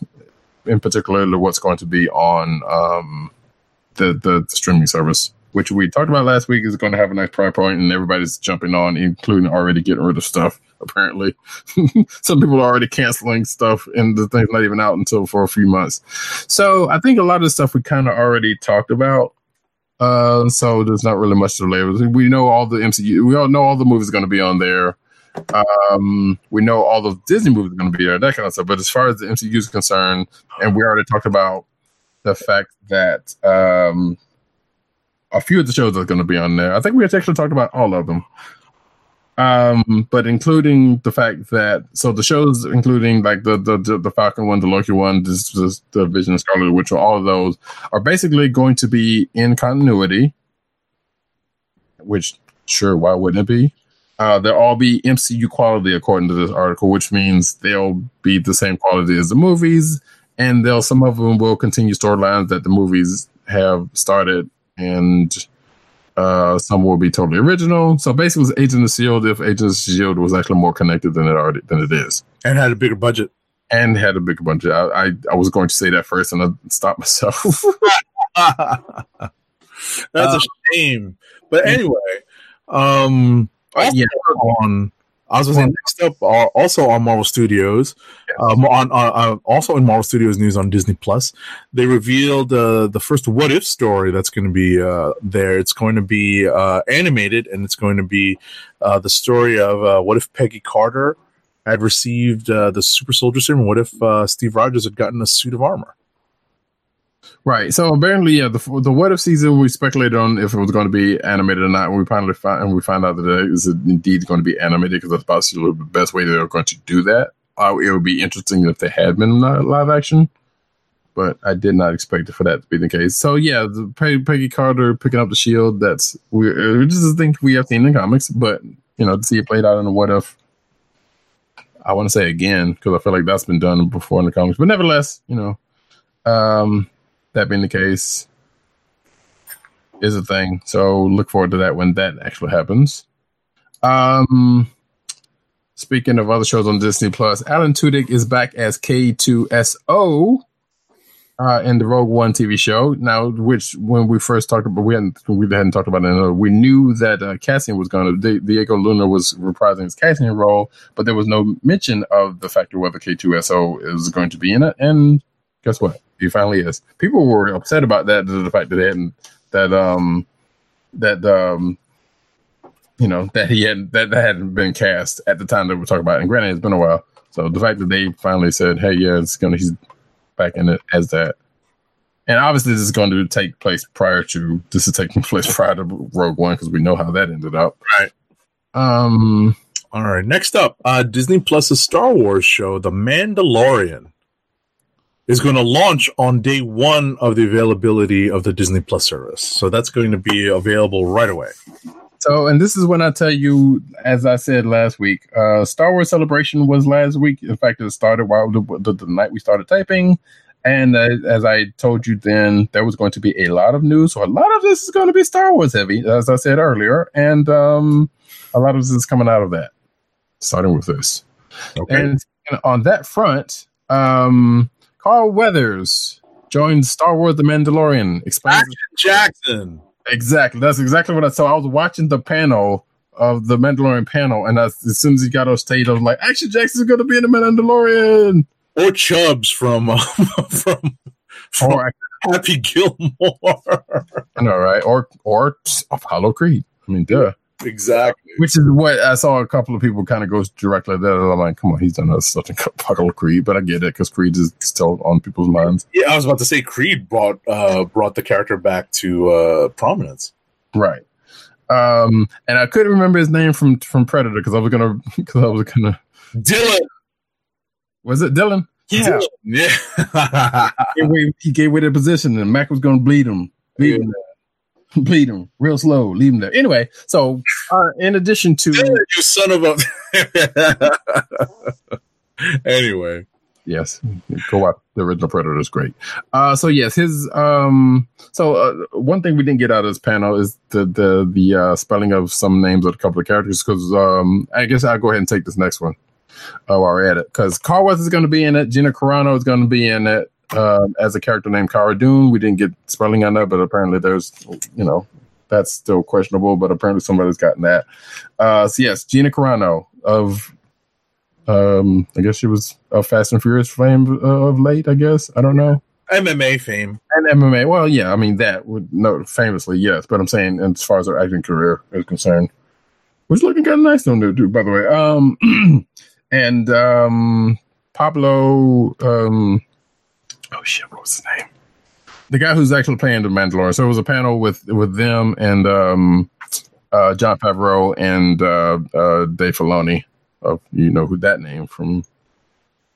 D: in particular, what's going to be on um the the, the streaming service, which we talked about last week, is going to have a nice price point, and everybody's jumping on, including already getting rid of stuff. Apparently, (laughs) some people are already canceling stuff, and the thing's not even out until for a few months. So I think a lot of the stuff we kind of already talked about. Uh, so there's not really much to label. We know all the MCU. We all know all the movies going to be on there. Um, we know all the Disney movies are going to be there, that kind of stuff. But as far as the MCU is concerned, and we already talked about the fact that um, a few of the shows are going to be on there. I think we actually talked about all of them. Um, but including the fact that so the shows, including like the the the, the Falcon one, the Loki one, this, this, the Vision, Scarlet Witch, all of those are basically going to be in continuity. Which, sure, why wouldn't it be? Uh, they'll all be MCU quality according to this article, which means they'll be the same quality as the movies, and they'll some of them will continue storylines that the movies have started and Uh, some will be totally original. So basically, it was Agent of Shield if Agent of Shield was actually more connected than it already than it is,
E: and had a bigger budget.
D: and had a bigger budget. I, I I was going to say that first, and I stopped myself. (laughs)
E: That's
D: Uh,
E: a shame. But anyway, um, also
D: yeah.
E: on I was going to say next up, uh, also on Marvel Studios, um, on, on uh, also in Marvel Studios news on Disney Plus, they revealed uh, the first What If story that's going to be uh, there. It's going to be uh, animated, and it's going to be uh, the story of uh, what if Peggy Carter had received uh, the Super Soldier Serum? What if uh, Steve Rogers had gotten a suit of armor?
D: Right. So apparently, yeah, the the what if season we speculated on if it was going to be animated or not, and we finally find and we find out that it is indeed going to be animated because that's possibly the best way they're going to do that. Uh, it would be interesting if they had been live action, but I did not expect it for that to be the case. So yeah, the Peggy, Carter picking up the shield. That's we which is a thing we have seen in comics, but you know to see it played out in the what if. I want to say again because I feel like that's been done before in the comics, but nevertheless, you know, um, that being the case is a thing. So look forward to that when that actually happens. Um speaking of other shows on Disney Plus, Alan Tudyk is back as K2SO uh in the Rogue One TV show. Now, which when we first talked about we hadn't we hadn't talked about it, uh, we knew that uh, Cassian was gonna Diego Luna was reprising his Cassian role, but there was no mention of the fact of whether K2SO is going to be in it. And guess what? He finally is. People were upset about that, the fact that they hadn't that um that um you know that he hadn't that, that hadn't been cast at the time that we were talking about. And granted, it's been a while. So the fact that they finally said, "Hey, yeah, it's gonna he's back in it as that," and obviously this is going to take place prior to this is taking (laughs) place prior to Rogue One because we know how that ended up.
E: Right.
D: Um.
E: All right. Next up, uh, Disney Plus's Star Wars show, The Mandalorian, is going to launch on day one of the availability of the Disney Plus service. So that's going to be available right away.
D: So, and this is when I tell you, as I said last week, uh, Star Wars Celebration was last week. In fact, it started while the, the, the night we started typing. And uh, as I told you then, there was going to be a lot of news. So, a lot of this is going to be Star Wars heavy, as I said earlier. And um, a lot of this is coming out of that, starting with this.
E: Okay.
D: And, and on that front, um, Carl Weathers joined Star Wars The Mandalorian. Explains
E: Action Jackson.
D: Exactly. That's exactly what I saw. I was watching the panel of the Mandalorian panel, and as, as soon as he got on stage, I was like, "Action Jackson's going to be in the Mandalorian."
E: Or Chubbs from, uh, (laughs) from, from
D: Or
E: Happy Gilmore.
D: I know, right? Or or Apollo Creed. I mean, duh.
E: Exactly.
D: Which is what I saw. A couple of people kind of go directly there. I'm like, "Come on, he's done us such a (laughs) Apollo Creed," but I get it because Creed is still on people's minds,
E: Yeah, I was about to say Creed brought uh, brought the character back to uh, prominence.
D: right? Um, and I couldn't remember his name from from Predator because I was gonna (laughs) because I was gonna
E: Dillon.
D: was it Dillon? Yeah,
E: Yeah. (laughs)
D: he gave away, he gave away the position, and Mac was going to bleed him, bleed him, there. (laughs) bleed him real slow, leave him there. Anyway, so uh, in addition to
E: you son of a. (laughs) anyway,
D: yes, go watch the original Predator is great. Uh, so yes, his um, so uh, one thing we didn't get out of this panel is the the the uh, spelling of some names of a couple of characters because um, I guess I'll go ahead and take this next one. Oh, while we're at it, because Carl West is going to be in it. Gina Carano is going to be in it um, as a character named Cara Dune. We didn't get spelling on that, but apparently there's, you know, that's still questionable. But apparently somebody's gotten that. Uh, so yes, Gina Carano of, um, I guess she was a Fast and Furious fame uh, of late. I guess I don't know.
E: MMA fame.
D: And MMA. Well, yeah, I mean that would no famously yes, but I'm saying as far as her acting career is concerned, was looking kind of nice on there too. By the way, um, (clears throat) and um, Pablo, um, oh shit, what was his name? The guy who's actually playing the Mandalorian. So it was a panel with with them and um, uh, Jon Favreau and uh, uh, Dave Filoni. Of you know who that name from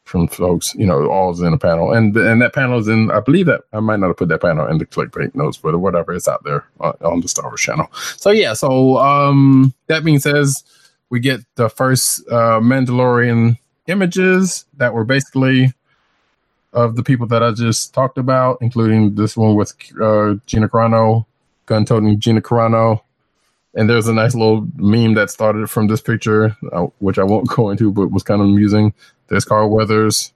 D: from folks, you know, all is in a panel, and and that panel is in. I believe that I might not have put that panel in the clickbait notes, but whatever, it's out there on, on the Star Wars channel. So yeah, so um, that being says, we get the first uh, Mandalorian images that were basically of the people that I just talked about, including this one with uh, Gina Carano, gun toting Gina Carano, and there's a nice little meme that started from this picture, uh, which I won't (laughs) go into, but was kind of amusing. There's Carl Weathers.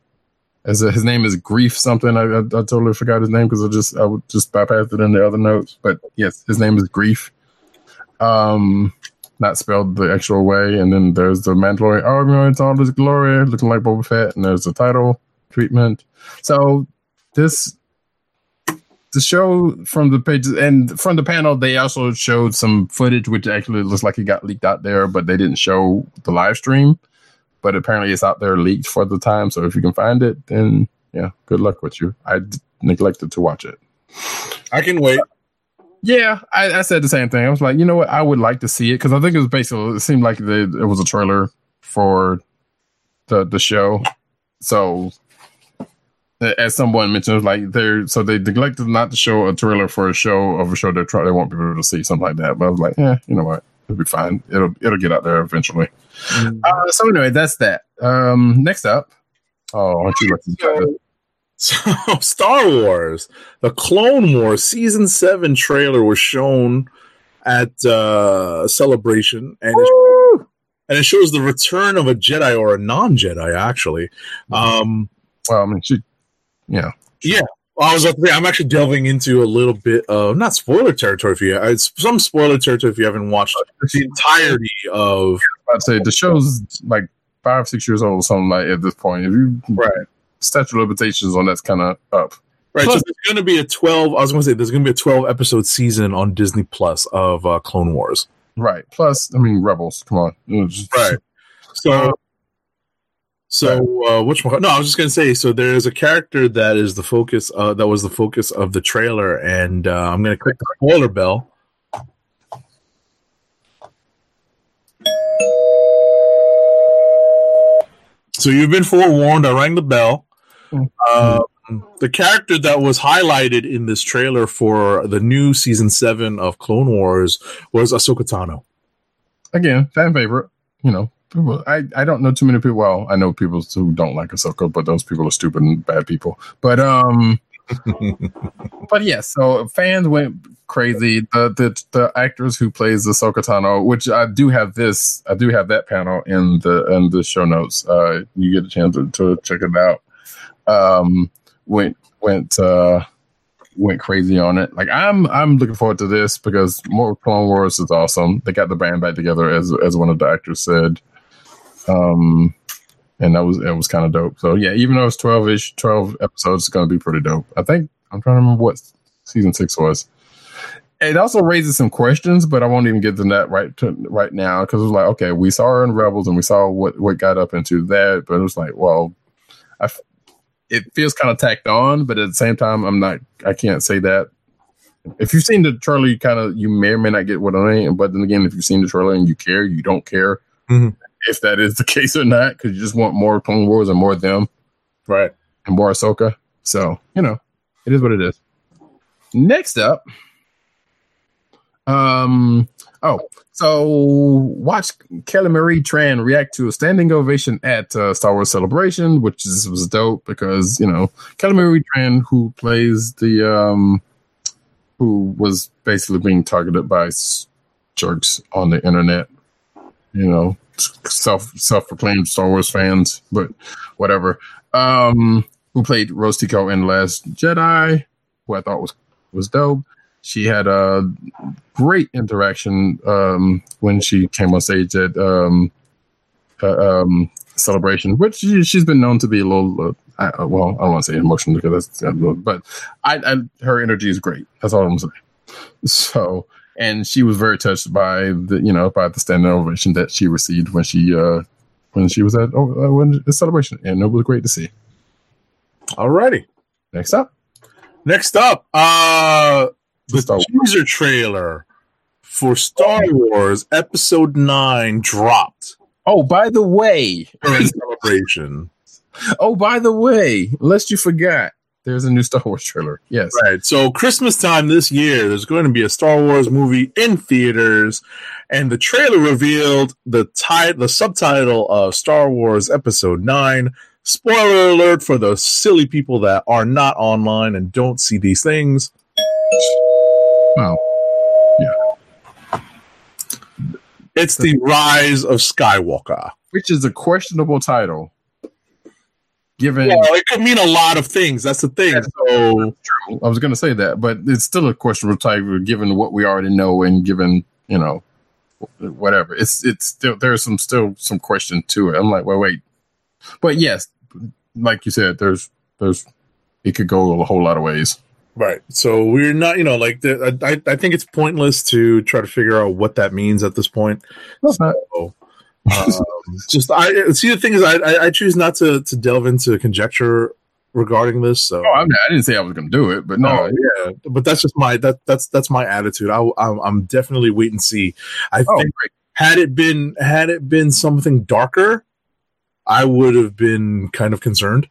D: As a, his name is Greef something. I, I, I totally forgot his name because I just I would just bypassed it in the other notes. But yes, his name is Greef. Um, not spelled the actual way. And then there's the Mandalorian armor in all this glory, looking like Boba Fett. And there's the title treatment. So this the show from the pages and from the panel they also showed some footage which actually looks like it got leaked out there but they didn't show the live stream. But apparently it's out there leaked for the time. So if you can find it then yeah good luck with you. I d- neglected to watch it.
E: I can wait.
D: yeah I, I said the same thing. I was like you know what? I would like to see it because i think it was basically it seemed like the, it was a trailer for the the show. So as someone mentioned, like they're so they neglected not to show a trailer for a show of a show they're trying they want people to see something like that. But I was like, yeah, you know what, it'll be fine. It'll it'll get out there eventually. Uh, so anyway, that's that. Um, next up, oh, aren't you?
E: So, (laughs) Star Wars, the Clone Wars season seven trailer was shown at uh celebration and it, and it shows the return of a Jedi or a non-Jedi actually. Um
D: Well, I mean, she, yeah,
E: yeah. Well, I was like, I'm actually delving into a little bit of not spoiler territory for you. It's some spoiler territory if you haven't watched the entirety of
D: I'd say the show's like five, six years old or something like at this point. If you
E: Right.
D: statute of limitations on that's kind of up.
E: Right.
D: Plus-
E: so there's going to be a 12. I was going to say there's going to be a 12 episode season on Disney Plus of uh, Clone Wars.
D: Right. Plus, I mean, Rebels. Come on. Just-
E: Right. So, so uh, which one? No, I was just going to say. So there's a character that is the focus. Uh, that was the focus of the trailer, and uh, I'm going to click the spoiler bell. So you've been forewarned. I rang the bell. Um, the character that was highlighted in this trailer for the new season seven of Clone Wars was Ahsoka Tano.
D: Again, fan favorite. You know, people, I, I don't know too many people. Well, I know people who don't like Ahsoka, but those people are stupid and bad people. But um, (laughs) but yeah, so fans went crazy. The the the actors who plays Ahsoka Tano, which I do have this, I do have that panel in the in the show notes. Uh, you get a chance to, to check it out. Um, went went uh went crazy on it. Like I'm I'm looking forward to this because more Clone Wars is awesome. They got the band back together as as one of the actors said. Um and that was it was kind of dope. So yeah, even though it's twelve ish, twelve episodes, it's gonna be pretty dope. I think I'm trying to remember what season six was. It also raises some questions, but I won't even get to that right to, right now because it was like, okay, we saw her in Rebels and we saw what what got up into that, but it was like, well, I it feels kind of tacked on, but at the same time, I'm not. I can't say that. If you've seen the trailer, you kind of you may or may not get what I mean. But then again, if you've seen the trailer and you care, you don't care
E: Mhm.
D: If that is the (laughs) case or not because you just want more Clone Wars and more of them
E: Right.
D: and more Ahsoka. So you know, it is what it is. Next up, um, oh, so watch Kelly Marie Tran react to a standing ovation at uh, Star Wars Celebration, which is, was dope because you know Kelly Marie Tran, who plays the um, who was basically being targeted by jerks on the internet, you know, self self proclaimed Star Wars fans, but whatever. Um, who played Rose Tico in Last Jedi, who I thought was was dope. She had a great interaction um, when she came on stage at um, uh, um, celebration, which she, she's been known to be a little. Uh, I, well, I don't want to say emotional because that's, but I, I her energy is great. That's all I'm saying. So, and she was very touched by the you know by the standing ovation that she received when she uh when she was at oh, uh, when the celebration, and it was great to see.
E: Alrighty.
D: Next up,
E: Next up, uh, the
D: Star Wars.
E: teaser trailer for Star Wars Episode Nine dropped
D: oh by the way,
E: during celebration. (laughs)
D: oh by the way, lest you forgot, there's a new Star Wars trailer. Yes,
E: Right. So Christmas time this year, there's going to be a Star Wars movie in theaters, and the trailer revealed the title, the subtitle of Star Wars Episode Nine. Spoiler alert for the silly people that are not online and don't see these things.
D: Wow. Yeah.
E: It's the rise of Skywalker.
D: which is a questionable title. Given
E: Well, it could mean a lot of things. That's the thing. So
D: I was going to say that, but it's still a questionable title given what we already know and given you know whatever. It's it's still there's some still some question to it. I'm like, well, wait, but yes, like you said, there's there's it could go a whole lot of ways.
E: Right. So we're not, you know, like the, I, I think it's pointless to try to figure out what that means at this point.
D: That's not-
E: So, um, just I see the thing is I, I I choose not to to delve into conjecture regarding this. So
D: Oh, I, mean, I didn't say I was going to do it, but no,
E: no, yeah, but that's just my that that's that's my attitude. I, I'm, I'm definitely wait and see. I
D: oh,
E: think
D: great.
E: had it been had it been something darker, I would have been kind of concerned.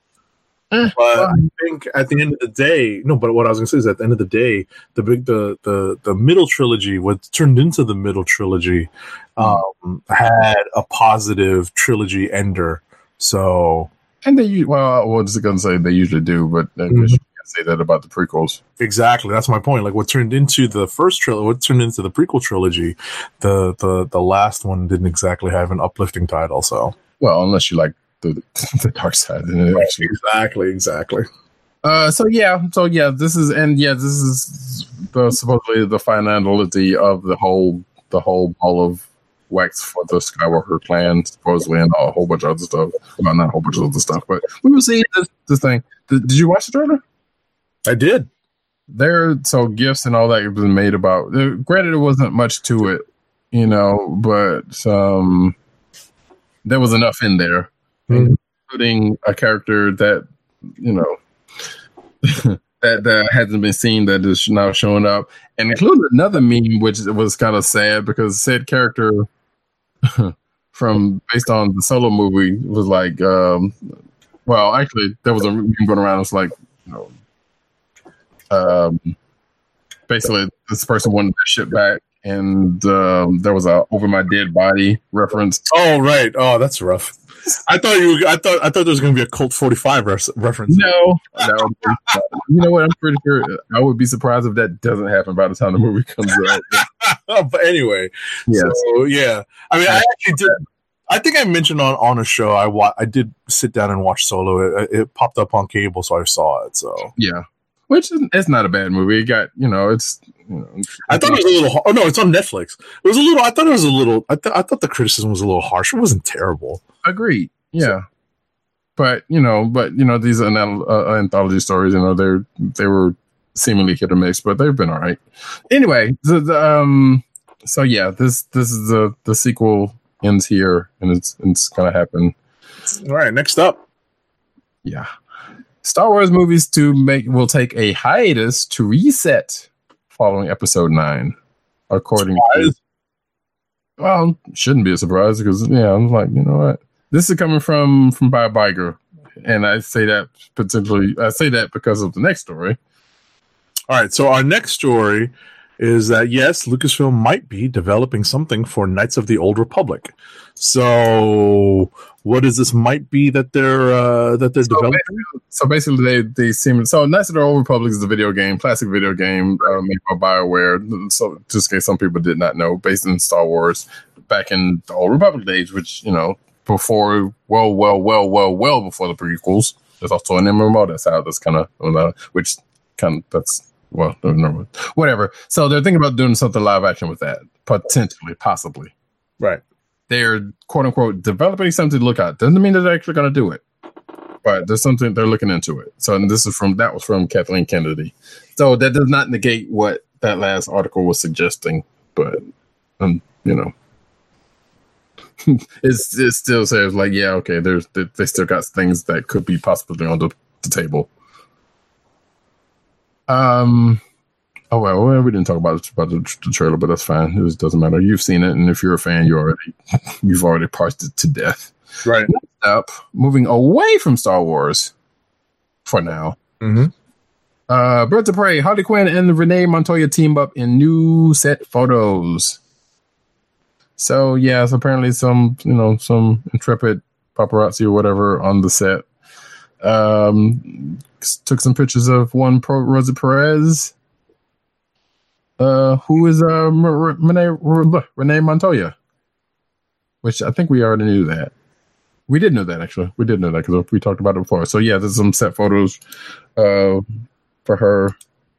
D: Eh,
E: but. I think at the end of the day, no. But what I was going to say is, at the end of the day, the big the the the middle trilogy, what turned into the middle trilogy, um, had a positive trilogy ender. So
D: and they well, I was going to say they usually do, but I guess you can't say that about the prequels.
E: Exactly. That's my point. Like what turned into the first trilogy, what turned into the prequel trilogy, the the the last one didn't exactly have an uplifting title. So
D: Well, unless you like the (laughs) the dark side, it actually
E: exactly, exactly.
D: Uh, so yeah, so yeah, this is and yeah, this is the, supposedly the finality of the whole the whole ball of wax for the Skywalker clan, supposedly, and a whole bunch of other stuff. Well, not a whole bunch of other stuff, but we will see this, this thing. Did, did you watch the trailer?
E: I did.
D: There, so gifts and all that have been made about. Uh, granted, there wasn't much to it, you know, but um, there was enough in there,
E: Mhm.
D: including a character that you know (laughs) that that hasn't been seen that is now showing up, and included another meme which was kind of sad because said character (laughs) from based on the solo movie was like, um, well, actually there was a meme going around. It's like, you know, um, basically this person wanted their shit back, and um, there was a over my dead body reference.
E: Oh right. Oh, that's rough. (laughs) I thought you. I thought. I thought there was going to be a Colt forty five reference.
D: No, no. (laughs) you know what? I'm pretty sure I would be surprised if that doesn't happen by the time the movie comes out. (laughs)
E: but anyway,
D: Yes.
E: so yeah. I mean, I actually did. I think I mentioned on on a show. I wa- I did sit down and watch Solo. It, it popped up on cable, so I saw it. So
D: Yeah, which is, it's not a bad movie. It got you know, it's you know,
E: I thought it was a little. Oh no, it's on Netflix. It was a little. I thought it was a little. I, th- I thought the criticism was a little harsh. It wasn't terrible.
D: agreed. Yeah, but you know, but you know, these uh, anthology stories, you know, they're they were seemingly hit or miss, but they've been all right. Anyway, the, the um, so yeah, this this is the the sequel ends here, and it's it's gonna happen.
E: All right, next up.
D: Yeah. Star Wars movies to make will take a hiatus to reset following episode nine. According to well, shouldn't be a surprise because yeah, I'm like, you know what? This is coming from from Bob Iger. And I say that potentially I say that because of the next story.
E: All right, so our next story is that yes, Lucasfilm might be developing something for Knights of the Old Republic. So, what is this might be that they're uh, that they're
D: So
E: developing?
D: So basically, they they seem so. Knights of the Old Republic is a video game, classic video game uh, made by Bioware. So just in case some people did not know, based in Star Wars back in the Old Republic days, which you know before, well, well, well, well, well before the prequels. There's also an MMO that's out. That's kind of uh, which kind of that's well, no, no, whatever. So they're thinking about doing something live action with that, potentially, possibly.
E: Right.
D: They're quote unquote developing something to look at. Doesn't mean that they're actually going to do it but there's something they're looking into it. So and this is from that was from Kathleen Kennedy. So that does not negate what that last article was suggesting, but um, you know, (laughs) it's it still says like yeah, okay, there's they, they still got things that could be possibly on the, the table. Um. Oh well, we didn't talk about about the, the trailer, but that's fine. It just doesn't matter. You've seen it, and if you're a fan, you already (laughs) you've already parsed it to death
E: Right.
D: up, moving away from Star Wars for now.
E: Mhm.
D: Uh, Birds of Prey, Harley Quinn and Renee Montoya team up in new set photos. So yeah, so apparently some you know some intrepid paparazzi or whatever on the set um, took some pictures of one pro Rosie Perez, uh, who is uh, Renee Renee Montoya. which I think we already knew that. We did know that actually. We did know that because we talked about it before. So yeah, there's some set photos uh, for her,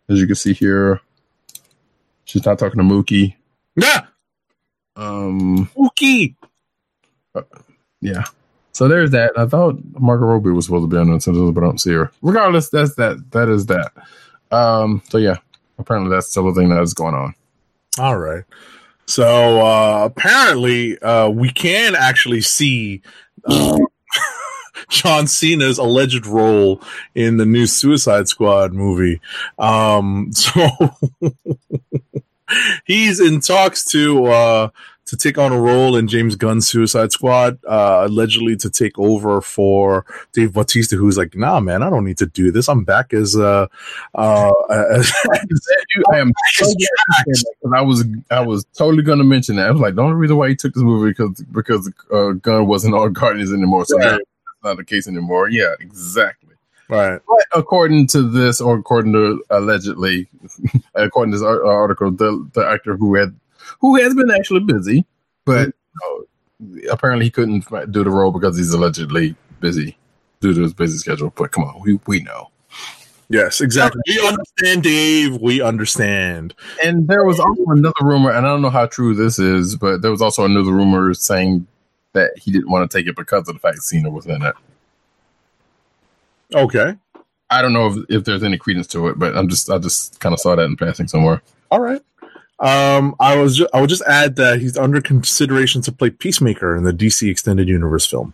D: as you can see here. She's not talking to Mookie.
E: Yeah,
D: Um,
E: Mookie.
D: yeah. So there's that. I thought Margot Robbie was supposed to be on this, but I don't see her. Regardless, that's that. That is that. Um. So yeah, apparently that's still a thing that is going on.
E: All right. So uh, apparently, uh, we can actually see uh, (laughs) John Cena's alleged role in the new Suicide Squad movie. Um, (laughs) so (laughs) he's in talks to uh, to take on a role in James Gunn's Suicide Squad, uh, allegedly to take over for Dave Bautista, who's like, "Nah, man, I don't need to do this. I'm back as uh, uh, (laughs) as,
D: I am so glad you said that, 'cause I was I was totally going to mention that. I was like, the only reason why he took this movie because because uh, Gunn wasn't on (laughs) Guardians anymore, so
E: Right.
D: that's not the case anymore. Yeah, exactly.
E: right."
D: But according to this, or according to allegedly, (laughs) according to this article, the the actor who had who has been actually busy, but uh, apparently he couldn't do the role because he's allegedly busy due to his busy schedule. But come on, we we know.
E: Yes, exactly. We understand, Dave. We understand.
D: And there was also another rumor, and I don't know how true this is, but there was also another rumor saying that he didn't want to take it because of the fact Cena was in it.
E: Okay.
D: I don't know if, if there's any credence to it, but I'm just I just kind of saw that in passing somewhere.
E: All right. Um, I was ju- I would just add that he's under consideration to play Peacemaker in the DC Extended Universe film.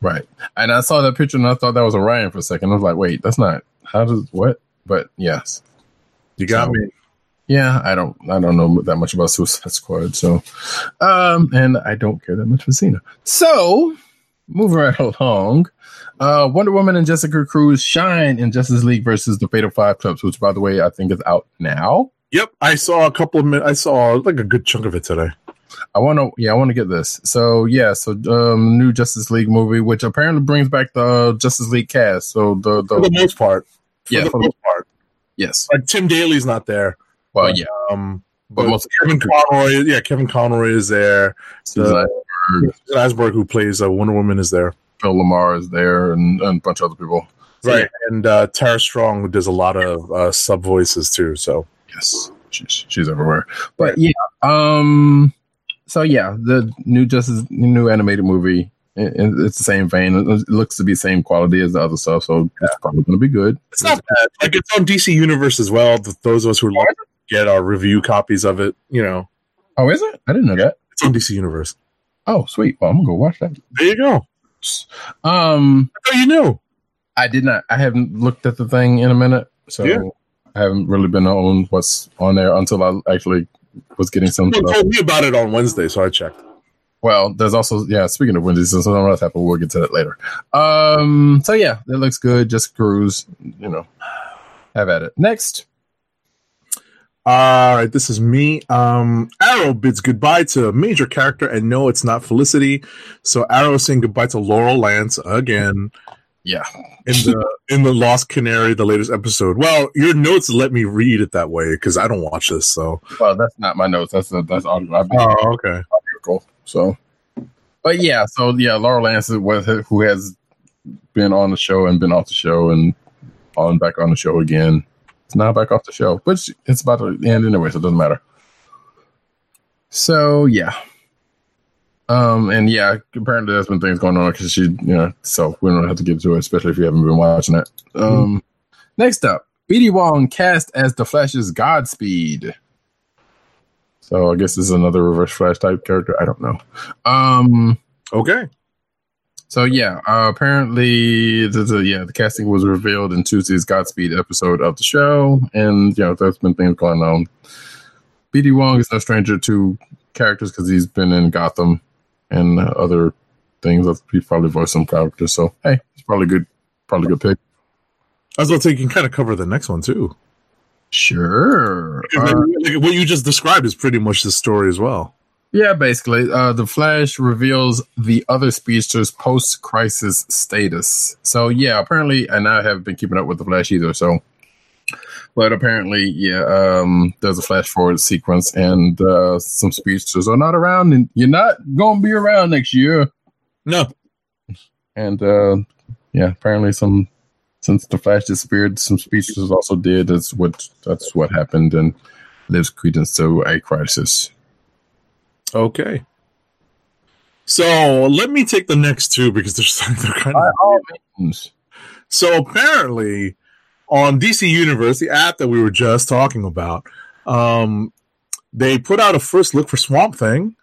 D: Right. And I saw that picture and I thought that was Orion for a second. I was like, wait, that's not how does what? But yes.
E: You got
D: So-
E: me.
D: Yeah, I don't I don't know that much about Suicide Squad, so um and I don't care that much for Cena. So moving right (laughs) along. Uh Wonder Woman and Jessica Cruz shine in Justice League versus the Fatal Five Clubs, which by the way I think is out now.
E: Yep, I saw a couple of minutes. I saw like a good chunk of it today.
D: I want to, yeah, I want to get this. So yeah, so um, new Justice League movie, which apparently brings back the uh, Justice League cast. So the,
E: For the
D: the
E: most part. For
D: Yeah,
E: the
D: for the-
E: most part.
D: yes,
E: Like Tim Daly's not there.
D: well, yeah,
E: Um,
D: but
E: but Kevin Conroy, yeah, Kevin Conroy is there. The, Eisenberg, who plays uh, Wonder Woman, is there.
D: Phil LaMarr is there, and, and a bunch of other people.
E: Right, and uh, Tara Strong who does a lot of uh, sub voices too. So
D: Yes, she's she's everywhere. But yeah, um, so yeah, the new Justice, new animated movie. it- It's the same vein. It looks to be same quality as the other stuff, so it's probably going to be good.
E: it's not bad. Like it's on DC Universe as well. Those of us who love to get our review copies of it, you know,
D: Oh, is it? I didn't know that.
E: it's on DC Universe.
D: Oh, sweet. Well, I'm gonna go watch that.
E: There you go.
D: Um,
E: Oh, you knew.
D: I did not. I haven't looked at the thing in a minute, so
E: Yeah.
D: I haven't really been on what's on there until I actually was getting some.
E: You told me about it on Wednesday, so I checked.
D: Well, there's also yeah. Speaking of Wendy's, there's something else happened. We'll get to that later. Um. So yeah, it looks good. Just cruise. You know, have at it. Next.
E: All right, this is me. Um, Arrow bids goodbye to a major character, and no, it's not Felicity. So Arrow is saying goodbye to Laurel Lance again
D: Yeah.
E: in the in the Lost Canary, the latest episode. Well, your notes let me read it that way because I don't watch this. So,
D: Well, that's not my notes. That's uh, that's audio. I've been
E: oh, okay.
D: article. So, but yeah. So yeah, Laura Lance with who has been on the show and been off the show and on back on the show again. It's now back off the show, but it's about to end anyway, so it doesn't matter. So yeah. Um and yeah, apparently there's been things going on because she, you know, so we don't have to get to it, especially if you haven't been watching it. Um next up, BD Wong cast as the Flash's Godspeed. So I guess this is another reverse flash type character. I don't know. Um
E: Okay.
D: so yeah, uh, apparently, the, the yeah the casting was revealed in Tuesday's Godspeed episode of the show, and you know there's been things going on. BD Wong is no stranger to characters because he's been in Gotham and uh, other things. He probably voiced some characters, so hey, it's probably good, probably good pick.
E: I was going to say you can kind of cover the next one too.
D: Sure. Uh,
E: like, like, what you just described is pretty much the story as well.
D: Yeah, basically, uh, the Flash reveals the other speedster's post-crisis status. So yeah, apparently, and I haven't been keeping up with the Flash either. So But apparently, yeah, um, there's a flash forward sequence, and uh, some speedsters are not around, and you're not gonna be around next year.
E: No.
D: And uh, yeah, apparently, some since the flash disappeared, some speedsters also did. That's what that's what happened, and lives credence to a crisis.
E: Okay. So let me take the next two because they're, (laughs) they're kind of
D: By all means.
E: So apparently, on DC Universe, the app that we were just talking about, um, they put out a first look for Swamp Thing,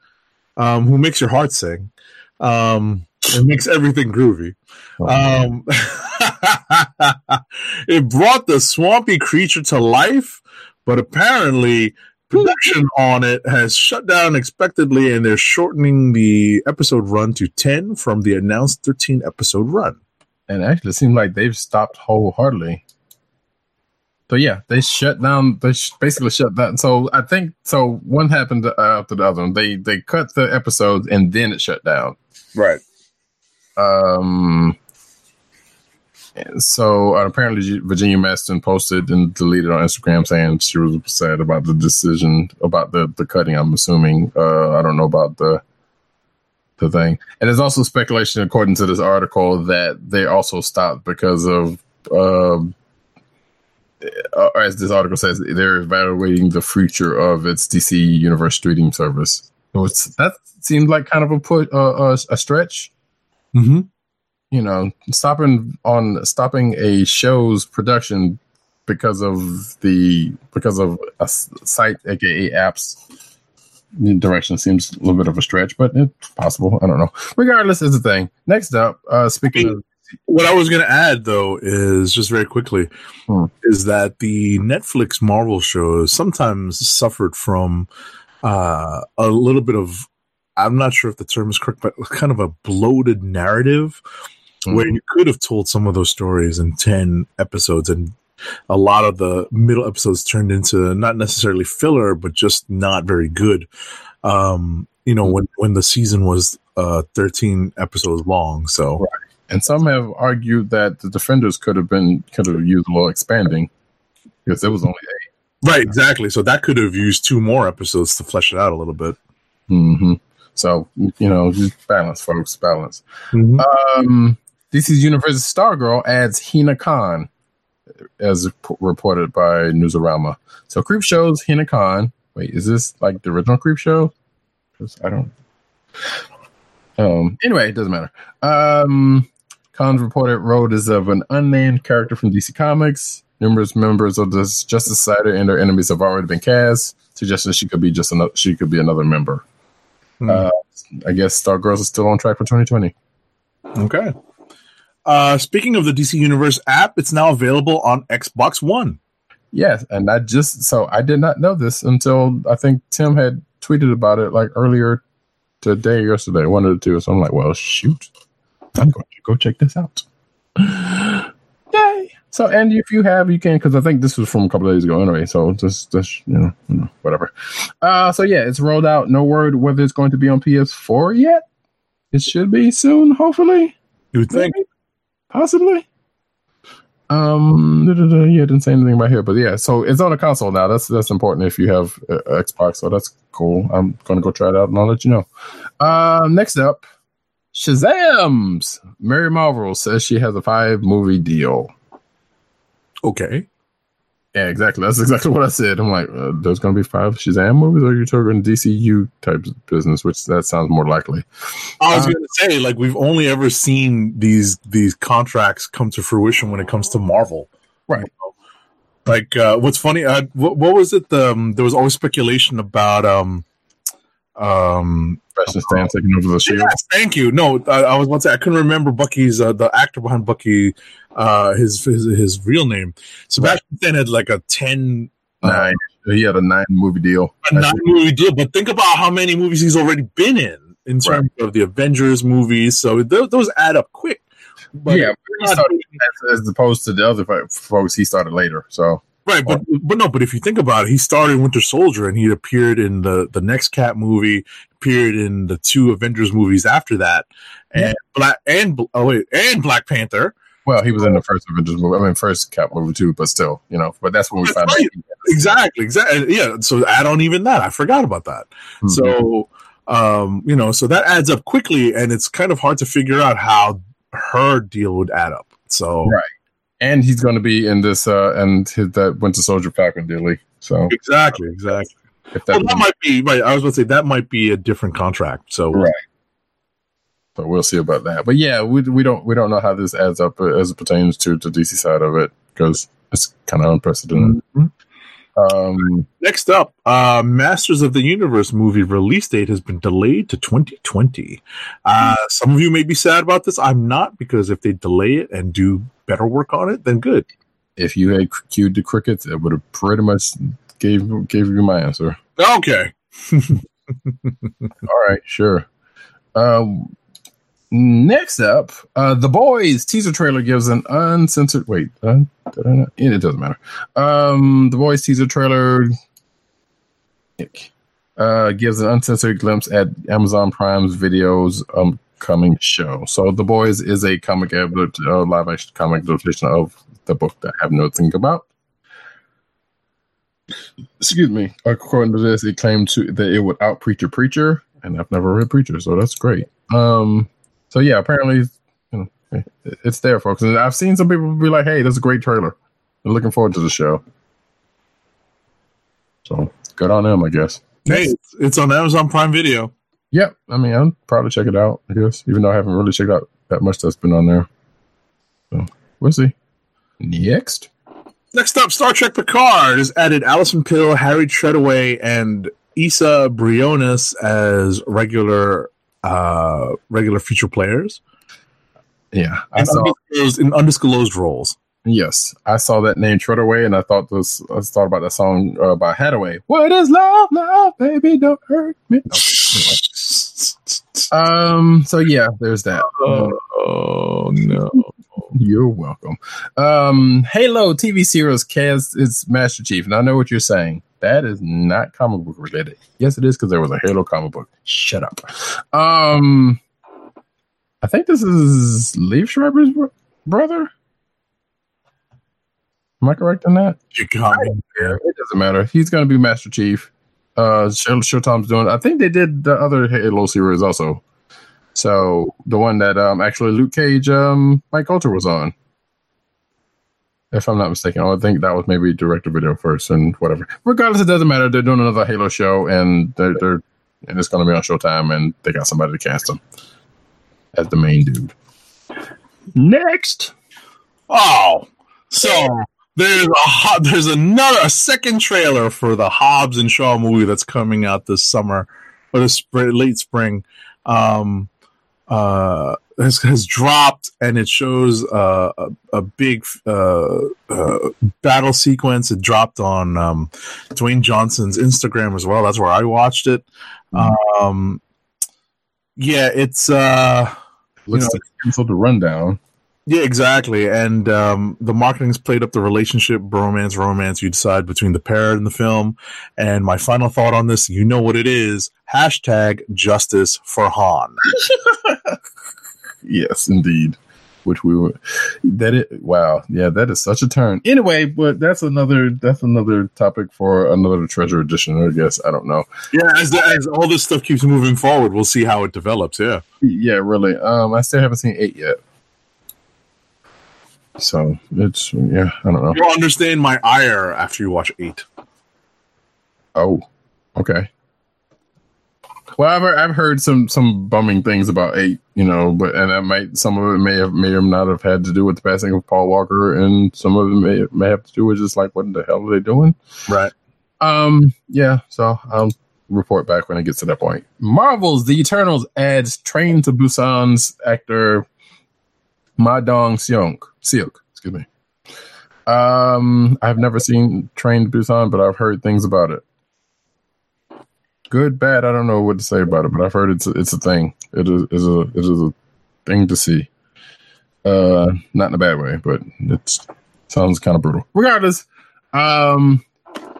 E: um, who makes your heart sing, um, and makes everything groovy. Um, (laughs) it brought the swampy creature to life, but apparently. Production (laughs) on it has shut down unexpectedly, and they're shortening the episode run to 10 from the announced 13 episode run.
D: and actually, it seems like they've stopped wholeheartedly. So yeah, they shut down. They sh- basically shut down. So I think so. One happened uh, after the other. They they cut the episodes and then it shut down.
E: Right.
D: Um. So uh, apparently, Virginia Madsen posted and deleted on Instagram saying she was sad about the decision about the the cutting. I'm assuming. Uh, I don't know about the the thing. And there's also speculation, according to this article, that they also stopped because of, um uh, as this article says, they're evaluating the future of its DC Universe streaming service. So it's, that seems like kind of a put uh, a, a stretch.
E: Mm-hmm.
D: You know, stopping on stopping a show's production because of the because of a site, aka apps direction seems a little bit of a stretch, but it's possible. I don't know. Regardless, is the thing. Next up, uh speaking of
E: What I was going to add, though, is just very quickly,
D: Hmm.
E: is that the Netflix Marvel shows sometimes suffered from uh, a little bit of, I'm not sure if the term is correct, but kind of a bloated narrative where
D: Mhm.
E: you could have told some of those stories in 10 episodes and a lot of the middle episodes turned into not necessarily filler but just not very good um you know when when the season was uh 13 episodes long so
D: and some have argued that the defenders could have been could have used little expanding because it was only 8
E: right exactly so that could have used two more episodes to flesh it out a little bit
D: hmm So you know, just balance, folks, balance. Um, DC's Universe's Stargirl adds Hina Khan, as p- reported by Newsarama. So Creepshow's Hina Khan. Wait, is this like the original Creepshow? I don't. Um. Anyway, it doesn't matter. Um, Khan's reported role is of an unnamed character from DC Comics. Numerous members of the Justice Society and their enemies have already been cast, suggesting she could be just another. She could be another member.
E: Hmm.
D: Uh, I guess Stargirls is still on track for 2020.
E: okay uh speaking of the dc universe app it's now available on xbox one
D: Yes, and I just so I did not know this until I think Tim had tweeted about it like earlier today, yesterday, one of the two. So I'm like, well, shoot, I'm going to go check this out. Yay! So, and if you have, you can because I think this was from a couple of days ago anyway. So just, just you know, you know, whatever. Uh, so yeah, it's rolled out. No word whether it's going to be on PS4 yet. It should be soon, hopefully.
E: you think
D: Maybe, possibly. Um, yeah, didn't say anything about here, but yeah, so it's on a console now. That's that's important if you have uh, Xbox, so that's cool. I'm gonna go try it out and I'll let you know. Um, next up, Shazam's Mary Marvel says she has a five movie deal.
E: okay
D: Yeah, exactly. That's exactly what I said. I'm like, uh, there's gonna be five Shazam movies, or you're talking DCU type of business, which that sounds more likely.
E: I was
D: Uh,
E: going to say, like, we've only ever seen these these contracts come to fruition when it comes to Marvel,
D: Right.
E: Like, uh, what's funny? Uh, what, what was it? The, um, there was always speculation about. Um, um,
D: Sebastian Stan taking over the Shield.
E: yes, thank you. No, I, I was about to say I couldn't remember Bucky's uh, the actor behind Bucky, uh, his his his real name. Sebastian Stan had like a ten. Uh,
D: Nine. He had a nine movie deal.
E: a nine movie deal, but think about how many movies he's already been in in terms of the Avengers movies. So those, those add up quick. But
D: yeah, but he started as, as opposed to the other folks, he started later. So
E: Right, but but no, but if you think about it, he started Winter Soldier and he appeared in the the next Cat movie, appeared in the two Avengers movies after that, and Black and oh wait, and Black Panther.
D: Well, he was in the first Avengers movie. I mean, first Cap movie too, but still, you know. But that's when we
E: That's
D: found
E: right.
D: out.
E: exactly, exactly. Yeah. So add on even that. I forgot about that.
D: Mhm.
E: So, um, you know, so that adds up quickly, and it's kind of hard to figure out how her deal would add up. So,
D: Right. And he's going to be in this uh and his that Winter Soldier Falcon dealy. So
E: exactly, exactly.
D: if that,
E: Well, that might be. Right, I was going to say that might be a different contract. So,
D: Right. so we'll see about that. But yeah, we we don't we don't know how this adds up uh, as it pertains to the DC side of it because it's kind of unprecedented.
E: Mhm.
D: Um,
E: Next up, uh, Masters of the Universe movie release date has been delayed to 2020. Uh, some of you may be sad about this. I'm not because if they delay it and do better work on it, then good.
D: if you had cued the crickets, it would have pretty much gave gave you my answer.
E: Okay. (laughs)
D: All right, sure. Um, next up, uh, the boys teaser trailer gives an uncensored. Wait, uh, not- it doesn't matter. Um, the boys teaser trailer uh, gives an uncensored glimpse at Amazon Prime's videos upcoming show. So, the boys is a comic adaptation, uh, live action comic adaptation of the book that I have no think about. Excuse me. According to this, it claimed to that it would out Preacher Preacher, and I've never read Preacher, so that's great. Um, so yeah, apparently, you know, it's there, folks. And I've seen some people be like, "Hey, that's a great trailer." They're looking forward to the show. So good on them, I guess.
E: Hey, it's, it's on Amazon Prime Video.
D: Yep. I mean, I'll probably check it out. I guess, even though I haven't really checked out that much that's been on there. So we'll see. Next.
E: Next up, Star Trek Picard has added Allison Pill, Harry Treadaway, and Isa Briones as regular uh regular feature players
D: Yeah, I
E: in
D: saw.
E: undisclosed, in undisclosed roles.
D: Yes, I saw that name Treadaway, and I thought this. I thought about that song uh, by Hadaway. What is love, love, baby? Don't hurt me. Okay, anyway. (laughs) Um. So yeah, there's that.
E: Oh no!
D: You're welcome. Um. Halo TV series cast is Master Chief, and I know what you're saying. That is not comic book related. Yes, it is because there was a Halo comic book. Shut up. Um. I think this is Liev Schreiber's bro- brother. Am I correct in that?
E: You got me there.
D: It doesn't matter. He's going to be Master Chief. Uh, Show- Showtime's doing. I think they did the other Halo series also. So the one that um actually Luke Cage, um Mike Colter was on. If I'm not mistaken, I think that was maybe director video first and whatever. Regardless, it doesn't matter. They're doing another Halo show and they're, they're and it's going to be on Showtime and they got somebody to cast him as the main dude. Next.
E: Oh, so there's a there's another a second trailer for the Hobbs and Shaw movie that's coming out this summer or the spring, late spring. Um, uh, has, has dropped and it shows uh, a, a big uh, uh, battle sequence. It dropped on um, Dwayne Johnson's Instagram as well. That's where I watched it. Um, yeah, it's uh,
D: Looks
E: know-
D: like canceled the rundown.
E: yeah, exactly. And um, the marketing's played up the relationship, bromance, romance you decide between the pair in the film. And my final thought on this, you know what it is. Hashtag justice for Han. (laughs)
D: Yes, indeed. Which we were that it wow, yeah, that is such a turn. Anyway, but that's another that's another topic for another treasure edition, I guess. I don't know.
E: Yeah, as, the, as all this stuff keeps moving forward, we'll see how it develops. Yeah.
D: Yeah, really. Um I still haven't seen eight yet. So it's yeah, I don't know.
E: You'll understand my ire after you watch eight.
D: Oh, okay. Well, I've heard, I've heard some some bumming things about eight, you know, but and that might some of it may have may or not have had to do with the passing of Paul Walker, and some of it may may have to do with just like what the hell are they doing?
E: Right.
D: Um, yeah, so I'll report back when it gets to that point. Marvel's The Eternals adds Train to Busan's actor Ma Dong Seok. Seok, excuse me. Um, I've never seen Train to Busan, but I've heard things about it. Good, bad, I don't know what to say about it, but I've heard it's a, it's a thing. It is, is a it is a thing to see. Uh, not in a bad way, but it sounds kind of brutal. Regardless, um,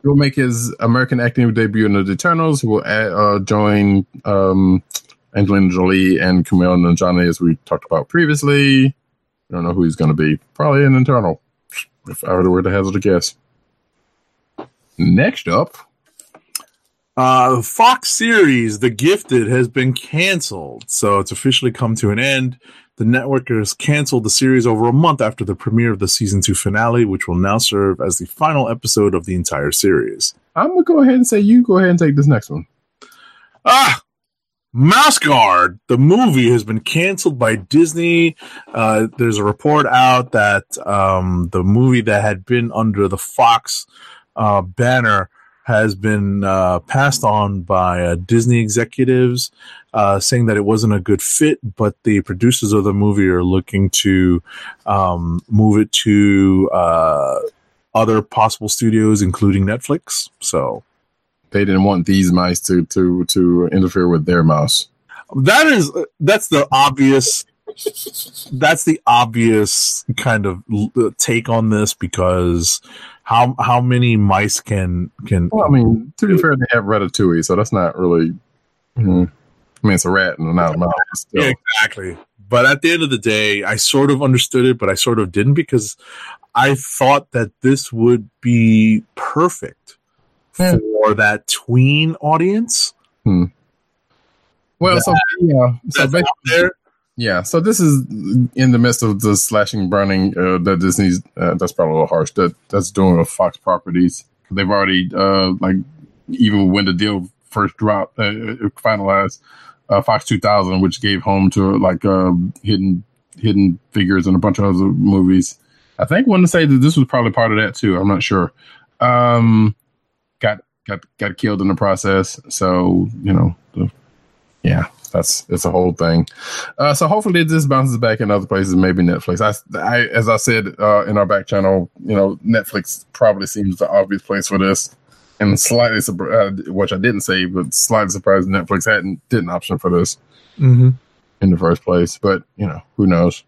D: will make his American acting debut in the Eternals. He will add, uh, join um, Angelina Jolie and Kumail Nanjiani, as we talked about previously. I don't know who he's going to be. Probably an internal, if I were to hazard a guess. Next up,
E: Uh, Fox series, The Gifted, has been canceled. So it's officially come to an end. The network has canceled the series over a month after the premiere of the season two finale, which will now serve as the final episode of the entire series.
D: I'm going to go ahead and say you go ahead and take this next one.
E: Ah! Mouse Guard, the movie has been canceled by Disney. Uh, there's a report out that um, the movie that had been under the Fox uh, banner has been uh, passed on by uh, Disney executives, uh, saying that it wasn't a good fit. But the producers of the movie are looking to um, move it to uh, other possible studios, including Netflix. So
D: They didn't want these mice to to to interfere with their mouse.
E: that is that's the obvious that's the obvious kind of take on this because how how many mice can can
D: Well, I mean, to be fair, they have Ratatouille, so that's not really. mhm. I mean, it's a rat and not a mouse. Still.
E: Yeah, exactly. But at the end of the day, I sort of understood it, but I sort of didn't because I thought that this would be perfect
D: Yeah.
E: for that tween audience.
D: Well, so yeah, so basically,
E: there.
D: Yeah. So this is in the midst of the slashing, burning uh, that Disney's. Uh, that's probably a little harsh. That that's doing with Fox properties. They've already uh, like even when the deal first dropped, uh, finalized uh, Fox 2000, which gave home to like uh, hidden hidden figures and a bunch of other movies. I think want to say that this was probably part of that too. I'm not sure. Um, got got got killed in the process. So you know, the, yeah, that's it's a whole thing. Uh, so hopefully this bounces back in other places, maybe Netflix. I, I as I said uh, in our back channel, you know, Netflix probably seems the obvious place for this. And slightly, surpri- uh, which I didn't say, but slightly surprised Netflix hadn't didn't option for this
E: Mm-hmm.
D: in the first place. But you know, who knows?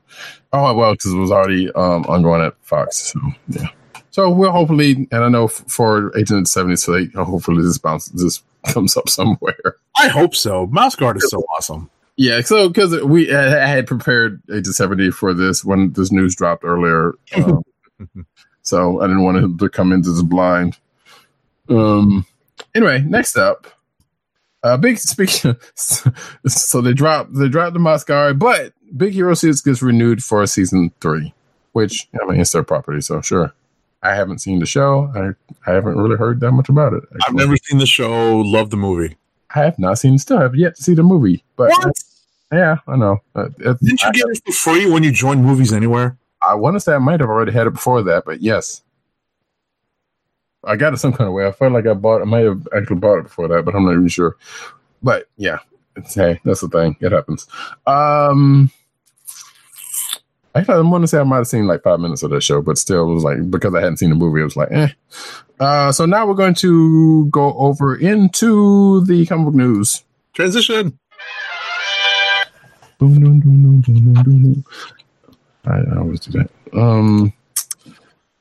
D: Oh well, because it was already um, ongoing at Fox. So yeah. So we'll hopefully, and I know f- for Agent Seventy's sake, hopefully this bounce this (laughs) comes up somewhere.
E: I hope so. Mouse Guard is so (laughs) awesome.
D: Yeah, so because we I had prepared Agent Seventy for this when this news dropped earlier, um, (laughs) so I didn't want him to come into this blind. Um. Anyway, next up, uh, big speaking. so they dropped they dropped the Mascara, but Big Hero Six gets renewed for season three, which I mean it's their property, so sure. I haven't seen the show. I I haven't really heard that much about it.
E: I've never seen the show. Love the movie.
D: I have not seen. Still have yet to see the movie, but yeah, I know. Uh, it's-
E: Didn't you get it for free when you joined Movies Anywhere?
D: I want to say I might have already had it before that, but yes, I got it some kind of way. I felt like I bought. I might have actually bought it before that, but I'm not even sure. But yeah, it's, hey, that's the thing. It happens. Um, actually, I want to say I might have seen like five minutes of that show, but still, it was like because I hadn't seen the movie, it was like, eh. Uh, so now we're going to go over into the comic book news.
E: Transition.
D: Boom, boom, boom, boom, boom, boom. I, I always do that. Um,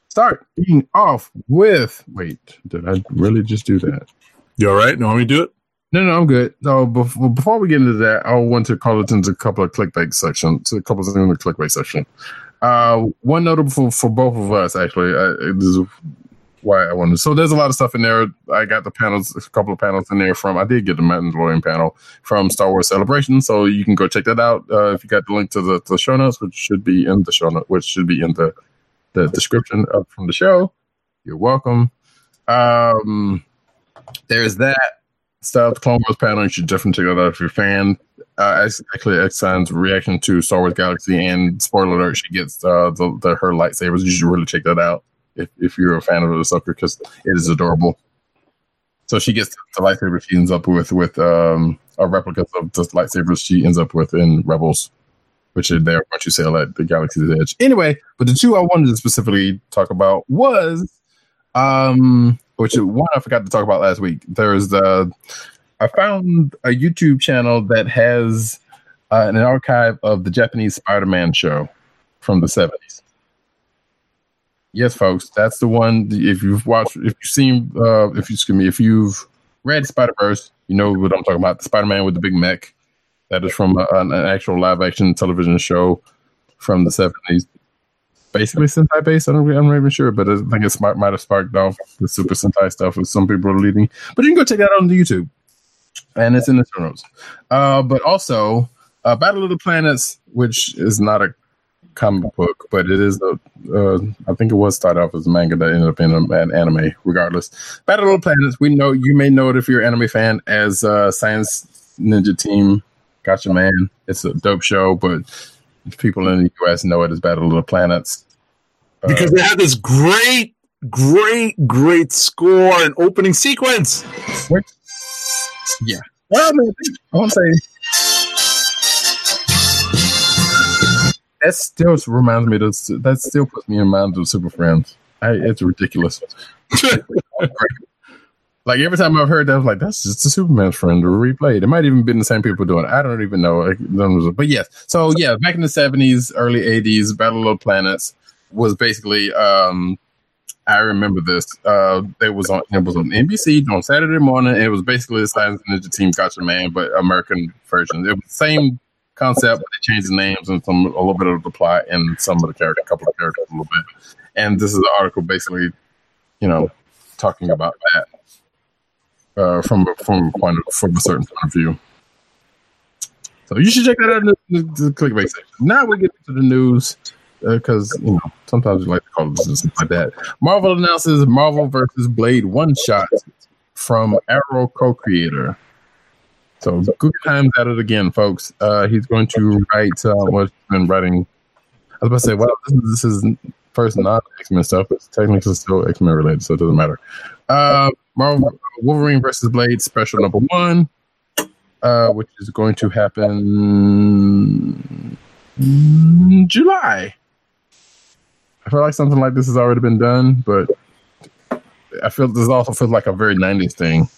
D: start being off with. Wait, did I really just do that?
E: You all right? You want me to do it?
D: No, no, I'm good. So before, before we get into that, I want to call it into a couple of clickbait section, to a couple of things in the clickbait section. Uh, one notable for, for both of us, actually, uh, this is why I wanted. So there's a lot of stuff in there. I got the panels, a couple of panels in there from. I did get the Mandalorian panel from Star Wars Celebration, so you can go check that out. Uh, if you got the link to the, the show notes, which should be in the show note, which should be in the the description of from the show. You're welcome. Um, there's that Star Wars Clone Wars panel. You should that out if you're a fan. Uh, actually, Sign's reaction to Star Wars Galaxy, and spoiler alert, she gets uh, the, the her lightsabers. You should really check that out if, if you're a fan of the sucker because it is adorable. So she gets the lightsaber she ends up with with um, a replica of the lightsabers she ends up with in Rebels, which are there once you sail at the Galaxy's Edge. Anyway, but the two I wanted to specifically talk about was um, which is one I forgot to talk about last week. There's the I found a YouTube channel that has uh, an archive of the Japanese Spider-Man show from the 70s. Yes, folks, that's the one. If you've watched, if you've seen, uh, if you excuse me, if you've read Spider Verse, you know what I'm talking about. The Spider Man with the big mech. That is from a, an, actual live action television show. from the seventies. Basically Sentai based. I don't, I'm not even sure, but I think it smart might have sparked off the Super Sentai stuff with some people are leading. But you can go check that out on YouTube, and it's in the show notes. Uh, but also, uh, Battle of the Planets, which is not a comic book, but it is a. Uh, I think it was started off as a manga that ended up in an anime. Regardless, Battle of the Planets. We know you may know it if you're an anime fan as uh, Science Ninja Team. Gatchaman. It's a dope show, but people in the U.S. know it as Battle of the Planets.
E: Because they had this great, great, great score and opening sequence.
D: Yeah. Well, I, mean, I want to say that still reminds me of that still puts me in mind of Super Friends. I, it's ridiculous. (laughs) like every time I've heard that, I was like, that's just a Superman's friend replayed. It might even been the same people doing it. I don't even know. But yes, so yeah, back in the seventies, early eighties, Battle of the Planets was basically um I remember this. Uh, it was on it was on NBC on Saturday morning. It was basically the Science Ninja Team Gatchaman, but American version. It was the same concept, but they changed the names and some a little bit of the plot and some of the character, a couple of characters a little bit. And this is an article basically, you know, talking about that uh, from from a point of, from a certain point of view. So you should check that out in the, the, clickbait section. Now we get to the news because uh, you know sometimes we like to call something like that. Marvel announces Marvel versus Blade one shot from Arrow co-creator. So good times at it again, folks. Uh, he's going to write uh, what's been writing. I was about to say, well, this is, this is first not X Men stuff. It's technically still X Men related, so it doesn't matter. Uh, Marvel Wolverine versus Blade special number one, uh, which is going to happen July. I feel like something like this has already been done, but I feel this also feels like a very '90s thing.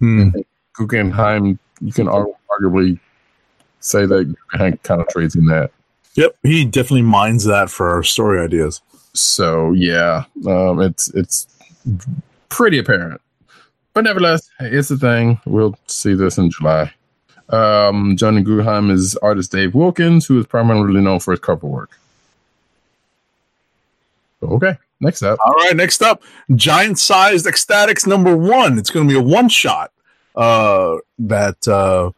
E: Hmm.
D: Guggenheim, you can arguably say that Guggenheim kind of trades in that.
E: Yep, he definitely mines that for story ideas.
D: So yeah, um, it's it's pretty apparent, but nevertheless, it's a thing. We'll see this in July. Um, Johnny Guggenheim is artist Dave Wilkins, who is primarily known for his cover work. Okay, next up.
E: All right, next up, giant sized X-Statix number one. It's going to be a one shot uh, that uh,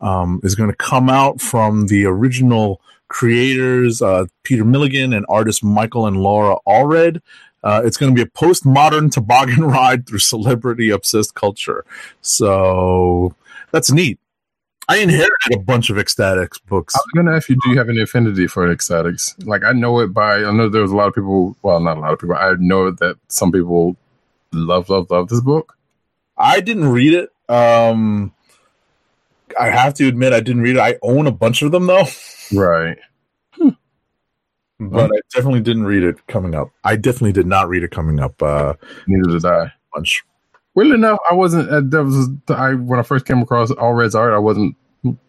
E: um, is going to come out from the original creators, uh, Peter Milligan and artist Michael and Laura Allred. Uh, it's going to be a postmodern toboggan (laughs) ride through celebrity obsessed culture. So that's neat. I inherited a bunch of X-Statix books.
D: I was going to ask you, do you have any affinity for X-Statix? Like, I know it by, I know there's a lot of people, well, not a lot of people, I know that some people love, love, love this book.
E: I didn't read it. Um, I have to admit, I didn't read it. I own a bunch of them, though.
D: Right.
E: But I definitely didn't read it coming up. I definitely did not read it coming up. Uh,
D: Neither did I.
E: bunch.
D: Weirdly enough, I wasn't. Uh, that was I when I first came across Allred's art. I wasn't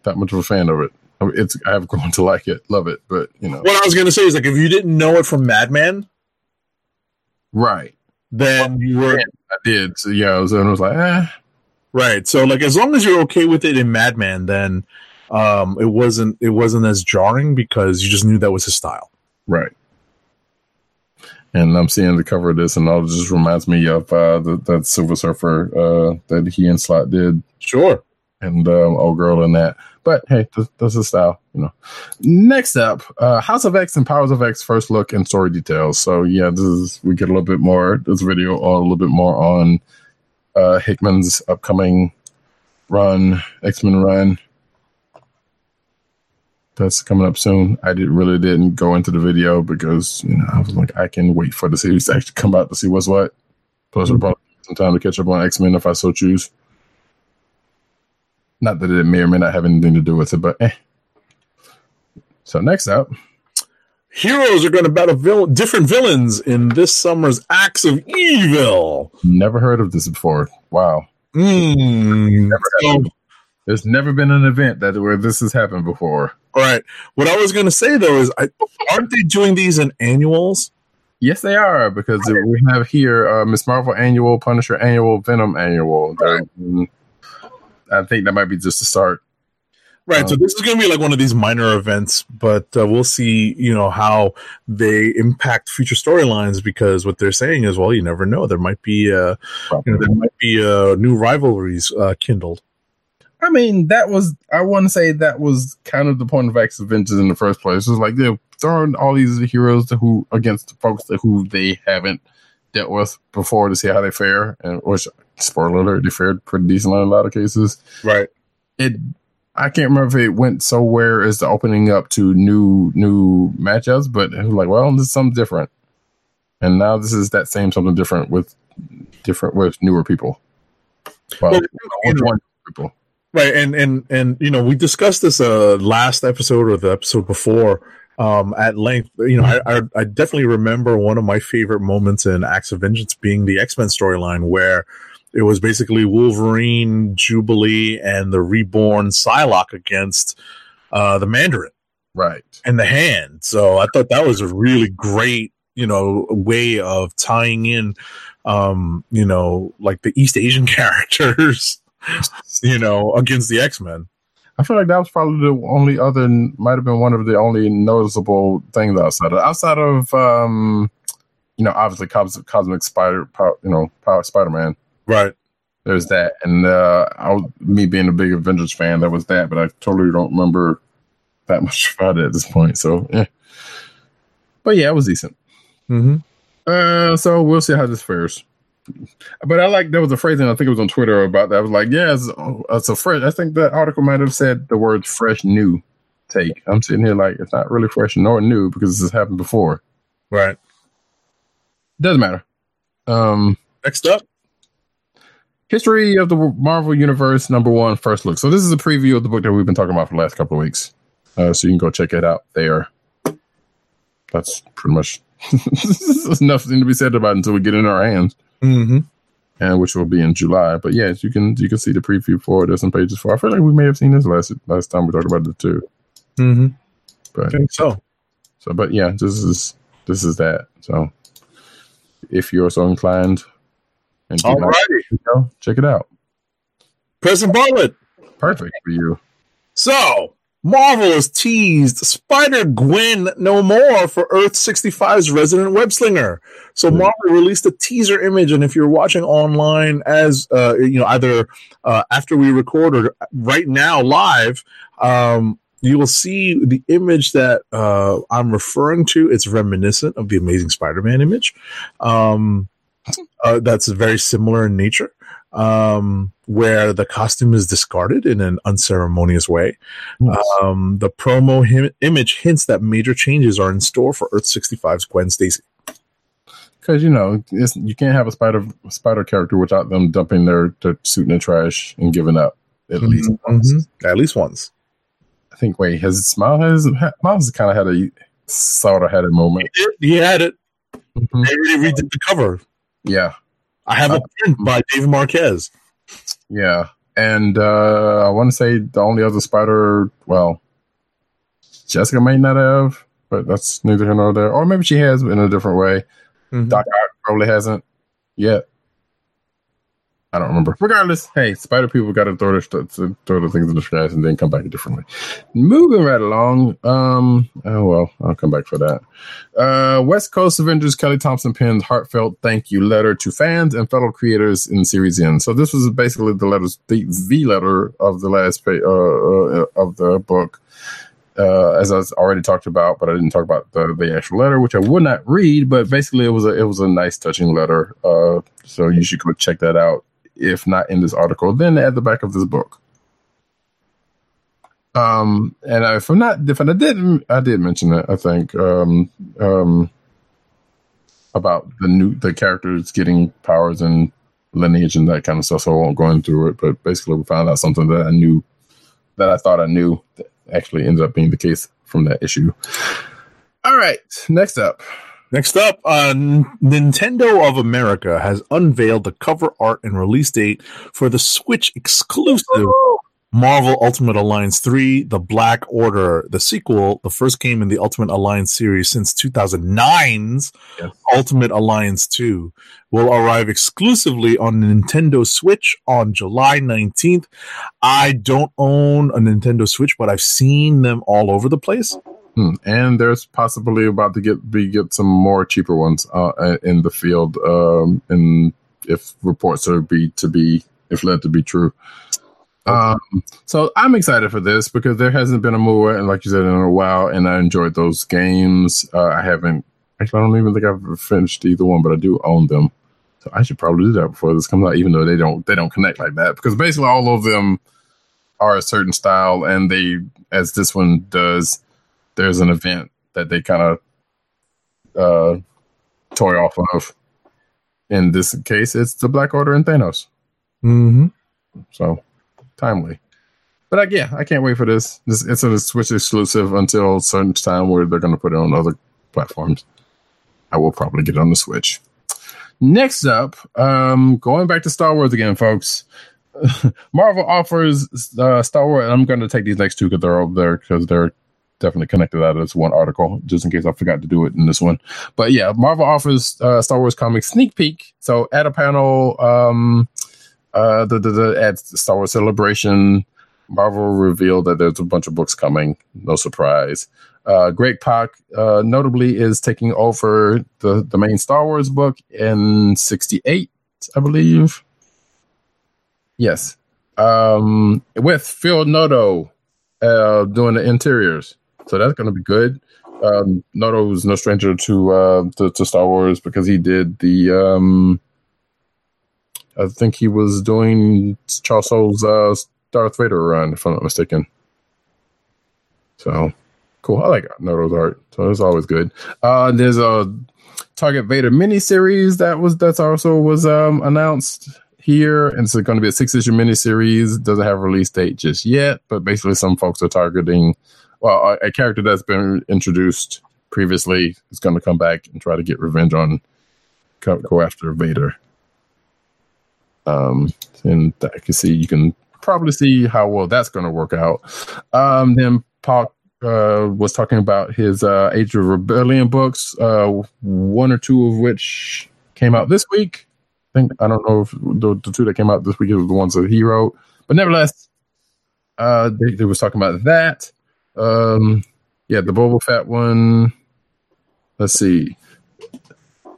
D: that much of a fan of it. I mean, It's I have (laughs) grown to like it, love it, but you know,
E: What I was going to say is like, if you didn't know it from Madman,
D: right?
E: then you were
D: I did. So yeah, I was, and I was like, eh,
E: right. So like, as long as you're okay with it in Madman, then um, it wasn't it wasn't as jarring because you just knew that was his style.
D: right. And I'm seeing the cover of this, and all it just reminds me of uh, the, that Silver Surfer uh, that he and Slott did,
E: Sure.
D: and um, old girl in that. But hey, th- that's his style, you know. Next up, uh, House of X and Powers of X first look and story details. So yeah, this is we get a little bit more this video on a little bit more on uh, Hickman's upcoming run, X Men run. That's coming up soon. I did really didn't go into the video because you know I was like I can wait for the series to actually come out to see what's what. Plus, it'll probably some time to catch up on X Men if I so choose. Not that it may or may not have anything to do with it, but eh. So next up,
E: Heroes are going to battle vil- different villains in this summer's Acts of Evil.
D: never heard of this before. Wow,
E: Mm. So,
D: there's never been an event that where this has happened before.
E: all right. What I was going to say though is, I, aren't they doing these in annuals?
D: Yes, they are because we have here uh, Miss Marvel annual, Punisher annual, Venom annual. They're- mm, I think that might be just a start.
E: Right. So
D: Um,
E: this is going to be like one of these minor events, but uh, we'll see, you know, how they impact future storylines because what they're saying is, well, you never know. There might be, uh, you know, there might be uh, new rivalries uh, kindled.
D: I mean, that was I want to say that was kind of the point of X Avengers in the first place. It was like they're throwing all these heroes who against folks that who they haven't dealt with before to see how they fare, and which spoiler alert, they fared pretty decently in a lot of cases.
E: Right.
D: It I can't remember if it went somewhere as the opening up to new new matchups, but it was like, well, this is something different. And now this is that same something different with different with newer people. Well,
E: Well,
D: with
E: you know-
D: one people.
E: Right, and and and you know we discussed this uh last episode or the episode before um at length. You know, I I, I definitely remember one of my favorite moments in Acts of Vengeance being the X Men storyline where it was basically Wolverine, Jubilee, and the reborn Psylocke against uh the Mandarin
D: Right.
E: and the Hand. So I thought that was a really great you know way of tying in um you know like the East Asian (laughs) characters (laughs) you know against the X-Men.
D: I feel like that was probably the only other, might have been one of the only noticeable things outside of outside of, um, you know, obviously Cos- Cosmic Spider, power, you know, Power Spider Man.
E: Right.
D: There's that, and uh, I was, me being a big Avengers fan, that was that. But I totally don't remember that (laughs) much about it at this point. So, yeah. But yeah, it was decent.
E: Mm-hmm.
D: Uh, so we'll see how this fares. But I like there was a phrasing I think it was on Twitter about that. I was like, yeah, it's, it's a fresh. I think that article might have said the word "fresh new" take. I'm sitting here like it's not really fresh nor new because this has happened before.
E: Right.
D: Doesn't matter. Um,
E: Next up.
D: history of the Marvel Universe number one first look. So this is a preview of the book that we've been talking about for the last couple of weeks. Uh, so you can go check it out there. That's pretty much (laughs) there's nothing to be said about it until we get it in our hands.
E: Mm-hmm.
D: and which will be in July. But yes, you can you can see the preview for it. There's some pages for. it. I feel like we may have seen this last last time we talked about it too.
E: Mm-hmm.
D: But
E: I think so.
D: so, but yeah, this is this is that. So, if you're so inclined, and you
E: All
D: like
E: righty.
D: it, go, check it out.
E: President Bartlett.
D: Perfect for you.
E: So, Marvel has teased Spider Gwen no more for Earth 65's resident web slinger. So,
D: Hmm.
E: Marvel released a teaser image, and if you're watching online as uh, you know, either uh, after we record or right now live, um, you will see the image that uh, I'm referring to. It's reminiscent of the Amazing Spider-Man image. Um, uh, that's very similar in nature, um, where the costume is discarded in an unceremonious way. Um, the promo him- image hints that major changes are in store for Earth 65's Gwen Stacy.
D: Because you know it's, you can't have a spider spider character without them dumping their, their suit in the trash and giving up at least. once.
E: At least once.
D: I think. Wait, has Miles has Miles kind of had a sort of had a moment.
E: He had it.
D: Mhm.
E: They already redid the cover.
D: Yeah,
E: I have a pin by Dave Marquez.
D: Yeah, and uh, I want to say the only other spider, well, Jessica may not have, but that's neither here nor there. Or maybe she has, but in a different way. Doc Ock probably hasn't yet. I don't remember. Regardless, hey, spider people got to throw their st- throw the things in the trash and then come back a different way. Moving right along. Um. Oh well, I'll come back for that. Uh, West Coast Avengers Kelly Thompson penned heartfelt thank you letter to fans and fellow creators in Series N. So this was basically the letters, the, the letter of the last page uh, uh, of the book. Uh, as I already talked about, but I didn't talk about the, the actual letter, which I would not read. But basically, it was a it was a nice, touching letter. Uh, so you should go check that out. If not in this article, then at the back of this book. Um, and if I'm not, if I didn't, I did mention it. I think um, um, about the new the characters getting powers and lineage and that kind of stuff. So I won't go into it. But basically, we found out something that I knew that I thought I knew that actually ended up being the case from that issue. All right, next up.
E: Next up, uh, Nintendo of America has unveiled the cover art and release date for the Switch exclusive Marvel Ultimate Alliance 3, The Black Order, the sequel, the first game in the Ultimate Alliance series since 2009's
D: Yes.
E: Ultimate Alliance 2, will arrive exclusively on Nintendo Switch on July 19th. I don't own a Nintendo Switch, but I've seen them all over the place.
D: Hmm. And there's possibly about to get be get some more cheaper ones uh, in the field. Um, and if reports are be to be if led to be true. Um, so I'm excited for this because there hasn't been a movie, and like you said, in a while, and I enjoyed those games. Uh, I haven't actually, I don't even think I've finished either one, but I do own them. So I should probably do that before this comes out, even though they don't they don't connect like that because basically all of them are a certain style, and they as this one does, there's an event that they kind of uh, toy off of. In this case, it's the Black Order and Thanos.
E: Mm-hmm.
D: So timely. But like, yeah, I can't wait for this. this it's a Switch exclusive until a certain time where they're going to put it on other platforms. I will probably get it on the Switch. Next up, um, going back to Star Wars again, folks. (laughs) Marvel offers uh, Star Wars. And I'm going to take these next two because they're over there because they're definitely connected out of this one article, just in case I forgot to do it in this one. But yeah, Marvel offers uh, Star Wars comic sneak peek. So at a panel, um, uh, the, the, the at Star Wars Celebration, Marvel revealed that there's a bunch of books coming. No surprise. Uh, Greg Pak uh, notably is taking over the, the main Star Wars book in 68, I believe. Yes. Um, with Phil Noto uh, doing the interiors. So that's going to be good. Um, is no stranger to, uh, to to Star Wars because he did the um, I think he was doing Charles Soule's uh, Darth Vader run, if I'm not mistaken. So cool. I like Noto's art, so it's always good. Uh, there's a Target Vader miniseries that was that's also was um, announced here, and it's going to be a six issue miniseries. Doesn't have a release date just yet, but basically, some folks are targeting well a, a character that's been introduced previously is going to come back and try to get revenge on go, after Vader. Um, and I can see you can probably see how well that's going to work out. Um, then Paul uh, was talking about his uh, Age of Rebellion books, uh, one or two of which came out this week. I think I don't know if the, the two that came out this week are the ones that he wrote, but nevertheless, uh, they, they was talking about that. Um, yeah, the Boba Fett one. Let's see.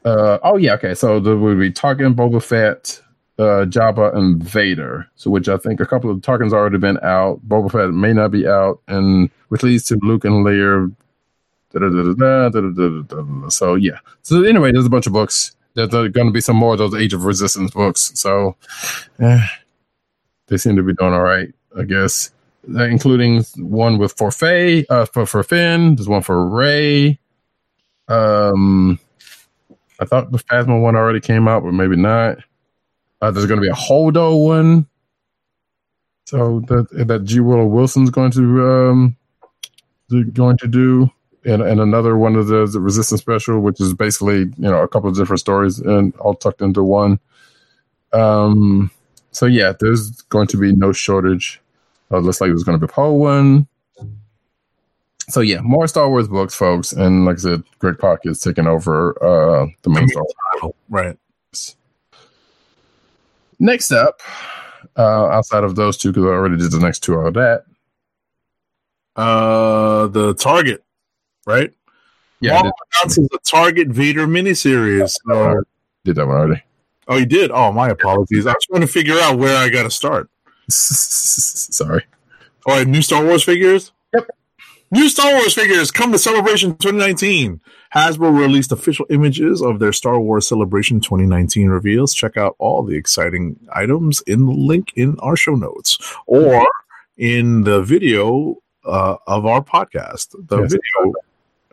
D: Uh, oh yeah, okay. So there would be Tarkin, Boba Fett, uh, Jabba, and Vader. So which I think a couple of Tarkins already been out. Boba Fett may not be out, and which leads to Luke and Leia. So yeah. So anyway, there's a bunch of books. There's going to be some more of those Age of Resistance books. So eh, they seem to be doing all right, I guess. Uh, including one with for uh, for for Finn. There's one for Rey. Um, I thought the Phasma one already came out, but maybe not. Uh, there's going to be a Holdo one. So that that G. Willow Wilson's going to um going to do, and and another one of the, the Resistance special, which is basically you know a couple of different stories and all tucked into one. Um. So yeah, there's going to be no shortage. Uh, looks like there's going to be a Poe one. So yeah, more Star Wars books, folks, and like I said, Greg Pak is taking over uh the main Wars.
E: Right.
D: Next up, uh, outside of those two, because I already did the next two out of that.
E: Uh, the Target, right?
D: Yeah,
E: Marvel announces the Target Vader miniseries. So,
D: did, did that one already.
E: oh, you did? Oh, my apologies. I was trying to figure out where I got to start. (laughs)
D: Sorry.
E: All right, new Star Wars figures?
D: Yep.
E: New Star Wars figures come to Celebration 2019. Hasbro released official images of their Star Wars Celebration 2019 reveals. Check out all the exciting items in the link in our show notes or in the video uh, of our podcast. The
D: Yes.
E: video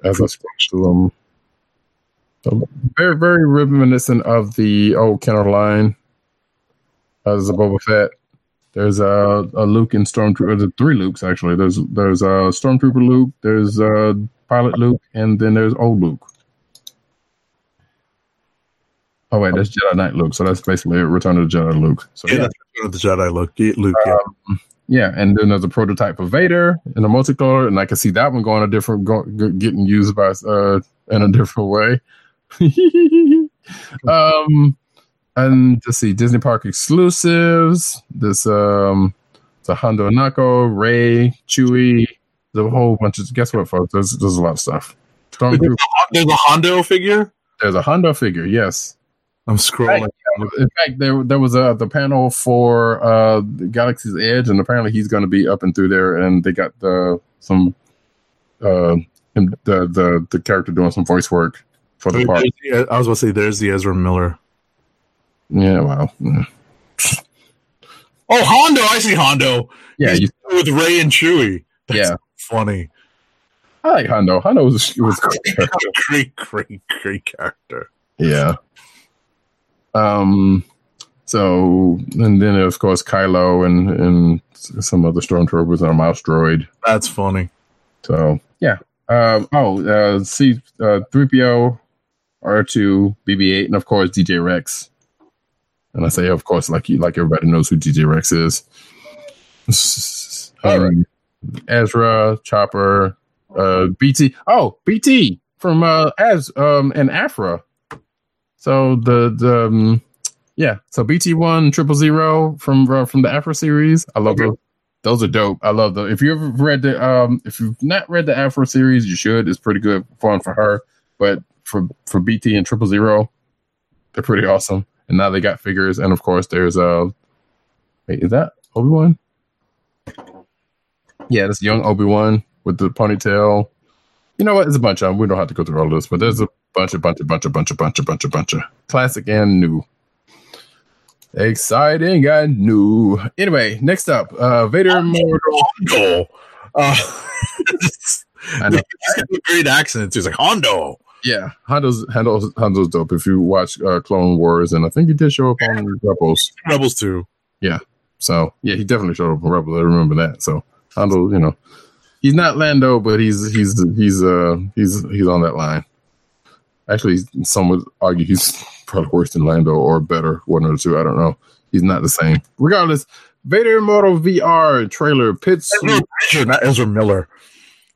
D: As I through them. So very, very reminiscent of the old Kenner line. as there's a Boba Fett. There's a, a Luke and Stormtrooper. There's three Lukes actually. There's there's a Stormtrooper Luke. There's a Pilot Luke, and then there's old Luke. Oh wait, that's Jedi Knight Luke. So that's basically a Return of the Jedi Luke. So
E: Yeah,
D: yeah,
E: that's Return of the Jedi. Yeah, Luke, yeah.
D: yeah, and then there's a prototype for Vader in a multicolor, and I can see that one going a different, go, go- getting used by uh in a different way. (laughs) um, and let's see, Disney Park exclusives. This um, the Hondo Ohnaka, Rey, Chewie, the whole bunch of. Guess what, folks? There's there's a lot of stuff. Stormtrooper.
E: There's a Hondo figure.
D: There's a Hondo figure. Yes.
E: I'm scrolling.
D: In fact, there there was a the panel for uh Galaxy's Edge, and apparently he's going to be up and through there, and they got the some uh the the the character doing some voice work for the part.
E: I was about to say, there's the Ezra Miller.
D: Yeah, wow. Yeah, (laughs)
E: Oh, Hondo! I see Hondo.
D: yeah, you,
E: with Rey and Chewie. That's
D: Yeah.
E: funny.
D: I like Hondo. Hondo was was (laughs) cool.
E: great, great, great character.
D: yeah. Um. So and then of course Kylo and and some other stormtroopers and a mouse droid.
E: That's funny.
D: So yeah. Um, oh, uh, C uh, three PO, R two, BB eight, and of course DJ Rex. And I say, of course, like you, like everybody knows who DJ Rex is.
E: All right.
D: Um, Ezra, Chopper, uh, BT. Oh, BT from uh, as um and Aphra. So the the um, yeah, so BT one triple zero from uh, from the Aphra series. I love those. Those are dope. I love those. If you ever read the um, if you've not read the Aphra series, you should. It's pretty good fun for her. But for for BT and Triple Zero, they're pretty awesome. And now they got figures, and of course there's uh, wait, is that Obi Wan? Yeah, this young Obi Wan with the ponytail. You know what? It's a bunch of them. We don't have to go through all this, but there's a bunch, of bunch, of bunch, of bunch, of bunch, of bunch, of bunch of classic and new. Exciting and new. Anyway, next up, uh, Vader Immortal.
E: Hondo. Uh, (laughs)
D: I know. (laughs)
E: he's got a great accent. He's like Hondo.
D: Yeah, Hondo's Hondo's, Hondo's dope. If you watch uh, Clone Wars, and I think he did show up on Rebels.
E: Rebels too. Yeah.
D: So yeah, he definitely showed up on Rebels. I remember that. So Hondo, you know, he's not Lando, but he's he's he's uh he's he's on that line. Actually, some would argue he's (laughs) probably worse than Lando or better, one or two. I don't know. He's not the same. Regardless, Vader Immortal VR trailer pits.
E: Ezra not Ezra Miller.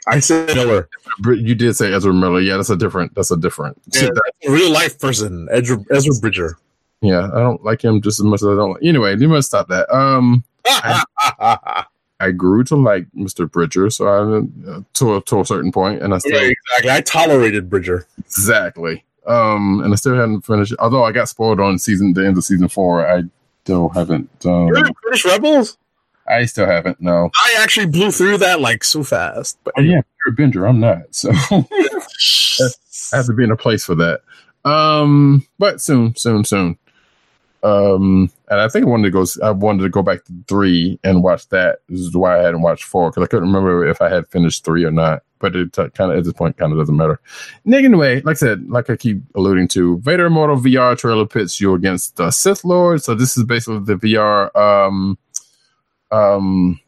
E: I said Miller.
D: You did say Ezra Miller. Yeah, that's a different. That's a different.
E: Yeah, that's a real life person, Ezra, Ezra Bridger.
D: Yeah, I don't like him just as much as I don't. like Anyway, you must stop that. Um, (laughs) I grew to like Mr. Bridger, so I uh, to a, to a certain point, and I still
E: Yeah, exactly. I tolerated Bridger.
D: exactly. Um, and I still hadn't finished. Although I got spoiled on season the end of season four, I still haven't. Um,
E: You're in British Rebels.
D: I still haven't. No.
E: I actually blew through that like so fast. But
D: Oh, yeah, you're a binger. I'm not. So (laughs) I have to be in a place for that. Um, but soon, soon, soon. Um, and I think I wanted to go. I wanted to go back to three and watch that. This is why I hadn't watched four because I couldn't remember if I had finished three or not. But it uh, kind of at this point kind of doesn't matter. Anyway, like I said, like I keep alluding to, Vader Immortal VR trailer pits you against the Sith Lord. So this is basically the VR. Um, um,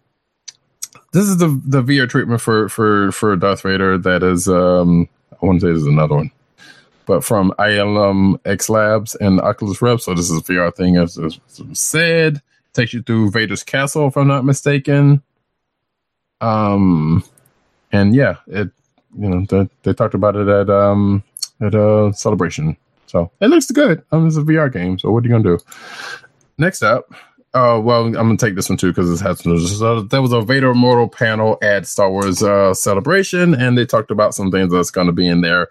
D: this is the the VR treatment for for for Darth Vader. That is, um, I want to say there's another one, but from ILM X Labs and Oculus Rift. So this is a VR thing, as, as said. Takes you through Vader's castle, if I'm not mistaken. Um, and yeah, it you know they, they talked about it at um at a celebration. So it looks good. Um, it's a VR game. So what are you gonna do? Next up, uh, well, I'm gonna take this one too because it has so there was a Vader Immortal panel at Star Wars uh, Celebration, and they talked about some things that's going to be in there,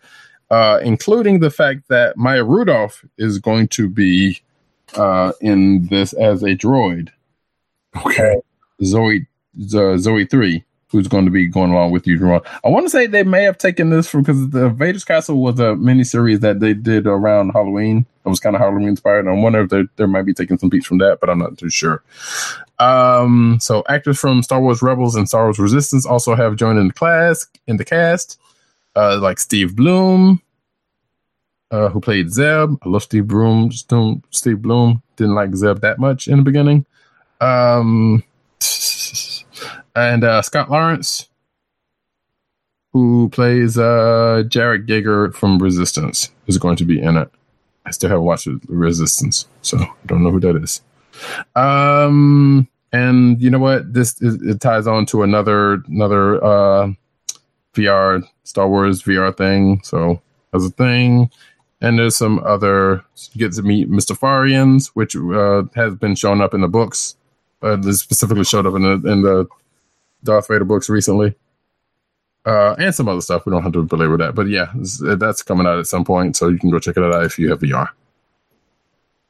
D: uh, including the fact that Maya Rudolph is going to be uh, in this as a droid,
E: okay.
D: Zoe Z- Zoe three, who's going to be going along with you, Jerome. I want to say they may have taken this from because the Vader's Castle was a miniseries that they did around Halloween. It was kind of Halloween inspired. And I wonder if they they might be taking some beats from that, but I'm not too sure. Um, so actors from Star Wars Rebels and Star Wars Resistance also have joined in the class in the cast, uh, like Steve Blum, uh, who played Zeb. I love Steve Blum. Steve Blum. Didn't like Zeb that much in the beginning. Um, (laughs) and uh, Scott Lawrence, who plays uh, Jarek Yeager from Resistance, is going to be in it. I still haven't watched Resistance, so I don't know who that is. Um, And you know what? This it, it ties on to another another uh, VR Star Wars VR thing. So as a thing, and there's some other. Get to meet Mustafarians, which uh, has been shown up in the books. Uh, this specifically showed up in the in the Darth Vader books recently, uh, and some other stuff. We don't have to belabor that, but yeah, that's coming out at some point, so you can go check it out if you have VR.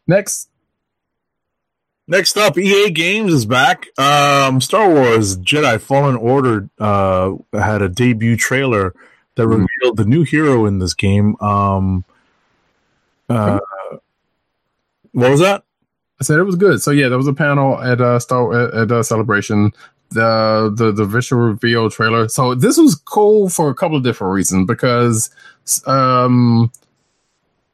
D: Next,
E: Next up, EA Games is back. Um, Star Wars Jedi Fallen Order uh, had a debut trailer that
D: Mhm.
E: revealed the new hero in this game. Um, uh, what was that?
D: I said it was good. So yeah, there was a panel at uh Star at, at uh, celebration. The the the visual reveal trailer. So this was cool for a couple of different reasons because um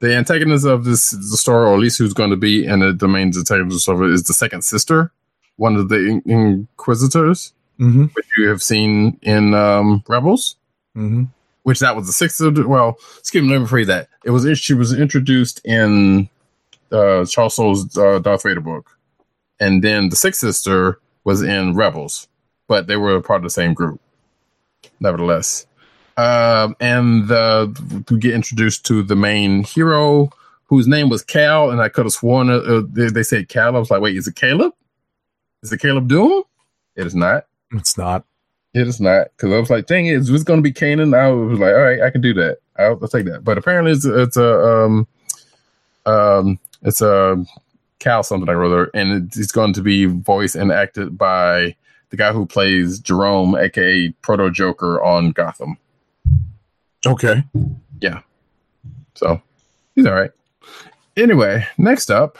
D: the antagonist of this the story, or at least who's going to be in the, the main antagonist of it, is the second sister, one of the in- Inquisitors,
E: Mm-hmm.
D: which you have seen in um Rebels
E: Mm-hmm.
D: which that was the sixth. Of, well, excuse me, let me rephrase that. It was she was introduced in uh, Charles Soule's uh, Darth Vader book, and then the sixth sister was in Rebels, but they were part of the same group. Nevertheless, um, and the, we get introduced to the main hero, whose name was Cal, and I could have sworn uh, uh, they, they said Cal. I was like, wait, is it Caleb? Is it Caleb Dume? It is not.
E: It's not.
D: It is not because I was like, dang it, it's going to be Kanan. I was like, all right, I can do that. I'll, I'll take that. But apparently, it's it's a um um it's a Cal something like other, and it's going to be voiced and acted by the guy who plays Jerome, aka Proto Joker on Gotham.
E: Okay. Yeah.
D: So he's all right. Anyway, next up,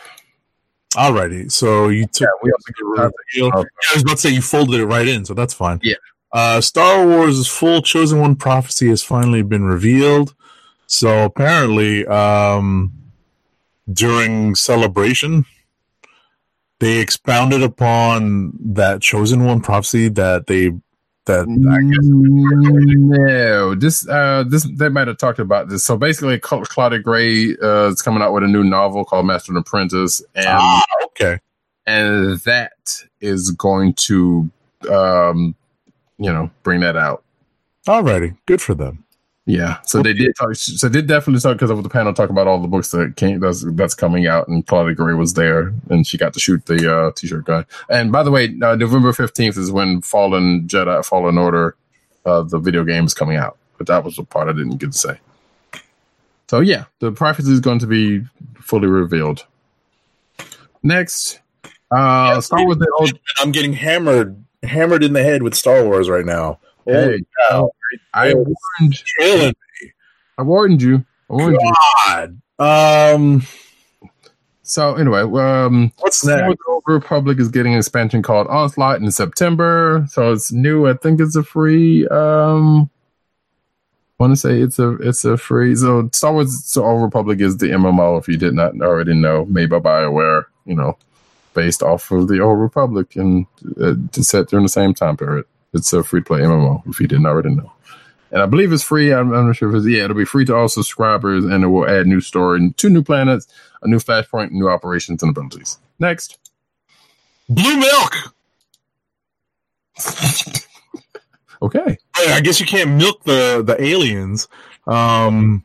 E: Alrighty. So you took.
D: yeah, we also get
E: I was about to say you folded it right in, so that's fine.
D: Yeah.
E: Uh, Star Wars' full Chosen One prophecy has finally been revealed. So apparently, um, during celebration, they expounded upon that Chosen One prophecy that they that
D: No, this uh this they might have talked about this. So basically, Cla- Claudia Gray uh, is coming out with a new novel called Master and Apprentice, and
E: ah okay
D: and that is going to um you know bring that out.
E: alrighty good for them.
D: Yeah, so they did talk. So they did definitely talk because of the panel talk about all the books that came that's that's coming out, and Claudia Gray was there, and she got to shoot the uh, t-shirt gun. And by the way, uh, November fifteenth is when Fallen Jedi Fallen Order, uh, the video game is coming out. But that was the part I didn't get to say. So yeah, the prophecy is going to be fully revealed. Next, uh, Star Wars. The
E: I'm getting hammered hammered in the head with Star Wars right now.
D: Hey. I warned.
E: Killing
D: I warned you. I warned you.
E: God. Um,
D: So anyway, um,
E: what's next?
D: The Old Republic is getting an expansion called Onslaught in September. So it's new. I think it's a free. Um, want to say it's a it's a free. So Star Wars The Old Republic is the MMO. If you did not already know, made by Bioware. You know, based off of the Old Republic and uh, set during the same time period. It's a free to play MMO. If you didn't already know. And I believe it's free. I'm, I'm not sure if it's yeah. It'll be free to all subscribers, and it will add new story, two new planets, a new flashpoint, new operations and abilities. Next.
E: Blue milk. (laughs)
D: Okay.
E: I guess you can't milk the the aliens. Um,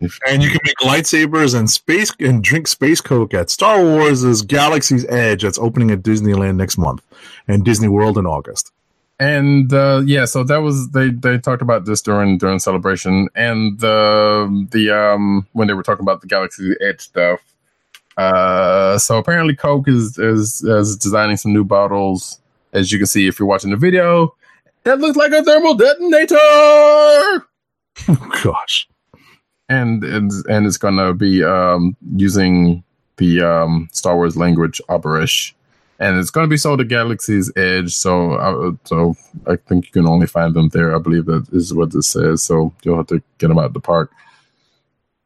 E: and you can make lightsabers and space and drink space coke at Star Wars' Galaxy's Edge that's opening at Disneyland next month and Disney World in August.
D: And uh, yeah, so that was they they talked about this during during celebration and the the um when they were talking about the Galaxy Edge stuff. Uh, so apparently Coke is is is designing some new bottles. As you can see, if you're watching the video, that looks like a thermal detonator.
E: Oh, gosh.
D: and and and it's gonna be um, using the um, Star Wars language Aurebesh, and it's gonna be sold at Galaxy's Edge. So uh, so I think you can only find them there. I believe that is what this says. So you'll have to get them out of the park,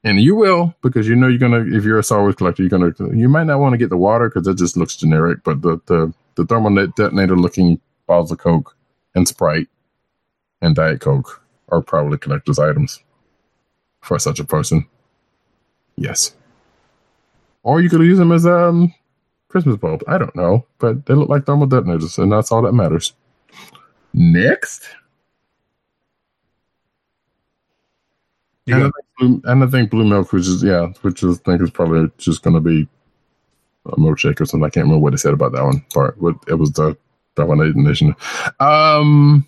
D: and you will because you know you're gonna if you're a Star Wars collector, you're gonna you might not want to get the water because it just looks generic, but the the the thermal detonator looking bottles of Coke and Sprite and Diet Coke are probably collector's items for such a person. Yes. Or you could use them as um Christmas bulbs. I don't know, but they look like thermal detonators, and that's all that matters. Next.
E: You
D: and, I think blue, and I think blue milk, which is yeah, which is, I think is probably just going to be a milkshake or something. I can't remember what they said about that one part. What it was the Dominating Nation. Um.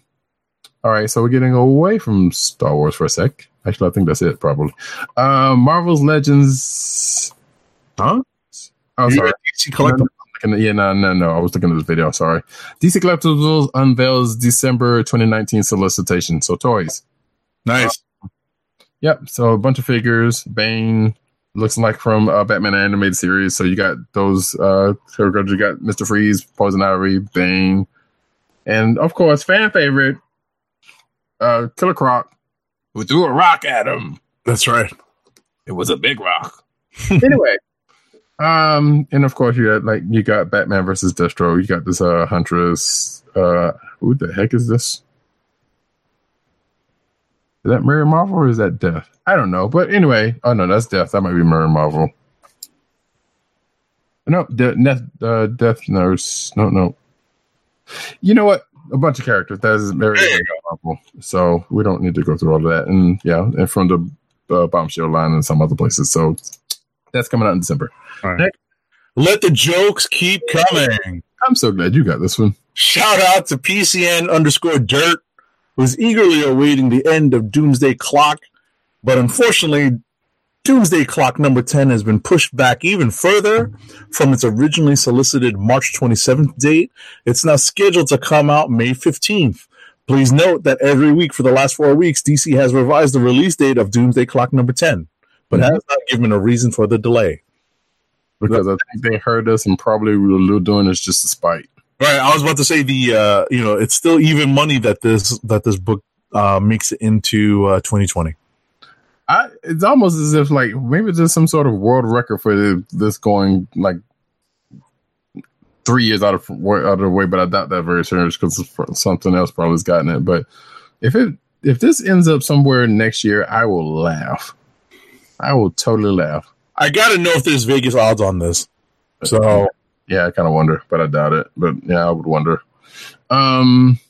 D: All right, so we're getting away from Star Wars for a sec. Actually, I think that's it. Probably. Um, Marvel's Legends.
E: Huh?
D: Oh, sorry.
E: got DC Collectibles.
D: At- Yeah, no, no, no. I was looking at this video. Sorry. DC Collectibles unveils December 2019 solicitation. So toys.
E: Nice.
D: Yep. So a bunch of figures. Bane looks like from uh, Batman animated series. So you got those. Uh, you got Mister Freeze, Poison Ivy, Bane, and of course fan favorite, uh, Killer Croc, who threw a rock at him.
E: That's right.
D: It was a big rock. (laughs) anyway, um, and of course you got like you got Batman versus Destro. You got this uh Huntress. Uh, who the heck is this? Is that Mary Marvel or is that Death? I don't know. But anyway, oh no, that's Death. That might be Mary Marvel. No, De- Death, uh, Death Nurse. No, no. You know what? A bunch of characters. That is Mary Marvel. So we don't need to go through all of that. And yeah, and from the uh, bombshell line and some other places. So that's coming out in December.
E: Let the jokes keep coming.
D: I'm so glad you got this one.
E: Shout out to PCN underscore dirt, who's eagerly awaiting the end of Doomsday Clock. But unfortunately, Doomsday Clock number 10 has been pushed back even further from its originally solicited March 27th date. It's now scheduled to come out May 15th. Please note that every week for the last four weeks, DC has revised the release date of Doomsday Clock number 10, but has not given a reason for the delay.
D: Because I think they heard us and probably we were doing this just to spite.
E: Right, I was about to say the uh, you know it's still even money that this that this book uh, makes it into uh, 2020.
D: I, it's almost as if like maybe there's some sort of world record for this going like three years out of out of the way, but I doubt that very serious because something else probably has gotten it. But if it if this ends up somewhere next year, I will laugh. I will totally laugh.
E: I got to know if there's Vegas odds on this. So
D: Yeah, I kind of wonder, but I doubt it. But yeah, I would wonder. Um,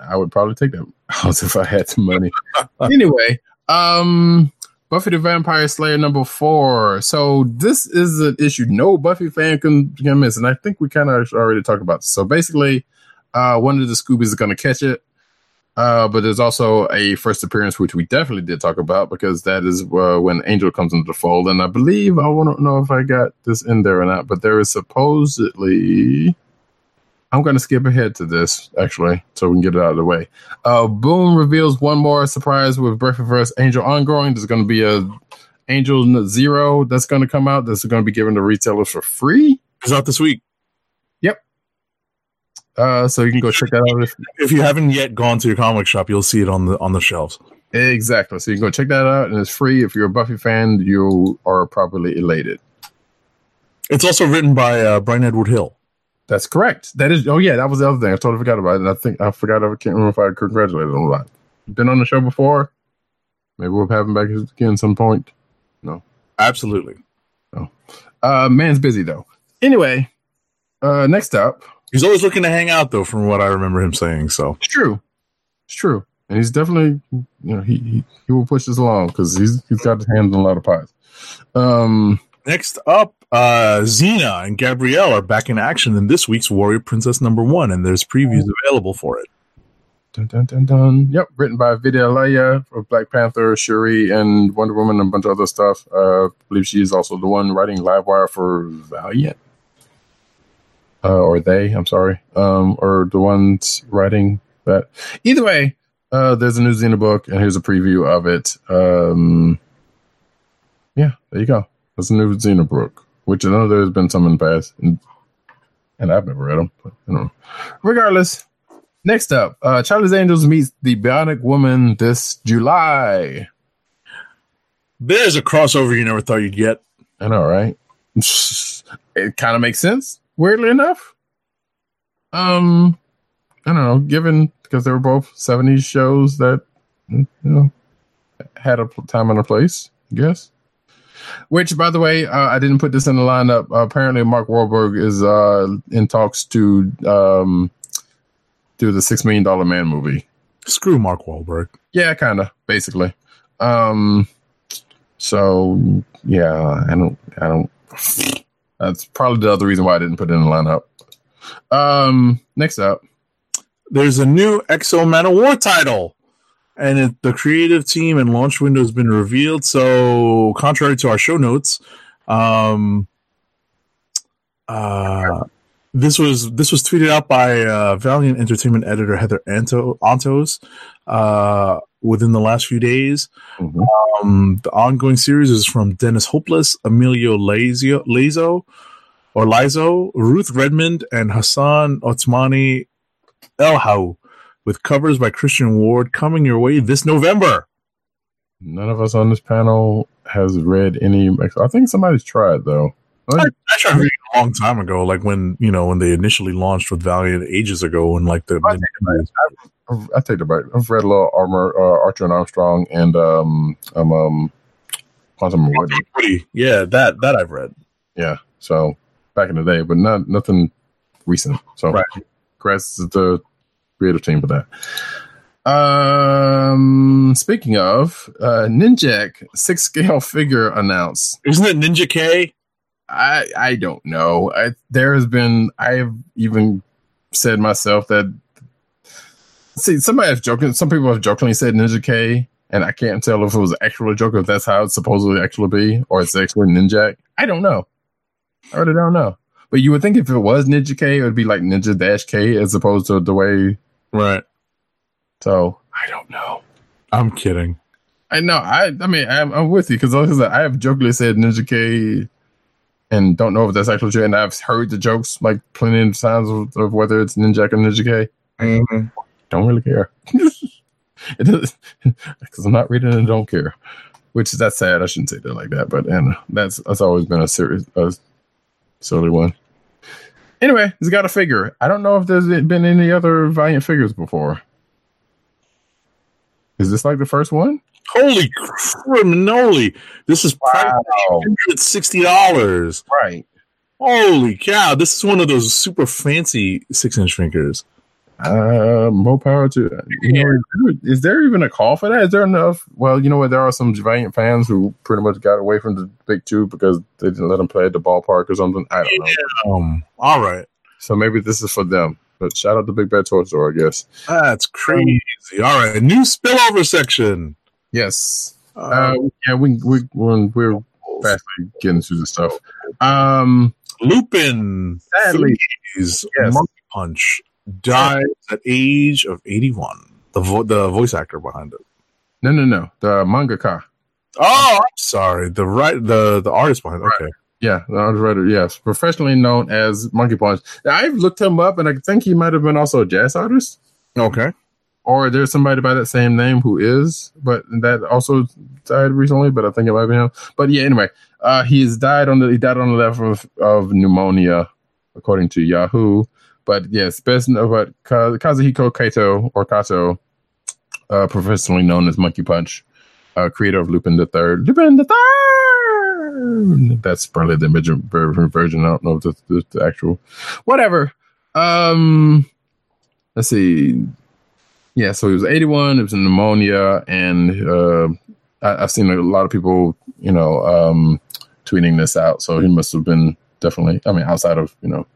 D: I would probably take that (laughs) house if I had some money. (laughs) anyway, um, Buffy the Vampire Slayer number four. So this is an issue no Buffy fan can, can miss, and I think we kind of already talked about this. So basically, uh, one of the Scoobies is going to catch it. Uh, but there's also a first appearance, which we definitely did talk about because that is uh, when Angel comes into the fold. And I believe, I to know if I got this in there or not, but there is supposedly. I'm going to skip ahead to this, actually, so we can get it out of the way. Uh, Boom reveals one more surprise with Breakfast vs. Angel ongoing. There's going to be a Angel Zero that's going to come out. That's going to be given to retailers for free.
E: it's out this week.
D: Uh, so you can go check that out if
E: If you haven't yet gone to your comic shop, you'll see it on the on the shelves.
D: Exactly. So you can go check that out, and it's free. If you're a Buffy fan, you are probably elated.
E: It's also written by uh, Bryan Edward Hill.
D: That's correct. That is. Oh yeah, that was the other thing. I totally forgot about it. And I think I forgot. I can't remember if I congratulated him or not. Been on the show before. Maybe we'll have him back again some point.
E: No, absolutely.
D: Uh, man's busy though. Anyway, uh, next up,
E: He's always looking to hang out, though, from what I remember him saying. So
D: it's true. It's true, and he's definitely you know he he, he will push this along because he's he's got his hands on a lot of pies. Um,
E: next up, uh, Xena and Gabrielle are back in action in this week's Warrior Princess number one, and there's previews available for it.
D: Dun, dun, dun, dun. Yep, written by Vita Ayala of Black Panther, Shuri, and Wonder Woman, and a bunch of other stuff. Uh, I believe she is also the one writing Livewire for Valiant. Uh, or they, I'm sorry, um, or the ones writing that. Either way, uh, there's a new Xena book, and here's a preview of it. Um, yeah, there you go. There's a new Xena book, which I know there's been some in the past, and, and I've never read them. But, you know. Regardless, Next up, uh, Charlie's Angels meets the Bionic Woman this July.
E: There's a crossover you never thought you'd get.
D: I know, right? (laughs) it kind of makes sense, weirdly enough. Um, I don't know, given because they were both 70s shows that, you know, had a time and a place, I guess. Which, by the way, uh, I didn't put this in the lineup. Uh, apparently, Mark Wahlberg is uh, in talks to um, do the Six Million Dollar Man movie.
E: Screw Mark Wahlberg.
D: Yeah, kind of, basically. Um, so yeah, I don't, I don't. That's probably the other reason why I didn't put it in the lineup. Um, next up,
E: There's a new X-O Manowar title, and it, the creative team and launch window has been revealed. So, contrary to our show notes, um, uh, this was this was tweeted out by uh, Valiant Entertainment editor Heather Anto, Antos uh, within the last few days. Um, the ongoing series is from Dennis Hopeless, Emilio Lazio, Lazo, or Lizo, Ruth Redmond, and Hassan Otsmani Elhau, with covers by Christian Ward coming your way this November.
D: none of us on this panel has read any. I think somebody's tried though.
E: I, I tried reading a long time ago, like when you know when they initially launched with Valiant ages ago, and like the
D: I I've- I take the back. I've read a little Armor, uh, Archer and Armstrong, and um, um, um Quantum Woody.
E: Woody. Yeah, that that I've read.
D: Yeah, so back in the day, but not nothing recent. So,
E: Right.
D: congrats to the creative team for that. Um, speaking of, uh, Ninjak six scale figure announced.
E: Isn't it Ninja K?
D: I I don't know. I, there has been I've even said myself that see somebody has joking. Some people have jokingly said Ninja K, and I can't tell if it was actually a joke if that's how it's supposedly actually be, or it's actually Ninjak. I don't know. I really don't know. But you would think if it was Ninja K, it would be like Ninja Dash K as opposed to the way.
E: Right.
D: So I don't know.
E: I'm kidding.
D: I know. I I mean I'm, I'm with you because I have jokingly said Ninja K, and don't know if that's actually true. And I've heard the jokes like plenty of times of, of whether it's Ninja or Ninja K.
E: Mm-hmm.
D: Don't really care. (laughs) because (laughs) I'm not reading and don't care. Which is that's sad. I shouldn't say that like that, but and that's that's always been a serious a silly one. Anyway, he's got a figure. I don't know if there's been any other Valiant figures before. Is this like the first one?
E: Holy criminoli! This is
D: Wow.
E: $160.
D: Right.
E: Holy cow! This is one of those super fancy six inch fingers.
D: Uh, more power to you know. Is there even a call for that? Is there enough? Well, you know what? There are some Valiant fans who pretty much got away from the big two because they didn't let them play at the ballpark or something. I don't know.
E: Um. All right.
D: So maybe this is for them. But shout out to Big Bad Toy Store, I guess.
E: That's crazy. All right. New spillover section.
D: Yes. Uh,
E: Uh,
D: yeah, we we we're, we're fastly getting through the stuff. Um,
E: Lupin.
D: sadly,
E: Please,
D: Yes.
E: Monkey Punch dies at age of eighty one. The vo- the voice actor behind it.
D: no, no, no. The mangaka.
E: Oh, I'm sorry. The right the the artist behind. It. Okay.
D: Yeah, the artist writer. Yes, professionally known as Monkey Punch. I've looked him up, and I think he might have been also a jazz artist.
E: Okay.
D: Or there's somebody by that same name who is, but that also died recently. But I think it might be him. But yeah, anyway, uh, he's died on the he died on the level of, of pneumonia, according to Yahoo. But yes, best known Ka- Kazuhiko Kato or Kato, uh, professionally known as Monkey Punch, uh, creator of Lupin the Third. Lupin the Third. That's probably the midget version. I don't know if that's the, the actual. Whatever. Um, let's see. Yeah, so he was 81. It was pneumonia, and uh, I, I've seen a lot of people, you know, um, tweeting this out. So he must have been definitely. I mean, outside of you know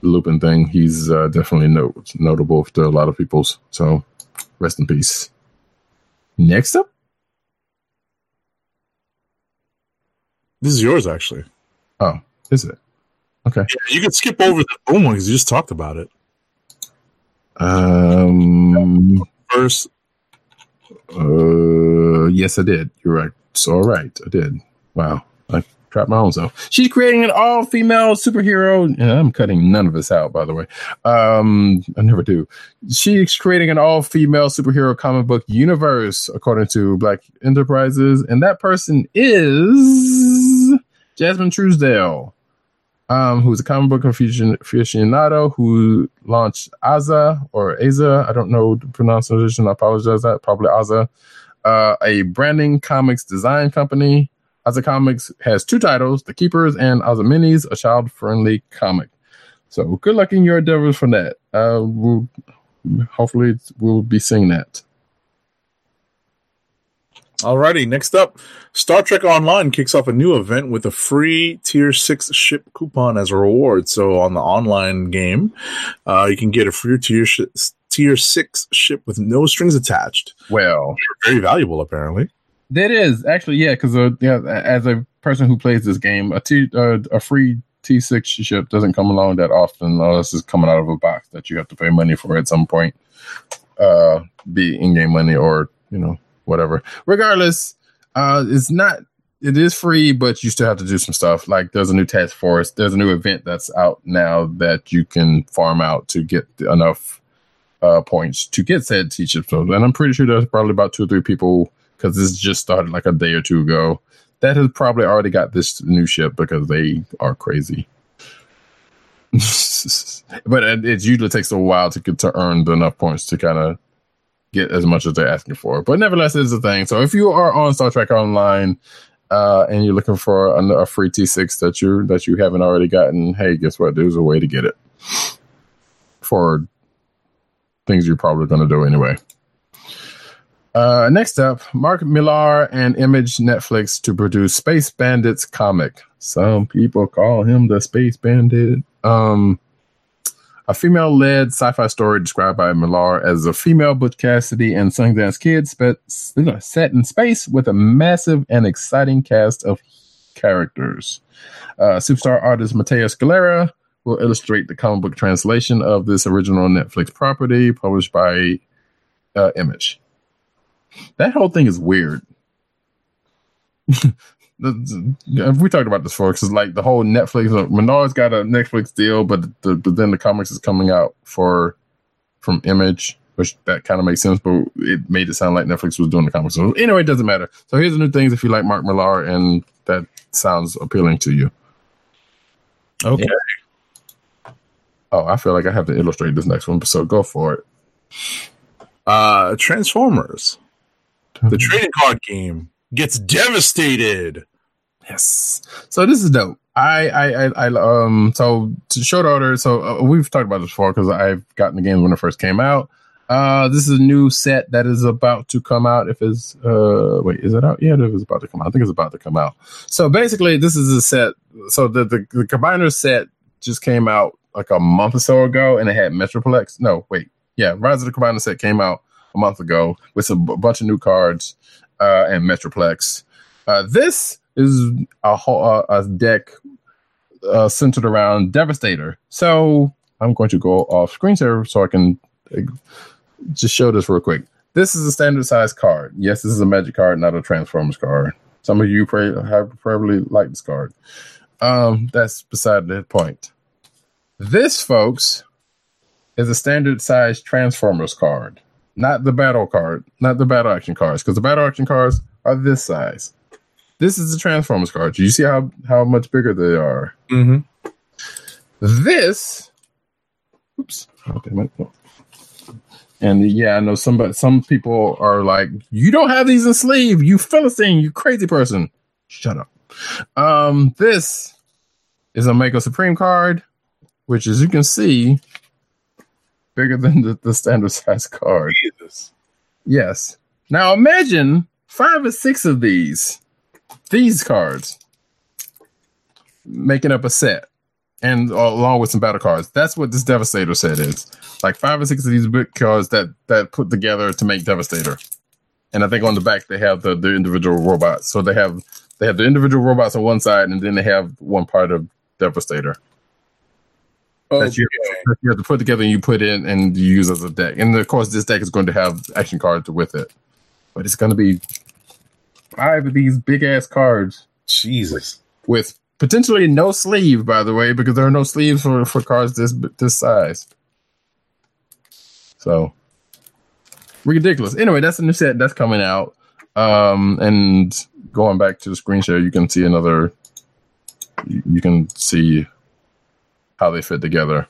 D: the Lupin thing, he's uh, definitely no, notable to a lot of people's. So rest in peace. Next up,
E: This is yours, actually.
D: oh, is it? Okay.
E: Yeah, You can skip over the boom one because you just talked about it.
D: Um.
E: First,
D: Uh, yes, I did. You're right. So, all right, I did. Wow, I trapped my own self. She's creating an all-female superhero. And I'm cutting none of this out, by the way. Um, I never do. She's creating an all-female superhero comic book universe, according to Black Enterprises, and that person is Jazmin Truesdale. Um, who's a comic book aficionado who launched Aza or Aza. I don't know the pronunciation. I apologize. That probably Aza uh, a branding comics design company. Asa Comics has two titles, The Keepers and Asa Minis, a child friendly comic. So good luck in your endeavors for that. Uh, we'll, hopefully, we'll be seeing that.
E: Alrighty, next up, Star Trek Online kicks off a new event with a free Tier 6 ship coupon as a reward. So on the online game, uh, you can get a free Tier, sh- tier 6 ship with no strings attached.
D: Well,
E: Very valuable, apparently.
D: That is actually yeah, because uh, yeah, as a person who plays this game, a T uh, a free T six ship doesn't come along that often unless it's coming out of a box that you have to pay money for at some point, uh, be in game money or you know whatever. Regardless, uh, it's not. It is free, but you still have to do some stuff. Like there's a new task force. There's a new event that's out now that you can farm out to get enough uh, points to get said teacher. So, and I'm pretty sure there's probably about two or three people because this just started like a day or two ago. That has probably already got this new ship because they are crazy. (laughs) but it, it usually takes a while to get to earn enough points to kind of get as much as they're asking for. But nevertheless, it's a thing. So if you are on Star Trek Online uh, and you're looking for a, a free T6 that you that you haven't already gotten, hey, guess what? There's a way to get it for things you're probably going to do anyway. Uh, next up, Mark Millar and Image Netflix to produce Space Bandits comic. Some people call him the Space Bandit. Um, a female-led sci-fi story described by Millar as a female Butch Cassidy and Sundance Kid spe- set in space with a massive and exciting cast of characters. Uh, superstar artist Matteo Scalera will illustrate the comic book translation of this original Netflix property published by uh, Image. That whole thing is weird. (laughs) we talked about this before because like the whole Netflix, uh, Menard's got a Netflix deal, but the, but then the comics is coming out for from Image, which that kind of makes sense. But it made it sound like Netflix was doing the comics. So anyway, it doesn't matter. So here's the new things if you like Mark Millar and that sounds appealing to you.
E: Okay.
D: Oh, I feel like I have to illustrate this next one, so go for it.
E: Uh, Transformers, the trading card game, gets devastated.
D: Yes. So this is dope. I, I, I, I um, so to short order. So uh, we've talked about this before because I've gotten the games when it first came out. Uh, this is a new set that is about to come out. If it's, uh, wait, is it out? Yeah, it is about to come out. I think it's about to come out. So basically, this is a set. So the, the, the combiner set just came out like a month or so ago and it had Metroplex. No, wait. Yeah. Rise of the Combiner set came out a month ago with a b- bunch of new cards, uh, and Metroplex. Uh, this is a whole uh, a deck uh, centered around Devastator. So I'm going to go off screen share so I can just show this real quick. This is a standard size card. Yes, this is a Magic card, not a Transformers card. Some of you pray, have probably like this card. Um, that's beside the point. This, folks, is a standard size Transformers card, not the battle card, not the battle action cards, because the battle action cards are this size. This is the Transformers card. You see how how much bigger they are.
E: Mm-hmm.
D: This, oops, okay, my- no. and yeah, I know some some people are like, you don't have these in sleeve, you philistine, you crazy person. Shut up. Um, this is a Mako Supreme card, which, as you can see, bigger than the, the standard size card.
E: Jesus.
D: Yes. Now imagine five or six of these, these cards, making up a set, and along with some battle cards. That's what this Devastator set is. Like five or six of these big cards that that put together to make Devastator. And I think on the back they have the, the individual robots. So they have they have the individual robots on one side, and then they have one part of Devastator that you, that you have to put together and you put in and you use as a deck. And of course, this deck is going to have action cards with it, but it's going to be five of these big ass cards
E: Jesus.
D: with potentially no sleeve, by the way, because there are no sleeves for, for cards this this size. So ridiculous. Anyway, that's a new set that's coming out. Um, and going back to the screen share, you can see another. You, you can see how they fit together.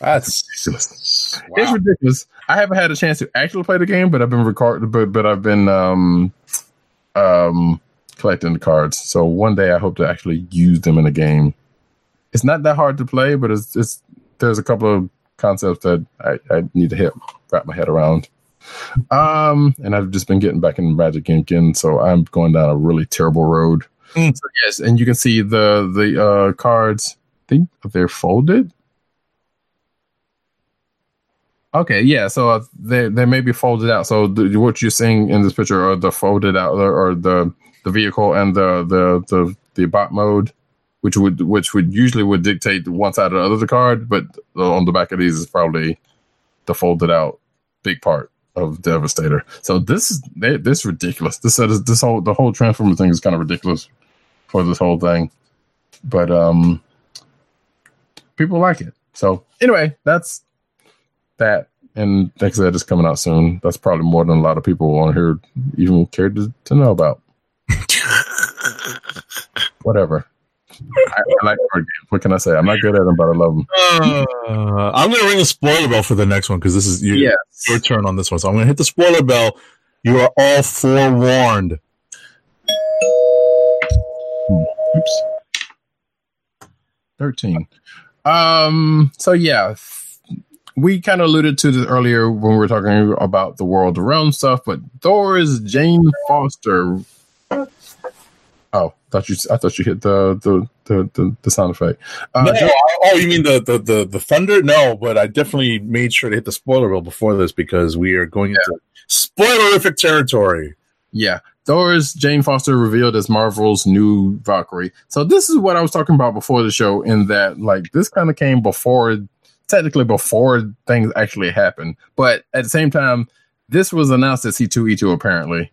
E: That's
D: ridiculous. It's ridiculous. I haven't had a chance to actually play the game, but I've been recording, but but I've been um um collecting the cards. So one day I hope to actually use them in a game. It's not that hard to play, but it's it's there's a couple of concepts that I, I need to hit wrap my head around. Um, and I've just been getting back in Magic again, so I'm going down a really terrible road.
E: Mm.
D: So yes, and you can see the the uh, cards. Think they're folded. Okay, yeah. So uh, they they may be folded out. So what you're seeing in this picture are the folded out or the the vehicle and the the the the bot mode, which would which would usually would dictate one side or the other of the card, but on the back of these is probably the folded out big part of Devastator. So this is this is ridiculous. This is this whole the whole transformer thing is kind of ridiculous for this whole thing, but um, people like it. So anyway, that's that. And like I said, it's coming out soon. That's probably more than a lot of people on here even cared to, to know about. (laughs) Whatever. I, I like board games. What can I say? I'm not good at them, but I love them.
E: Uh, I'm going to ring the spoiler bell for the next one because this is your,
D: Yes.
E: your turn on this one. So I'm going to hit the spoiler bell. You are all forewarned.
D: Oops. 13. Um, so yeah, we kind of alluded to this earlier when we were talking about the world around stuff, but Thor's Jane Foster. Oh, thought you I thought you hit the the the, the, the sound effect. Uh,
E: no, oh, you mean the, the, the, the thunder? No, but I definitely made sure to hit the spoiler wheel before this because we are going into spoilerific territory.
D: Yeah. Thor's Jane Foster revealed as Marvel's new Valkyrie. So this is what I was talking about before the show, in that like this kind of came before technically before things actually happened. But at the same time, this was announced at C2E2 apparently.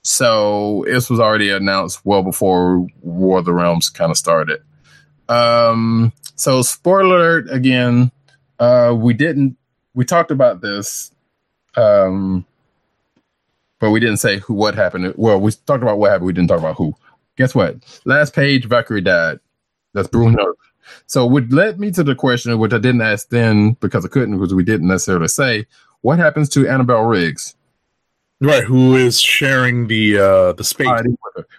D: So this was already announced well before War of the Realms kind of started. Um so spoiler alert again, uh we didn't we talked about this um but we didn't say who what happened. Well, we talked about what happened. We didn't talk about who. Guess what? Last page, Valkyrie died. That's Bruno. So, what led me to the question, which I didn't ask then because I couldn't, because we didn't necessarily say, what happens to Annabelle Riggs?
E: Right, who is sharing the uh the space?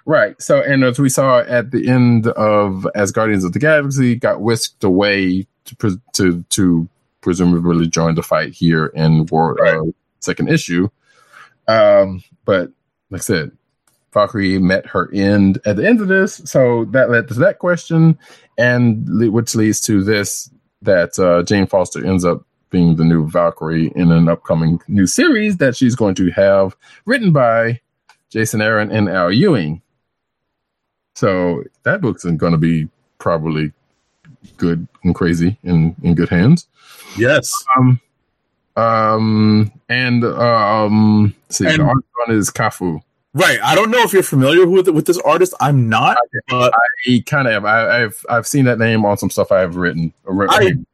D: Right. So, and as we saw at the end of as Guardians of the Galaxy, got whisked away to to to presumably join the fight here in War uh, second issue. Um, but like I said, Valkyrie met her end at the end of this, so that led to that question, and le- which leads to this that uh, Jane Foster ends up being the new Valkyrie in an upcoming new series that she's going to have written by Jason Aaron and Al Ewing. So that book's going to be probably good and crazy in in good hands.
E: Yes.
D: Um, um, and um, see,
E: And-
D: the art on is Cafu.
E: Right. I don't know if you're familiar with with this artist. I'm not, but
D: He kind of, I, I've I've seen that name on some stuff I've written.
E: I-
D: written.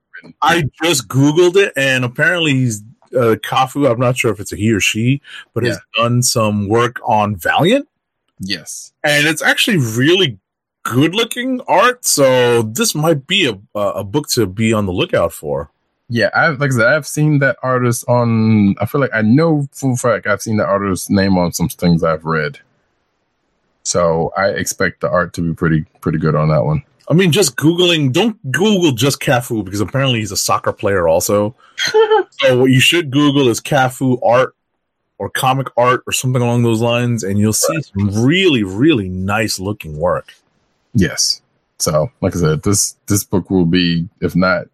E: I just googled it, and apparently he's uh, Cafu. I'm not sure if it's a he or she, but has done some work on Valiant,
D: yes,
E: and it's actually really good looking art. So this might be a a book to be on the lookout for.
D: Yeah. I like I said, I've seen that artist on. I feel like I know a fact I've seen the artist's name on some things I've read. So I expect the art to be pretty pretty good on that one.
E: I mean, just googling. Don't Google just Cafu because apparently he's a soccer player also. (laughs) so what you should Google is Cafu art or comic art or something along those lines, and you'll see some really really nice looking work.
D: Yes. So, like I said, this this book will be, if not,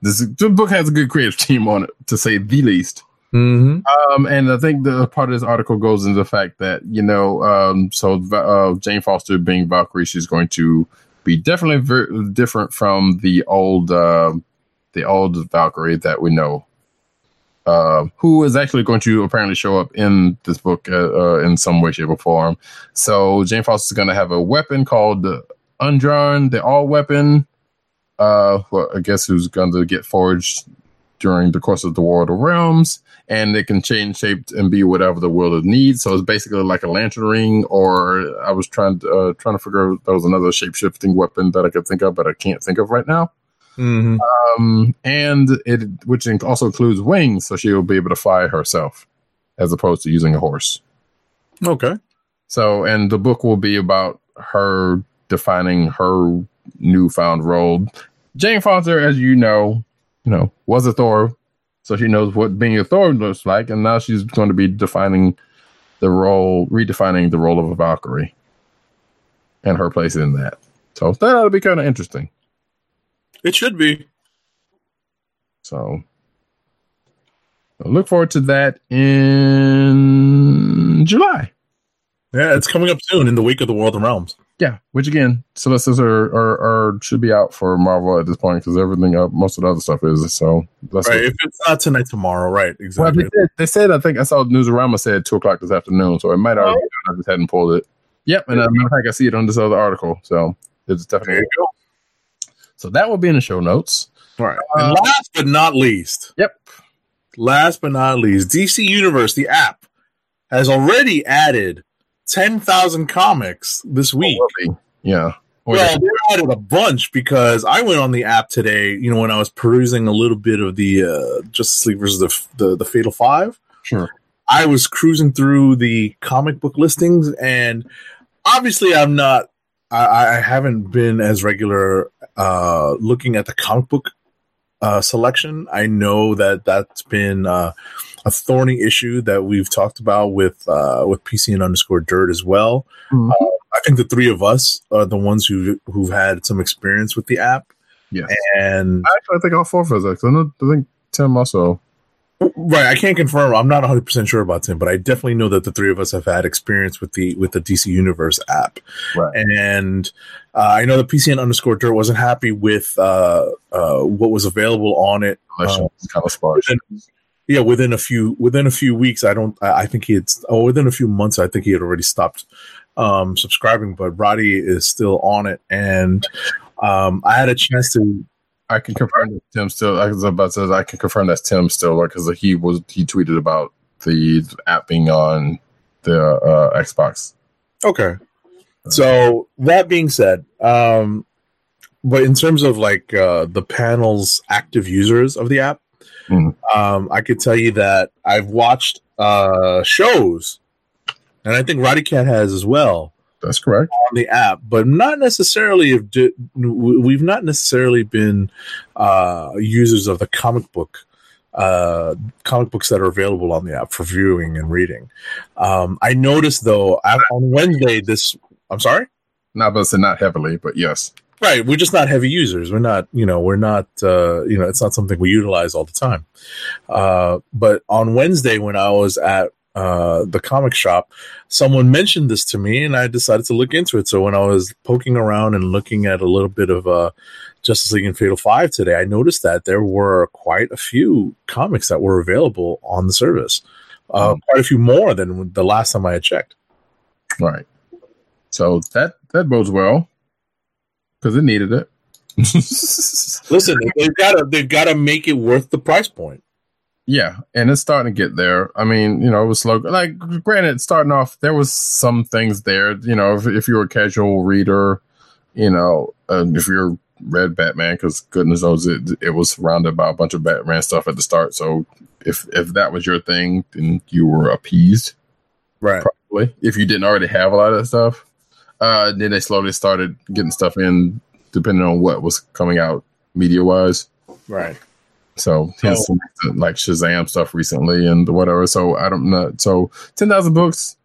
D: this, this book has a good creative team on it, to say the least.
E: Mm-hmm.
D: Um, and I think the part of this article goes into the fact that you know, um, so uh, Jane Foster being Valkyrie, she's going to be definitely very different from the old, uh, the old Valkyrie that we know. Uh, who is actually going to apparently show up in this book uh, uh, in some way, shape, or form. So Jane Foster is going to have a weapon called the Undrjarn, the All Weapon. Uh, well, I guess who's going to get forged during the course of the War of the Realms, and it can change shape and be whatever the world needs. So it's basically like a lantern ring, or I was trying to uh, trying to figure out there was another shape shifting weapon that I could think of, but I can't think of right now.
E: hmm
D: um, and it which also includes wings, so she will be able to fly herself as opposed to using a horse.
E: Okay.
D: So, and the book will be about her defining her newfound role. Jane Foster, as you know, you know, was a Thor, so she knows what being a Thor looks like, and now she's going to be defining the role, redefining the role of a Valkyrie, and her place in that. So that ought to be kind of interesting.
E: It should be.
D: So I look forward to that in July.
E: Yeah, it's coming up soon in the week of the World of Realms.
D: Yeah, which again, solicitors are, are, are should be out for Marvel at this point because everything, uh, most of the other stuff is. So
E: Right. If it's not tonight, tomorrow. Right.
D: well,
E: Exactly.
D: they said, they said I think I saw Newsarama said two o'clock this afternoon, so it might already. I just hadn't pulled it. Yep, and uh, matter of fact, I see it on this other article, so it's
E: there
D: definitely.
E: you go.
D: So that will be in the show notes.
E: All right. And last but not least,
D: Yep.
E: last but not least, DC Universe, the app, has already added 10,000 comics this week.
D: Will be. Yeah. Oh,
E: Well, they added a bunch because I went on the app today, you know, when I was perusing a little bit of the uh, Justice League versus the, the, the Fatal Five.
D: Sure.
E: I was cruising through the comic book listings, and obviously, I'm not. I, I haven't been as regular uh, looking at the comic book uh, selection. I know that that's been uh, a thorny issue that we've talked about with uh, with PC and underscore Dirt as well.
D: Mhm.
E: Uh, I think the three of us are the ones who who've had some experience with the app,
D: Yeah,
E: and
D: Actually, I think all four of us. actually. I know- I think Tim also.
E: Right, I can't confirm. I'm not 100 percent sure about Tim, but I definitely know that the three of us have had experience with the with the DC Universe app,
D: Right.
E: and uh, I know the PCN underscore Dirt wasn't happy with uh, uh, what was available on it.
D: Collection
E: Uh,
D: kind of sparse.
E: within, yeah, within a few within a few weeks, I don't. I, I think he had. Oh, within a few months, I think he had already stopped um, subscribing. But Roddy is still on it, and um, I had a chance to.
D: I can confirm that Tim still. I was about to say I can confirm that Tim still because he was he tweeted about the app being on the uh, Xbox.
E: Okay. So that being said, um, but in terms of like uh, the panel's active users of the app,
D: Mhm.
E: um, I could tell you that I've watched uh, shows, and I think Roddy Cat has as well
D: That's correct.
E: on the app, but not necessarily. If di- we've not necessarily been uh, users of the comic book. Uh, comic books that are available on the app for viewing and reading. Um, I noticed though I- on Wednesday this. I'm sorry.
D: Not but not heavily, but yes.
E: Right, we're just not heavy users. We're not, you know, we're not, uh, you know, it's not something we utilize all the time. Uh, but on Wednesday, when I was at uh, the comic shop, someone mentioned this to me, and I decided to look into it. So when I was poking around and looking at a little bit of uh, Justice League and Fatal Five today, I noticed that there were quite a few comics that were available on the service. Uh, Quite a few more than the last time I had checked.
D: Right. So that that bodes well because it needed it. (laughs)
E: Listen, they've got to they've got to make it worth the price point.
D: Yeah, and it's starting to get there. I mean, you know, it was slow. Like, granted, starting off, there was some things there. You know, if, if you're a casual reader, you know, uh, if you're read Batman, because goodness knows it, it was surrounded by a bunch of Batman stuff at the start. So if if that was your thing, then you were appeased.
E: Right.
D: Probably, if you didn't already have a lot of that stuff. Uh, then they slowly started getting stuff in, depending on what was coming out media wise.
E: Right.
D: So hence like Shazam stuff recently and whatever. So I don't know. So ten thousand books.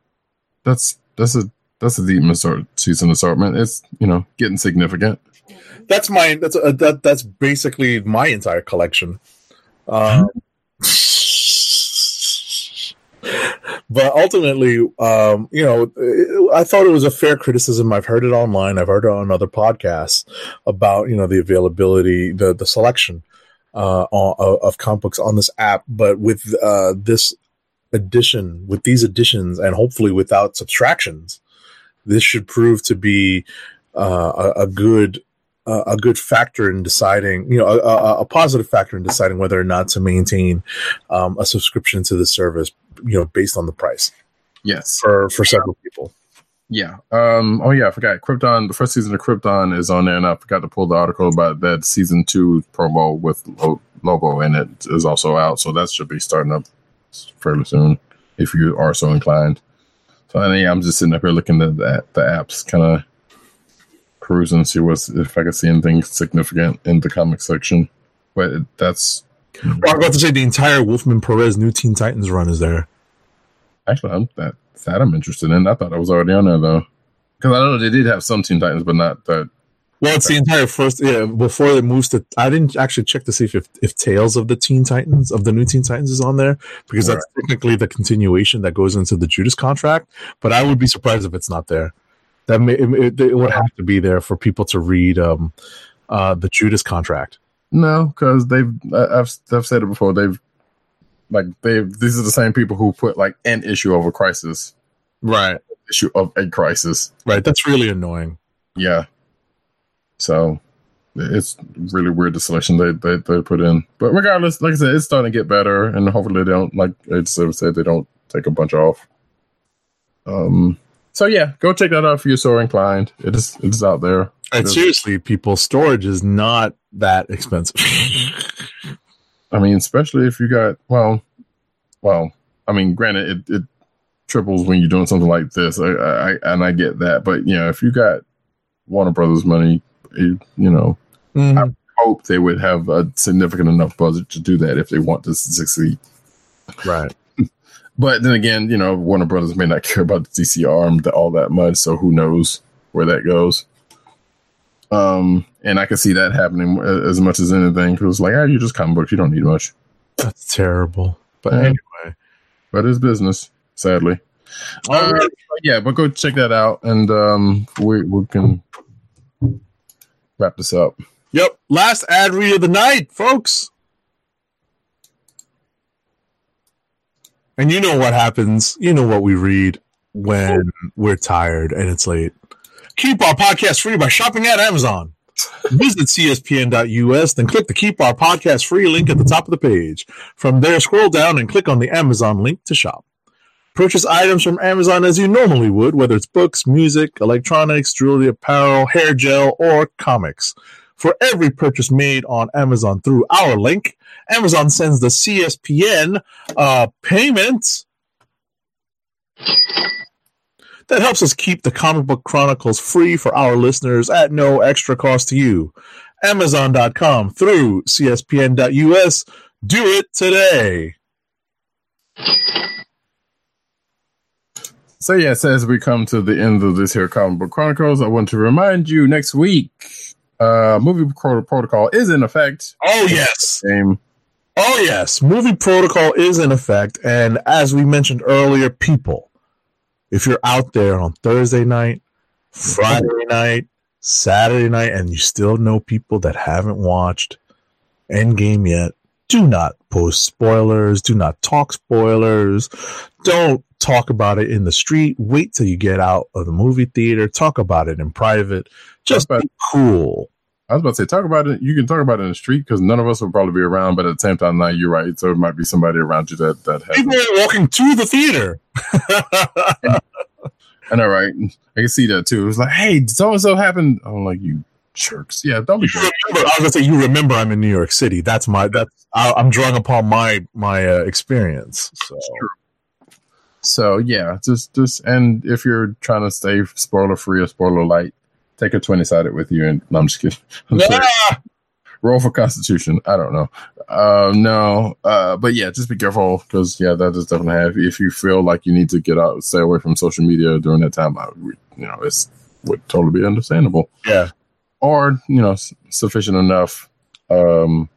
D: That's that's a that's a deep assort- season assortment. It's you know getting significant.
E: That's my that's uh, that that's basically my entire collection. Um, (laughs) but ultimately, um, you know, I thought it was a fair criticism. I've heard it online. I've heard it on other podcasts about you know the availability, the the selection uh, of, of comic books on this app. But with uh, this addition, with these additions, and hopefully without subtractions, this should prove to be uh, a, a good uh, a good factor in deciding, you know, a, a, a positive factor in deciding whether or not to maintain um, a subscription to the service, you know, based on the price
D: Yes.
E: for for several people.
D: Yeah. Um. Oh yeah. I forgot. Krypton. The first season of Krypton is on there, and I forgot to pull the article about that season two promo with Lo- Lobo in it is also out. So that should be starting up fairly soon if you are so inclined. So I mean, I'm just sitting up here looking at the, the apps, kind of perusing, see what's if I can see anything significant in the comic section. But that's
E: Well, I was about to say the entire Wolfman Perez New Teen Titans run is there.
D: actually I'm, that that I'm interested in. I thought I was already on there though, because I know they did have some Teen Titans, but not that.
E: Well, it's the entire first. Yeah, before it moves to, I didn't actually check to see if if, if Tales of the Teen Titans of the New Teen Titans is on there because that's technically the continuation that goes into the Judas contract. But I would be surprised if it's not there. That may, it, it, it would have to be there for people to read um, uh, the Judas contract.
D: No, because they've I've I've said it before. They've like they've these are the same people who put like an issue of a crisis,
E: Right,
D: issue of a crisis.
E: right. That's really annoying.
D: Yeah. So it's really weird the selection they, they they put in. But regardless, like I said, it's starting to get better, and hopefully they don't like I said they don't take a bunch off. Um. So yeah, go check that out if you're so inclined. It is it's out there.
E: And
D: It is-
E: seriously, people, storage is not that expensive. (laughs)
D: I mean, especially if you got well, well. I mean, granted, it, it triples when you're doing something like this. I, I and I get that, but you know, if you got Warner Brothers money, you, you know,
E: Mhm.
D: hope they would have a significant enough budget to do that if they want to succeed.
E: Right.
D: But then again, you know, Warner Brothers may not (laughs) care about the DC arm all that much, so who knows where that goes. Um, and I can see that happening as much as anything because, like, ah, you just comic books, you don't need much.
E: That's terrible. But
D: Yeah.
E: anyway,
D: But it's business, sadly.
E: All right.
D: yeah, but go check that out, and um, we we can wrap this up.
E: Yep. Last ad read of the night, folks. And you know what happens. You know what we read when we're tired and it's late. Keep our podcast free by shopping at Amazon. Visit cspn.us, then click the Keep Our Podcast Free link at the top of the page. From there, scroll down and click on the Amazon link to shop. Purchase items from Amazon as you normally would, whether it's books, music, electronics, jewelry, apparel, hair gel, or comics. For every purchase made on Amazon through our link, Amazon sends the CSPN uh, payment that helps us keep the comic book chronicles free for our listeners at no extra cost to you. Amazon.com through CSPN.us. Do it today.
D: So yes, as we come to the end of this here comic book chronicles, I want to remind you next week, uh, movie Pro- protocol is in effect.
E: Oh, yes.
D: Game.
E: Oh, yes. Movie protocol is in effect. And as we mentioned earlier, people, if you're out there on Thursday night, Friday night, Saturday night, and you still know people that haven't watched Endgame yet, do not post spoilers. Do not talk spoilers. Don't talk about it in the street. Wait till you get out of the movie theater. Talk about it in private. Just be cool.
D: I was about to say, talk about it. You can talk about it in the street because none of us will probably be around. But at the same time, now you're right. So it might be somebody around you that that has.
E: People are walking to the theater.
D: I know, right? I can see that too. It's like, hey, so and so happened. I'm like, you jerks. Yeah, don't be
E: remember, I was gonna say you remember I'm in New York City. That's my that's I, I'm drawing upon my my uh, experience. So
D: So yeah, just just and if you're trying to stay spoiler free or spoiler light, take a twenty sided with you. And no, I'm just kidding. (laughs) I'm sorry.
E: Ah!
D: Roll for Constitution. I don't know. Uh, no, uh, but yeah, just be careful because yeah, that is definitely have. If you feel like you need to get out, stay away from social media during that time. I, would- you know, it's would totally be understandable,
E: yeah.
D: or you know, s- sufficient enough. Um,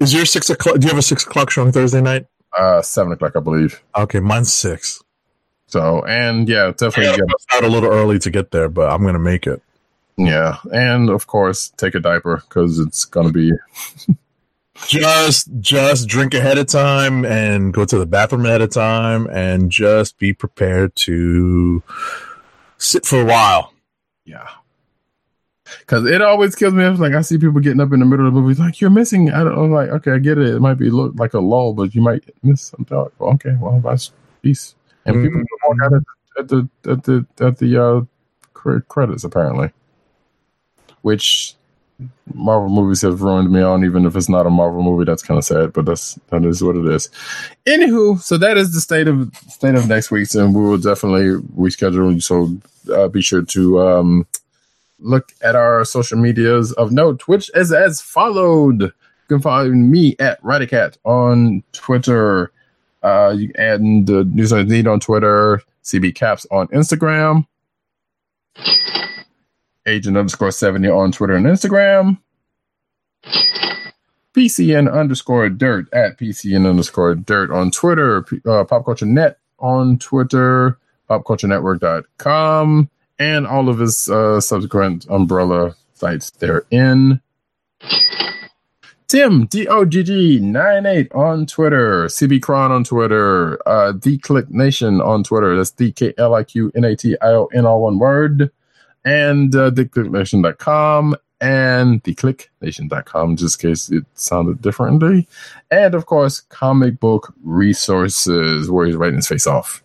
E: Is your six o'clock? Do you have a six o'clock showing Thursday night?
D: Uh, seven o'clock, I believe.
E: Okay, mine's six.
D: So, and yeah, definitely
E: gotta
D: get
E: out a little early to get there, but I'm gonna make it.
D: Yeah, and of course, take a diaper because it's gonna be. (laughs)
E: Just just drink ahead of time and go to the bathroom ahead of time, and just be prepared to sit for a while.
D: Yeah, because it always kills me. It's like I see people getting up in the middle of the movie, like you're missing. I don't. I'm like, okay, I get it. It might be look like a lull, but you might miss something. Like, well, okay, well, that's peace. And people
E: Mm.
D: walk out of at the at the at the uh, credits apparently, which Marvel movies have ruined me on. Even if it's not a Marvel movie, that's kind of sad, but that's that is what it is. Anywho, so that is the state of state of next week's, and we will definitely reschedule. So uh, be sure to um, look at our social medias of note, which is as followed. You can find me at Radicat on Twitter. Uh, can the News I Need on Twitter, CB Caps on Instagram, Agent underscore 70 on Twitter and Instagram, PCN underscore dirt at PCN underscore dirt on Twitter, uh, Pop Culture Net on Twitter, popculturenetwork.com, and all of his uh, subsequent umbrella sites therein. Tim DOGG98 on Twitter, CB Cron on Twitter, uh, The Kliq Nation on Twitter. That's D K L I Q N A T I O N, all one word. And uh, TheKliqNation.com and TheClickNation.com, just in case it sounded differently. And of course, Comic Book Resources, where he's writing his face off.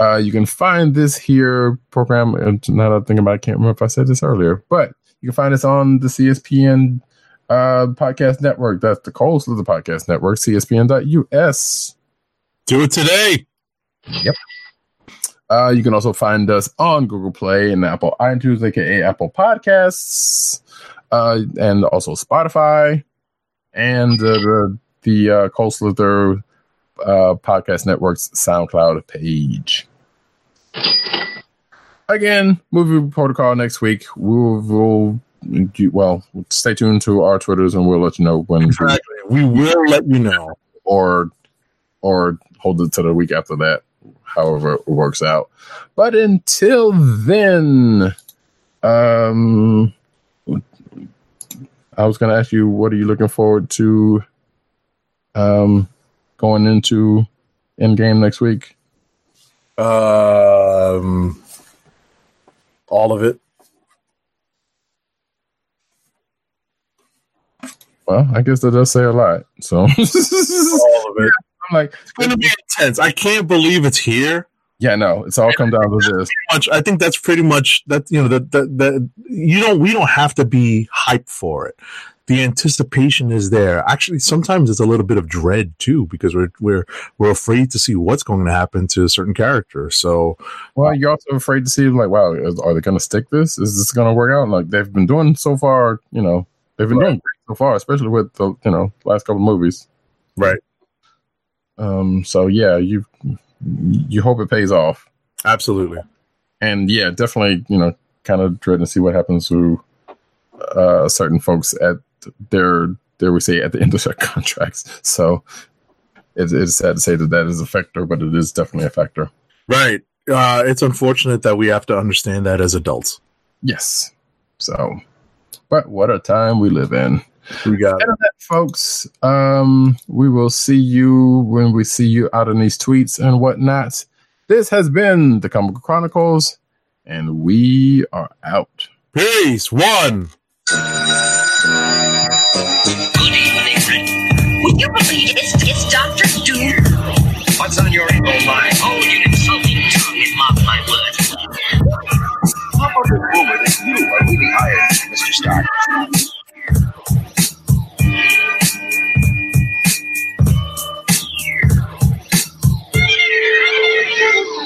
D: Uh, you can find this here program. And now that I think about it, I can't remember if I said this earlier, but you can find us on the CSPN uh, podcast network. That's the Cole Slither podcast network, CSPN.us.
E: Do it today.
D: Uh, you can also find us on Google Play and Apple iTunes, aka Apple Podcasts, uh, and also Spotify, and uh, the the uh, Cole Slither uh, Podcast Network's SoundCloud page. Again, movie protocol next week. We'll, we'll well stay tuned to our Twitters, and we'll let you know when we
E: Exactly. We will let you know.
D: or or hold it to the week after that, however it works out. But until then, um, I was going to ask you, what are you looking forward to, um, going into Endgame next week?
E: Um, all of it.
D: Well, I guess that does say a lot. So I'm (laughs)
E: All of it.
D: I'm like,
E: It's going to be intense. I can't believe it's here.
D: yeah, no, it's all come down to this.
E: Much. I think that's pretty much that. You know that that that you don't. We don't have to be hyped for it. The anticipation is there. Actually, sometimes it's a little bit of dread too because we're we're we're afraid to see what's going to happen to a certain character. So
D: Well, you're also afraid to see, like, wow, are they going to stick this? Is this going to work out? Like they've been doing so far, you know, they've been
E: Right.
D: doing great so far, especially with the, you know, last couple movies.
E: right,
D: Um, so yeah, you you hope it pays off,
E: absolutely.
D: and yeah, definitely, you know, kind of dread to see what happens to uh, certain folks at their, dare we say, at the end of their (laughs) contracts. So it's, it's sad to say that that is a factor, but it is definitely a factor.
E: Right. Uh, it's unfortunate that we have to understand that as adults.
D: Yes. So, but what a time we live in.
E: We got
D: that, folks, um, we will see you when we see you out in these tweets and whatnot. This has been the Comic Chronicles, and we are out.
E: peace. One.
B: Good evening, friend. Would you believe it's, it's Dr. Doom? What's on your evil mind? Oh, you insulting tongue and mock my words. How about this woman? you are really hired, Mr. Stark?